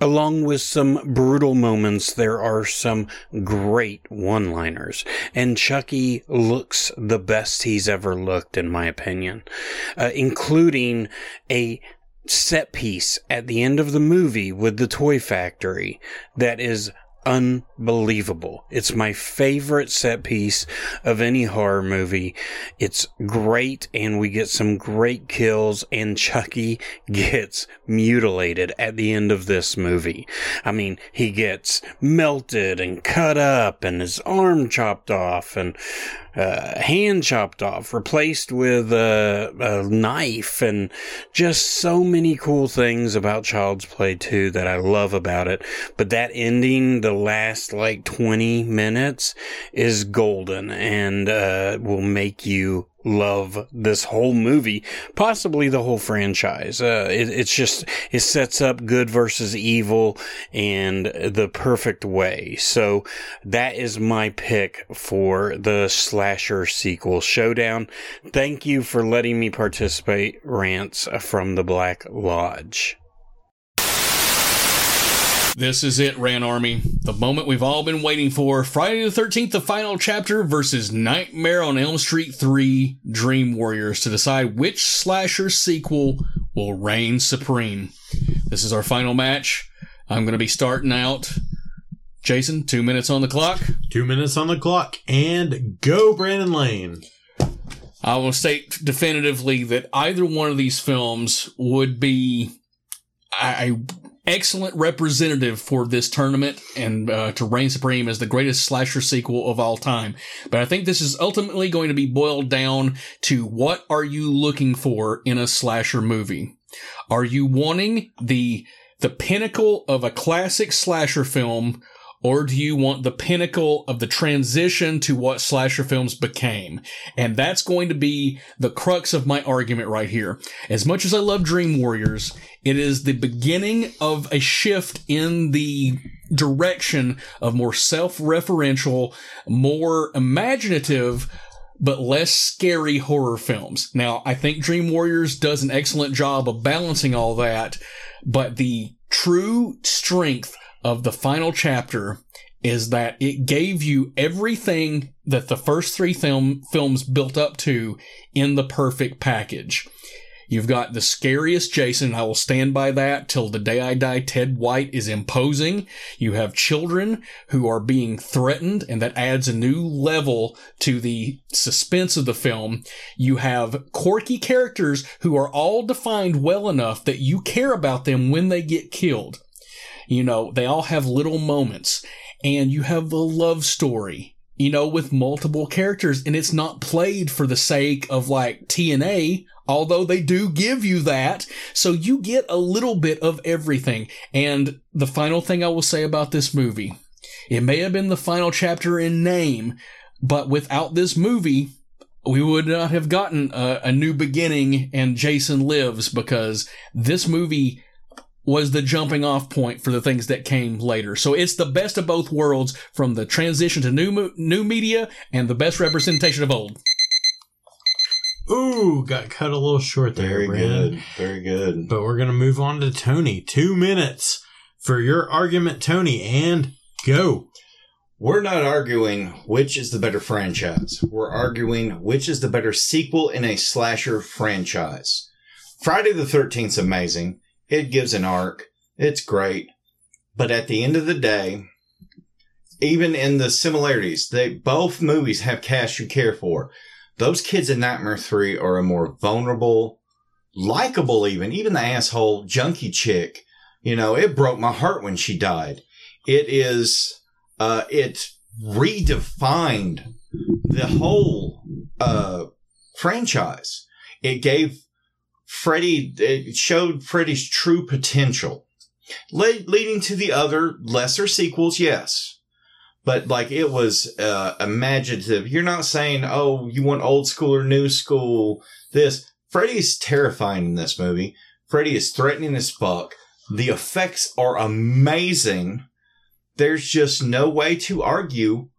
Along with some brutal moments, there are some great one liners. And Chucky looks the best he's ever looked, in my opinion, uh, including a set piece at the end of the movie with the toy factory that is unbelievable. It's my favorite set piece of any horror movie. It's great and we get some great kills and Chucky *laughs* gets mutilated at the end of this movie. I mean, he gets melted and cut up and his arm chopped off and uh, hand chopped off, replaced with a, a knife, and just so many cool things about Child's Play 2 that I love about it. But that ending, the last like 20 minutes, is golden and uh, will make you love this whole movie, possibly the whole franchise. Uh, it, it's just, it sets up good versus evil and the perfect way. So that is my pick for the slasher sequel showdown. Thank you for letting me participate, Rants from the Black Lodge. This is it, Ran Army. The moment we've all been waiting for. Friday the 13th, the final chapter versus Nightmare on Elm Street 3 Dream Warriors to decide which slasher sequel will reign supreme. This is our final match. I'm going to be starting out. Jason, two minutes on the clock. Two minutes on the clock. And go, Brandon Lane. I will state definitively that either one of these films would be a excellent representative for this tournament and uh, to reign supreme as the greatest slasher sequel of all time. But I think this is ultimately going to be boiled down to what are you looking for in a slasher movie? Are you wanting the the pinnacle of a classic slasher film or do you want the pinnacle of the transition to what slasher films became? And that's going to be the crux of my argument right here. As much as I love Dream Warriors, it is the beginning of a shift in the direction of more self-referential, more imaginative, but less scary horror films. Now, I think Dream Warriors does an excellent job of balancing all that, but the true strength of the final chapter is that it gave you everything that the first three film films built up to in the perfect package. You've got the scariest Jason. I will stand by that till the day I die. Ted White is imposing. You have children who are being threatened, and that adds a new level to the suspense of the film. You have quirky characters who are all defined well enough that you care about them when they get killed. You know, they all have little moments. And you have the love story, you know, with multiple characters. And it's not played for the sake of like TNA, although they do give you that. So you get a little bit of everything. And the final thing I will say about this movie, it may have been the final chapter in name, but without this movie, we would not have gotten a, a new beginning and Jason lives because this movie was the jumping off point for the things that came later. So it's the best of both worlds from the transition to new new media and the best representation of old. Ooh, got cut a little short there, Very Brandon. good. Very good. But we're gonna move on to Tony. Two minutes for your argument, Tony, and go. We're not arguing which is the better franchise. We're arguing which is the better sequel in a slasher franchise. Friday the 13th is amazing. It gives an arc. It's great. But at the end of the day, even in the similarities, they both movies have cast you care for. Those kids in Nightmare 3 are a more vulnerable, likable even, even the asshole junkie chick. You know, it broke my heart when she died. It is, uh, it redefined the whole, uh, franchise. It gave Freddy, it showed Freddy's true potential. Le- leading to the other lesser sequels, yes. But like it was uh, imaginative. You're not saying, oh, you want old school or new school. This Freddy's terrifying in this movie. Freddy is threatening as fuck. The effects are amazing. There's just no way to argue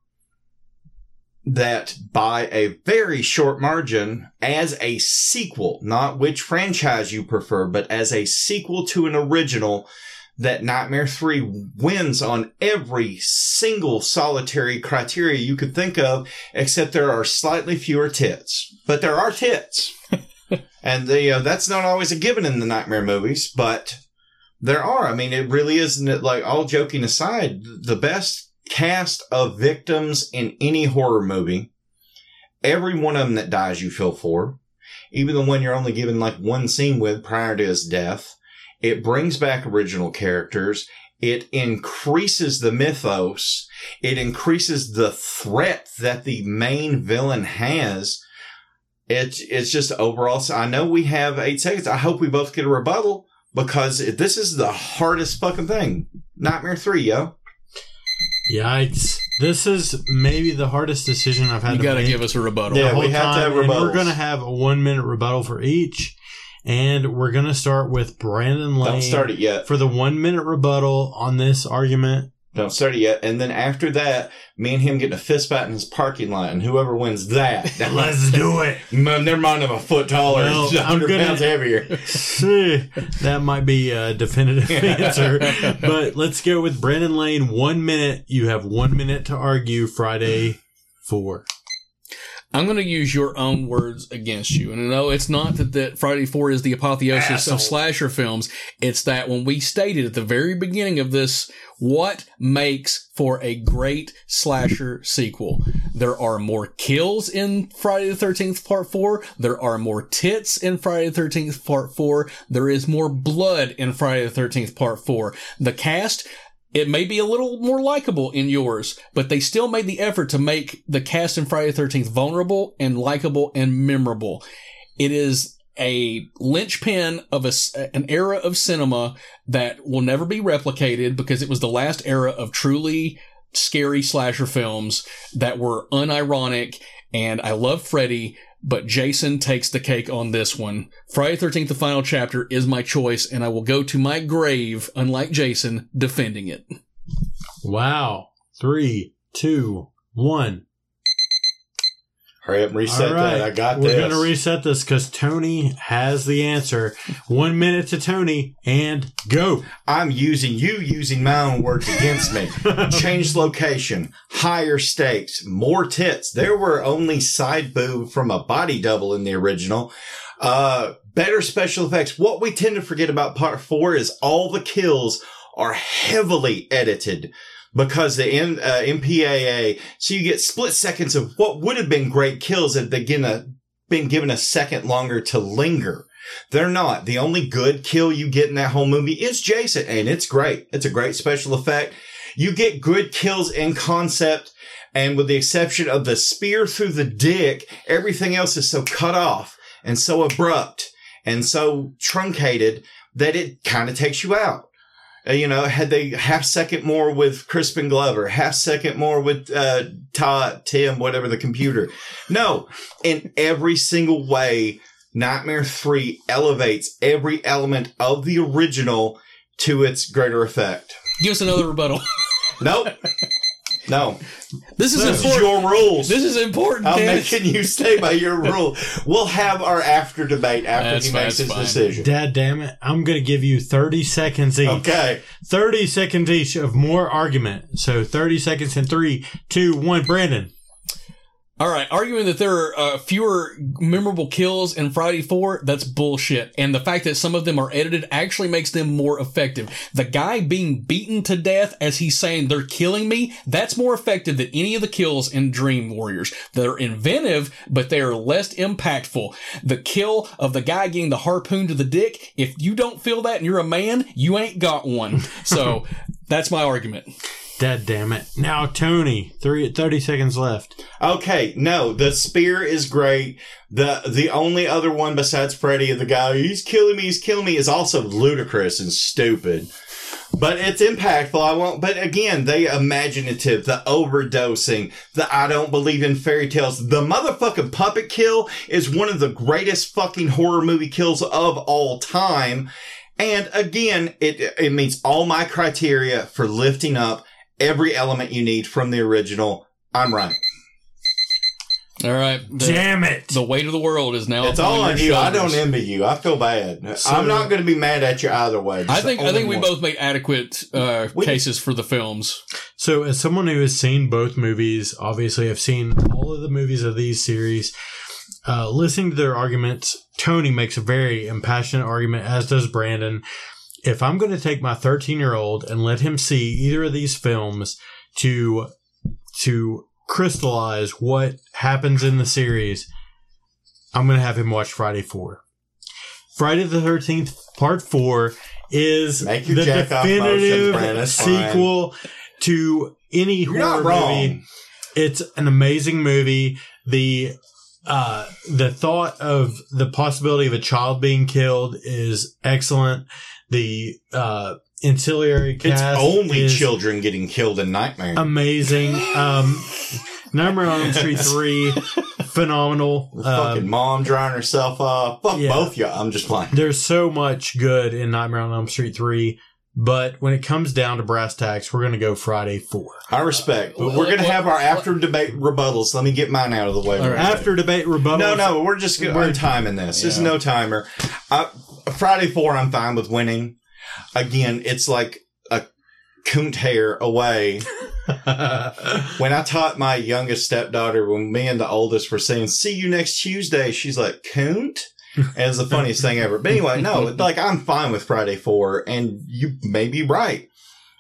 that by a very short margin as a sequel, not which franchise you prefer, but as a sequel to an original, that Nightmare 3 wins on every single solitary criteria you could think of, except there are slightly fewer tits. But there are tits. *laughs* and the, uh, that's not always a given in the Nightmare movies, but there are. I mean, it really isn't like all joking aside, the best cast of victims in any horror movie. Every one of them that dies, you feel for. Even the one you're only given like one scene with prior to his death. It brings back original characters. It increases the mythos. It increases the threat that the main villain has. It's, it's just overall. I know we have eight seconds. I hope we both get a rebuttal because this is the hardest fucking thing. Nightmare 3, yo. Yikes. This is maybe the hardest decision I've had You to got to make give us a rebuttal. Yeah, we have to time, have and We're going to have a one minute rebuttal for each. And we're going to start with Brandon Lane Don't start it yet. for the one minute rebuttal on this argument. Don't start it yet. And then after that, me and him getting a fist fight in his parking lot, and whoever wins that, *laughs* Let's do it. *laughs* Never mind, I'm a foot taller, Well, and I'm 100 gonna- pounds heavier. See, that might be a definitive *laughs* answer. But let's go with Brandon Lane. One minute. You have one minute to argue Friday four. I'm going to use your own words against you. And no, it's not that, that Friday 4 is the apotheosis Asshole. of slasher films. It's that when we stated at the very beginning of this, what makes for a great slasher sequel? There are more kills in Friday the 13th Part 4. There are more tits in Friday the 13th Part 4. There is more blood in Friday the 13th Part 4. The cast, it may be a little more likable in yours, but they still made the effort to make the cast in Friday the 13th vulnerable and likable and memorable. It is a linchpin of a, an era of cinema that will never be replicated because it was the last era of truly scary slasher films that were unironic, and I love Freddy, but Jason takes the cake on this one. Friday 13th, the final chapter, is my choice, and I will go to my grave, unlike Jason, defending it. Wow. Three, two, one. Hurry up and reset All right. that. I got We're this. going to reset this because Tony has the answer. One minute to Tony and go. I'm using you using my own words against me. *laughs* Change location, higher stakes, more tits. There were only side boob from a body double in the original. Uh, better special effects. What we tend to forget about part four is all the kills are heavily edited because the M- uh, MPAA, so you get split seconds of what would have been great kills if they a, been given a second longer to linger. They're not. The only good kill you get in that whole movie is Jason, and it's great. It's a great special effect. You get good kills in concept, and with the exception of the spear through the dick, everything else is so cut off and so abrupt and so truncated that it kind of takes you out. Uh, you know, had they half second more with Crispin Glover, half second more with uh, Todd, Tim, whatever the computer. No, in every single way, Nightmare 3 elevates every element of the original to its greater effect. Give us another rebuttal. Nope. *laughs* No. This is This is important. your rules. This is important. I'm Dennis. making you stay by your *laughs* rule. We'll have our after debate after That's he fine, makes his fine. decision. Dad damn it. I'm going to give you 30 seconds each. Okay. 30 seconds each of more argument. So 30 seconds in three, two, one. Brandon. All right, arguing that there are uh, fewer memorable kills in Friday 4, that's bullshit. And the fact that some of them are edited actually makes them more effective. The guy being beaten to death as he's saying they're killing me, that's more effective than any of the kills in Dream Warriors. They're inventive, but they are less impactful. The kill of the guy getting the harpoon to the dick, if you don't feel that and you're a man, you ain't got one. So *laughs* that's my argument. Dad damn it. Now, Tony. Three, 30 seconds left. Okay, no, the spear is great. The the only other one besides Freddy, the guy he's killing me, he's killing me, is also ludicrous and stupid. But it's impactful. I won't. But again, they imaginative, the overdosing, the I don't believe in fairy tales. The motherfucking puppet kill is one of the greatest fucking horror movie kills of all time. And again, it it meets all my criteria for lifting up every element you need from the original. I'm right. All right. The, Damn it. The weight of the world is now It's all on your you. I don't envy you. I feel bad. So- I'm not going to be mad at you either way. I think I only think we one. both made adequate uh, We- cases for the films. So, as someone who has seen both movies, obviously I've seen all of the movies of these series. Uh, listening to their arguments, Tony makes a very impassioned argument, as does Brandon. If I'm going to take my 13 year old and let him see either of these films to to crystallize what happens in the series, I'm going to have him watch Friday 4. Friday the 13th, Part 4 is the off motions, definitive Brandon. Fine. sequel to any You're horror not wrong. movie. It's an amazing movie. The uh, the thought of the possibility of a child being killed is excellent. The uh, ancillary It's only children getting killed in Nightmare. amazing. Um, Nightmare on Elm Street *laughs* three, phenomenal. fucking Um, mom drying herself off. Fuck yeah. both y'all. I'm just playing. there's so much good in Nightmare on Elm Street three, but when it comes down to brass tacks, we're going to go Friday four. I respect, but we're going to have our after debate rebuttals. Let me get mine out of the way. All right. After debate rebuttal. No, no, we're just We're- we're timing this. This is Yeah. no timer. Uh, Friday four, I'm fine with winning. Again, it's like a coont hair away. *laughs* when I taught my youngest stepdaughter, when me and the oldest were saying, "See you next Tuesday," she's like, "Coont." And it's the funniest thing ever. But anyway, no, like I'm fine with Friday four, and you may be right,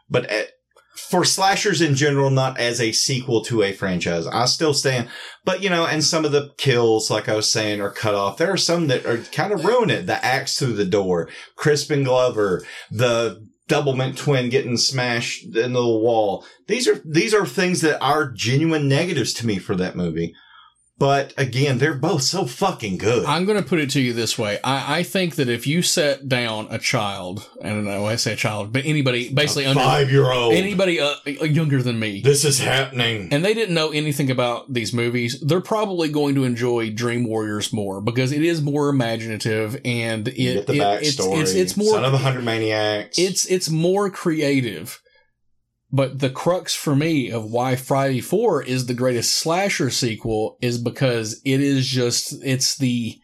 but at, for slashers in general, not as a sequel to a franchise, I still stand. But you know, and some of the kills, like I was saying, are cut off. There are some that are kind of ruin it. The axe through the door, Crispin Glover, the doublemint twin getting smashed into the wall. These are these are things that are genuine negatives to me for that movie. But again, they're both so fucking good. I'm going to put it to you this way. I, I think that if you set down a child, I don't know why I say a child, but anybody basically A under five-year-old. anybody uh, younger than me, this is happening. and they didn't know anything about these movies, they're probably going to enjoy Dream Warriors more because it is more imaginative and it, You get the it- backstory. it's, it's it's more Son of a hundred maniacs. it's it's more creative. But the crux for me of why Friday 4 is the greatest slasher sequel is because it is just it's the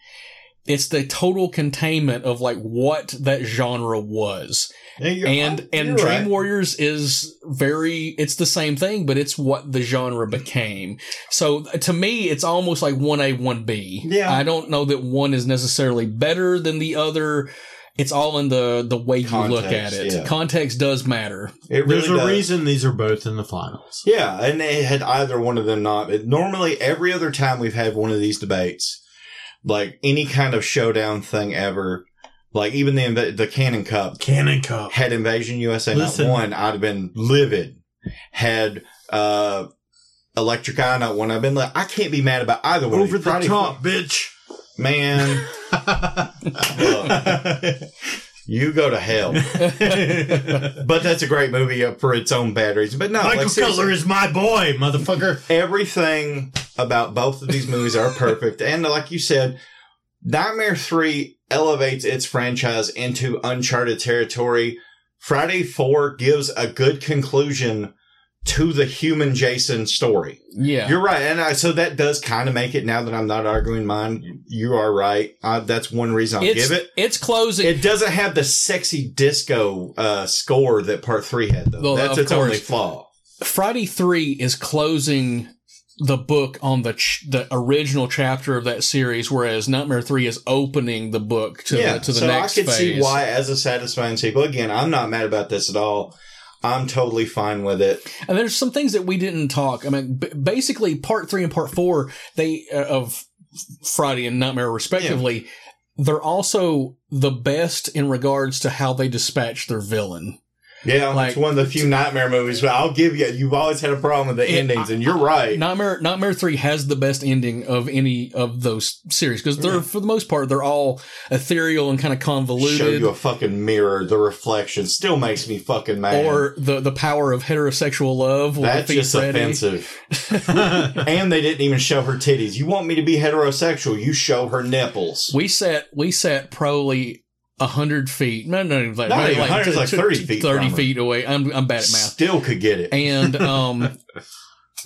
it's the total containment of like what that genre was. Yeah, and and you're Dream right. Warriors is very it's the same thing, but it's what the genre became. So to me, it's almost like one A, one B. Yeah. I don't know that one is necessarily better than the other. It's all in the the way you look at it. yeah. Context does matter. It really There's a does. reason these are both in the finals. Yeah, and they had either one of them not. It, normally, every other time we've had one of these debates, like any kind of showdown thing ever, like even the the Cannon Cup, Cannon Cup. had Invasion USA Listen. not won, I'd have been livid. Had uh Electric Eye not won, I've been like, I can't be mad about either one. Over these. the Friday top, bitch. Man. *laughs* Look, you go to hell. *laughs* but that's a great movie uh, for its own bad reasons. But no, Michael like, Cutler is my boy, motherfucker. everything about both of these movies are perfect. And like you said, Nightmare 3 elevates its franchise into uncharted territory. Friday 4 gives a good conclusion to the human Jason story. Yeah. You're right. And I, so that does kind of make it now that I'm not arguing mine. You are right. Uh, that's one reason I'll it's, give it. It's closing. It doesn't have the sexy disco uh, score that part three had, though. Well, that's its only flaw. Friday 3 is closing the book on the ch- the original chapter of that series, whereas Nightmare 3 is opening the book to yeah, the, to the so next I could phase. see why, as a satisfying sequel, again, I'm not mad about this at all. I'm totally fine with it. And there's some things that we didn't talk. I mean, b- basically, part three and part four, they uh, of Friday and Nightmare, respectively, they're also the best in regards to how they dispatch their villain. Yeah, Like- it's one of the few nightmare movies, but I'll give you, you've always had a problem with the Yeah, endings, and you're right. Nightmare Nightmare Three has the best ending of any of those series because they're for the most part they're all ethereal and kind of convoluted. Show you a fucking mirror, the reflection still makes me fucking mad. or the the power of heterosexual love. That's just Freddy. offensive. *laughs* and they didn't even show her titties. You want me to be heterosexual? You show her nipples. We sat we sat probably hundred feet. No, no, like, Not maybe even 100, it's like 30 feet Thirty feet away. I'm I'm bad at math. Still could get it. And *laughs* um,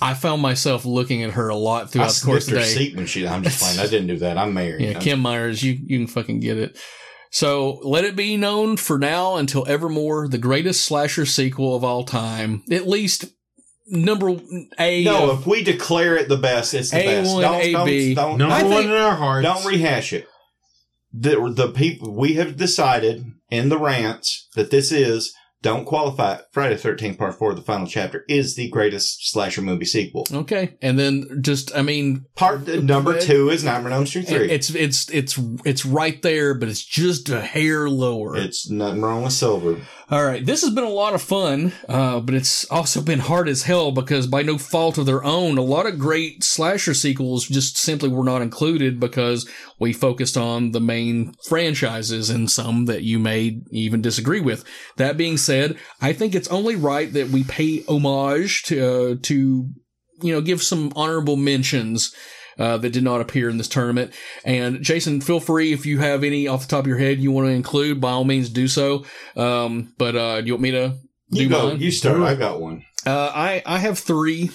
I found myself looking at her a lot I throughout the course of the day. seat when she. I'm just playing. I didn't do that. I'm married. Yeah, I'm- Kim Myers, you you can fucking get it. So let it be known for now until evermore, the greatest slasher sequel of all time. At least number A. No, of- if we declare it the best, it's the A1, best. Don't, AB. don't, don't, Number one think- in our hearts. don't rehash it. The, the people we have decided in the rants that this is don't qualify. Friday the 13th Part Four, the final chapter, is the greatest slasher movie sequel. okay, and then just I mean, Part number two is Nightmare on Elm Street three. it's it's it's it's right there, but it's just a hair lower. It's nothing wrong with Silver. All right, this has been a lot of fun, uh, but it's also been hard as hell because by no fault of their own, a lot of great slasher sequels just simply were not included because we focused on the main franchises and some that you may even disagree with. That being said, I think it's only right that we pay homage to uh, to you know give some honorable mentions uh, that did not appear in this tournament. And Jason, feel free if you have any off the top of your head you want to include, by all means do so. Um, but uh, do you want me to do You go. mine? You start. I got one. Uh, I I have three,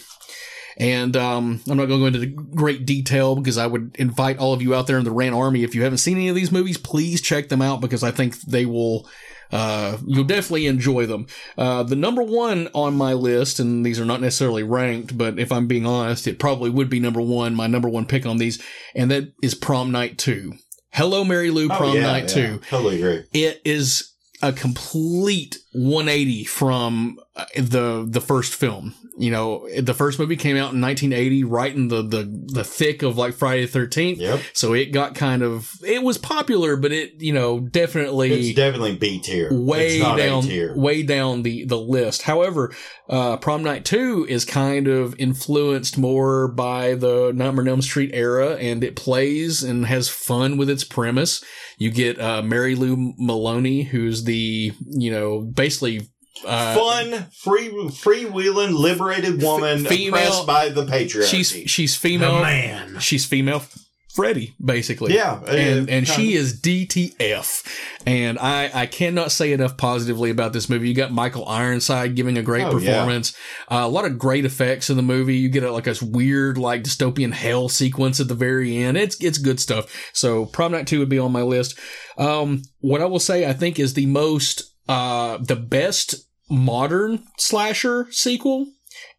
and um, I'm not going to go into the great detail because I would invite all of you out there in the Rant Army. If you haven't seen any of these movies, please check them out because I think they will. Uh, you'll definitely enjoy them. Uh, the number one on my list, and these are not necessarily ranked, but if I'm being honest, it probably would be number one, my number one pick on these, and that is Prom Night 2. Hello, Mary Lou, Prom Oh, yeah, Night yeah. 2 Totally agree. it is a complete 180 from uh, the the first film. You know, the first movie came out in 1980, right in the the the thick of like Friday the 13th. Yep. So it got kind of it was popular, but it you know definitely It's definitely B tier. way down A tier. way down the the list. However, uh, Prom Night Two is kind of influenced more by the Nightmare on Elm Street era, and it plays and has fun with its premise. You get uh, Mary Lou Maloney, who's the you know basically. Uh, Fun, free, freewheeling, liberated woman female- oppressed by the patriarchy. She's she's female. The man. She's female. Freddy, basically. Yeah, and and she kinda- is DTF, and I I cannot say enough positively about this movie. You got Michael Ironside giving a great Oh, yeah. performance, uh, a lot of great effects in the movie. You get a, like a weird like dystopian hell sequence at the very end. It's it's good stuff. So Prom Night Two would be on my list. Um, what I will say, I think, is the most uh the best modern slasher sequel.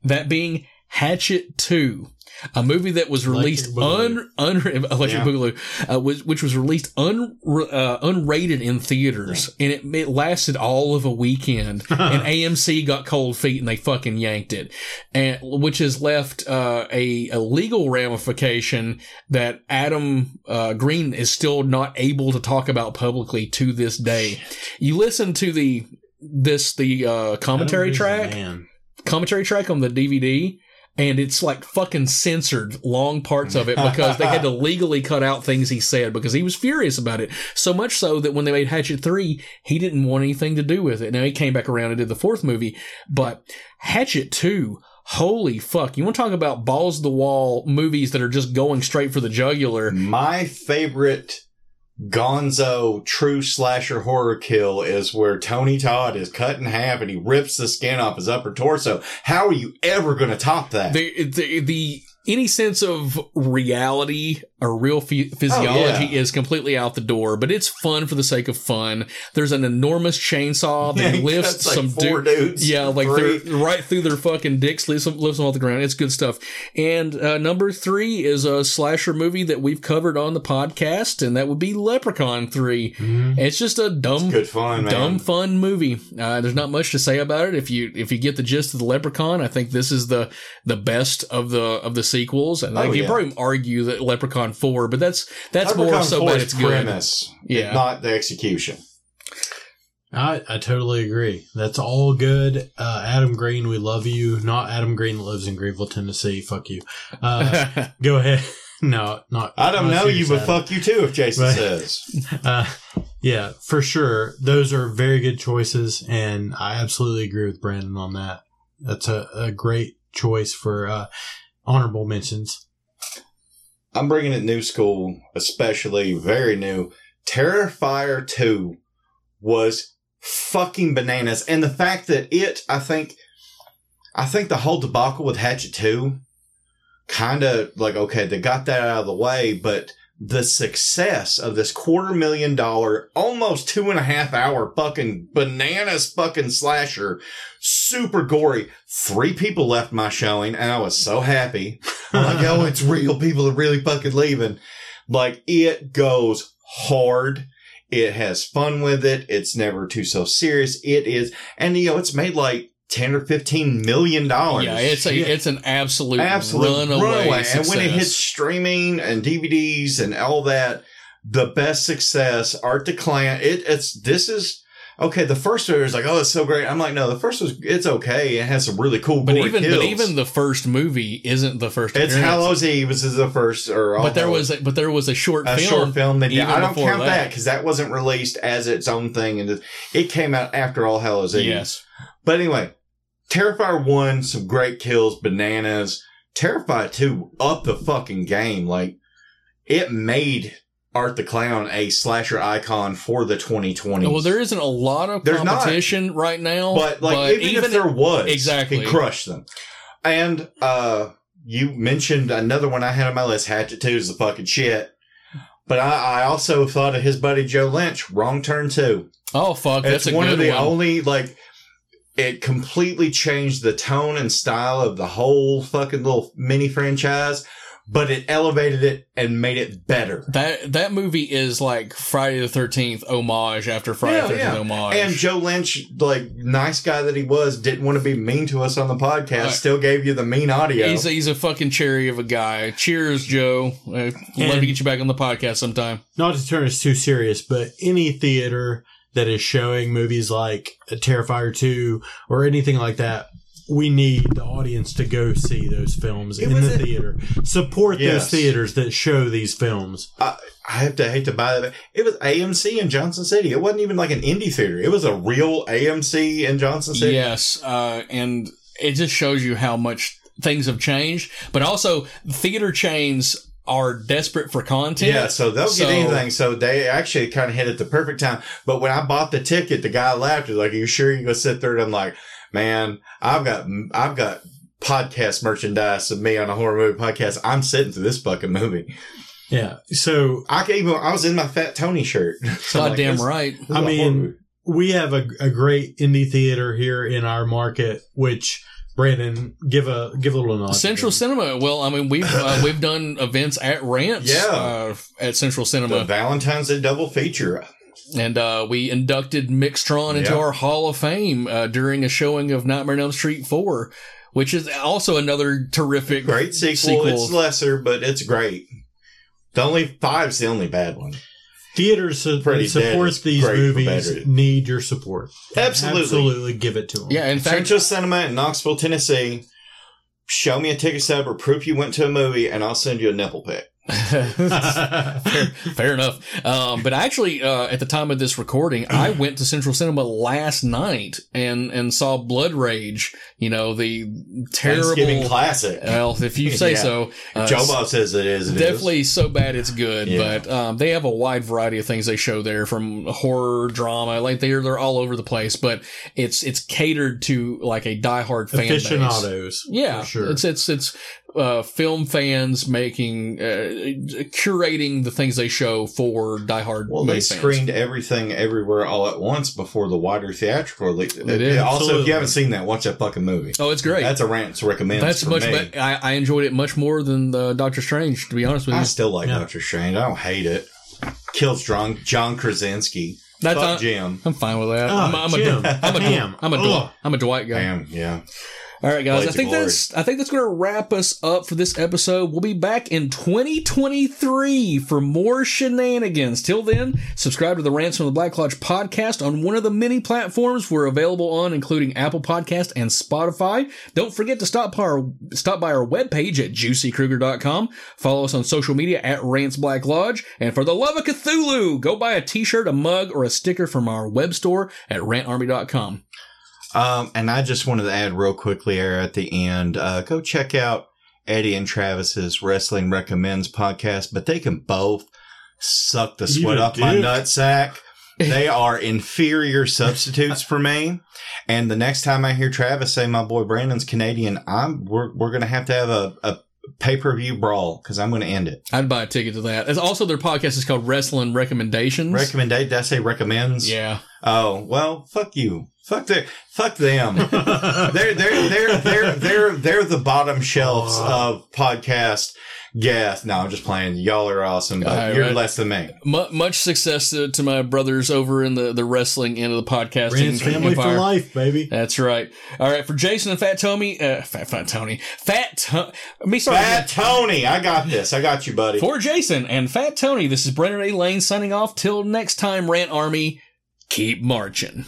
That being Hatchet Two. A movie that was released un, un *laughs* Electric Yeah. Boogaloo, uh, was, which was released un, uh, unrated in theaters, and it, it lasted all of a weekend. *laughs* and AMC got cold feet, and they fucking yanked it, and which has left uh, a, a legal ramification that Adam uh, Green is still not able to talk about publicly to this day. You listen to the this the uh, commentary track Man. commentary track on the DVD and it's like fucking censored long parts of it because they had to *laughs* legally cut out things he said because he was furious about it. So much so that when they made Hatchet 3, he didn't want anything to do with it. Now he came back around and did the fourth movie, but Hatchet 2, holy fuck. You want to talk about balls to the wall movies that are just going straight for the jugular. My favorite gonzo true slasher horror kill is where Tony Todd is cut in half and he rips the skin off his upper torso. How are you ever going to top that? the, the the any sense of reality or real phy- physiology Oh, yeah. is completely out the door, but it's fun for the sake of fun. There's an enormous chainsaw that *laughs* Yeah, lifts like, some du- dudes. Yeah, like they're right through their fucking dicks, lifts them, lifts them off the ground. It's good stuff. And uh, number three is a slasher movie that we've covered on the podcast, and that would be Leprechaun 3 It's just a dumb, good fun, man. dumb fun movie. Uh, there's not much to say about it. If you if you get the gist of the Leprechaun, I think this is the the best of the of the sequels. And Oh, like, you yeah. probably argue that Leprechaun four, but that's that's more so 4 bad is it's good. premise, Yeah. not the execution. I, I totally agree. That's all good. Uh, Adam Green, we love you. Not Adam Green that lives in Greenville, Tennessee. Fuck you. Uh, *laughs* go ahead. *laughs* No, not. I don't not know you, but Adam. fuck you too if Jason But- says. *laughs* Uh, yeah, for sure. Those are very good choices, and I absolutely agree with Brandon on that. That's a, a great choice for uh, honorable mentions. I'm bringing it new school, especially very new. Terrifier 2 was fucking bananas. And the fact that it, I think, I think the whole debacle with Hatchet 2 kind of like, okay, they got that out of the way, but the success of this quarter million dollar, almost two and a half hour fucking bananas fucking slasher, super gory. Three people left my showing and I was so happy. I'm like, oh, it's real. People are really fucking leaving. Like it goes hard. It has fun with it. It's never too so serious. It is, and you know, it's made like 10 or 15 million dollars. Yeah, it's a it's an absolute, absolute runaway, runaway. And when it hits streaming and DVDs and all that, the best success, Art the Clown, it, it's, this is, okay, the first one is like, oh, it's so great. I'm like, no, the first was, it's okay. It has some really cool, but even kills. but even the first movie isn't the first. it's appearance. Hallows Eve was the first, or All But there was a, but there was a short a film. short film that I don't count that because that wasn't released as its own thing, and it- it came out after All Hallows Eve. Yes. But anyway, Terrifier one, some great kills, bananas. Terrifier two, up the fucking game. Like it made Art the Clown a slasher icon for the 2020s. Well, there isn't a lot of There's not. competition right now, but like even, if there was, exactly, he crushed them. And uh you mentioned another one I had on my list. Hatchet Two is the fucking shit. But I, I also thought of his buddy Joe Lynch. Wrong Turn Two. Oh fuck, that's it's a one of the one. only like. It completely changed the tone and style of the whole fucking little mini franchise. but it elevated it and made it better. That that movie is like Friday the Thirteenth homage after Friday the Thirteenth homage. And Joe Lynch, like nice guy that he was, didn't want to be mean to us on the podcast. Right. Still gave you the mean audio. He's a, he's a fucking cherry of a guy. Cheers, Joe. Uh, love to get you back on the podcast sometime. not to turn us too serious, but any theater that is showing movies like Terrifier 2 or anything like that, we need the audience to go see those films It in the a- theater. Support Yes. those theaters that show these films. I, I have to hate to buy that. It was AMC in Johnson City. It wasn't even like an indie theater. It was a real AMC in Johnson City. Yes, uh, and it just shows you how much things have changed. But also, theater chains are desperate for content. Yeah, so they'll So- get anything. So they actually kind of hit at the perfect time. But when I bought the ticket, the guy laughed. He's like, "Are you sure you go sit there?" And I'm like, "Man, I've got I've got podcast merchandise of me on a horror movie podcast. I'm sitting through this fucking movie." Yeah. So I can even I was in my Fat Tony shirt. *laughs* So I'm like, Goddamn this- right. this is I a horror movie. mean, we have a, a great indie theater here in our market, which Brandon give a give a little nod. Central. Cinema. Well, I mean, we've uh, we've done events at Rants. Yeah. uh, at Central the Cinema, Valentine's Day double feature. and uh, we inducted Mixtron into Yeah. our Hall of Fame uh, during a showing of Nightmare on Elm Street Four, which is also another terrific Great sequel. It's lesser, but it's great. The only five's the only bad one. Theaters su- that support is these movies need your support. Absolutely. Absolutely give it to them. Yeah, in fact, Central Cinema in Knoxville, Tennessee. Show me a ticket stub or proof you went to a movie, and I'll send you a nipple pic. *laughs* fair, fair enough. Um, but actually, uh, at the time of this recording, I went to Central Cinema last night and and saw Blood Rage. You know the terrible Thanksgiving classic. Well, if you say *laughs* Yeah. so. Uh, Joe Bob says it is. It is. Definitely so bad it's good, Yeah. but um, they have a wide variety of things they show there, from horror, drama, like they're they're all over the place. But it's it's catered to like a diehard fan base. Aficionados. Yeah, for sure. it's it's it's uh, film fans making uh, curating the things they show for diehard. Well, movie they fans. screened everything everywhere all at once before the wider theatrical release. They did. Also, if you haven't seen that, watch that fucking movie. Oh, it's great. That's a rant to recommend. That's for much. me. Be- I, I enjoyed it much more than uh, Doctor Strange. To be honest with you, I still like Yeah. Doctor Strange. I don't hate it. Kills John John Krasinski. That's Fuck not- Jim. I'm fine with that. Oh, I'm, I'm Jim. a I'm a Ham. I'm a Ugh. I'm a Dwight guy. Damn, yeah. All right, guys. Blades I think that's I think that's going to wrap us up for this episode. We'll be back in 2023 for more shenanigans. Till then, subscribe to the Rants from the Black Lodge podcast on one of the many platforms we're available on, including Apple Podcast and Spotify. Don't forget to stop by our stop by our webpage at juicykruger.com. Follow us on social media at Rants Black Lodge. And for the love of Cthulhu, go buy a t-shirt, a mug, or a sticker from our web store at rantarmy.com. Um, and I just wanted to add real quickly here at the end, uh, go check out Eddie and Travis's Wrestling Recommends podcast, but they can both suck the sweat You off my nutsack. They are inferior substitutes for me. And the next time I hear Travis say my boy Brandon's Canadian, I'm, we're, we're going to have to have a, a pay-per-view brawl because I'm going to end it. I'd buy a ticket to that. It's also their podcast is called Wrestling Recommendations. Recommend, did I say recommends? yeah. Oh well, fuck you. Fuck the, fuck them. *laughs* they're they're they're they're they're they're the bottom shelves of podcast guests. No, I'm just playing. Y'all are awesome, but All you're right. less than me. Mu much success to, to my brothers over in the, the wrestling end of the podcasting Brandon's family for life, baby. That's right. All right, for Jason and Fat Tony, uh, Fat Fat Tony, Fat to- me sorry. Fat Tony, I got this. I got you, buddy. For Jason and Fat Tony, this is Brandon A. Lane signing off. Till next time, Rant Army, keep marching.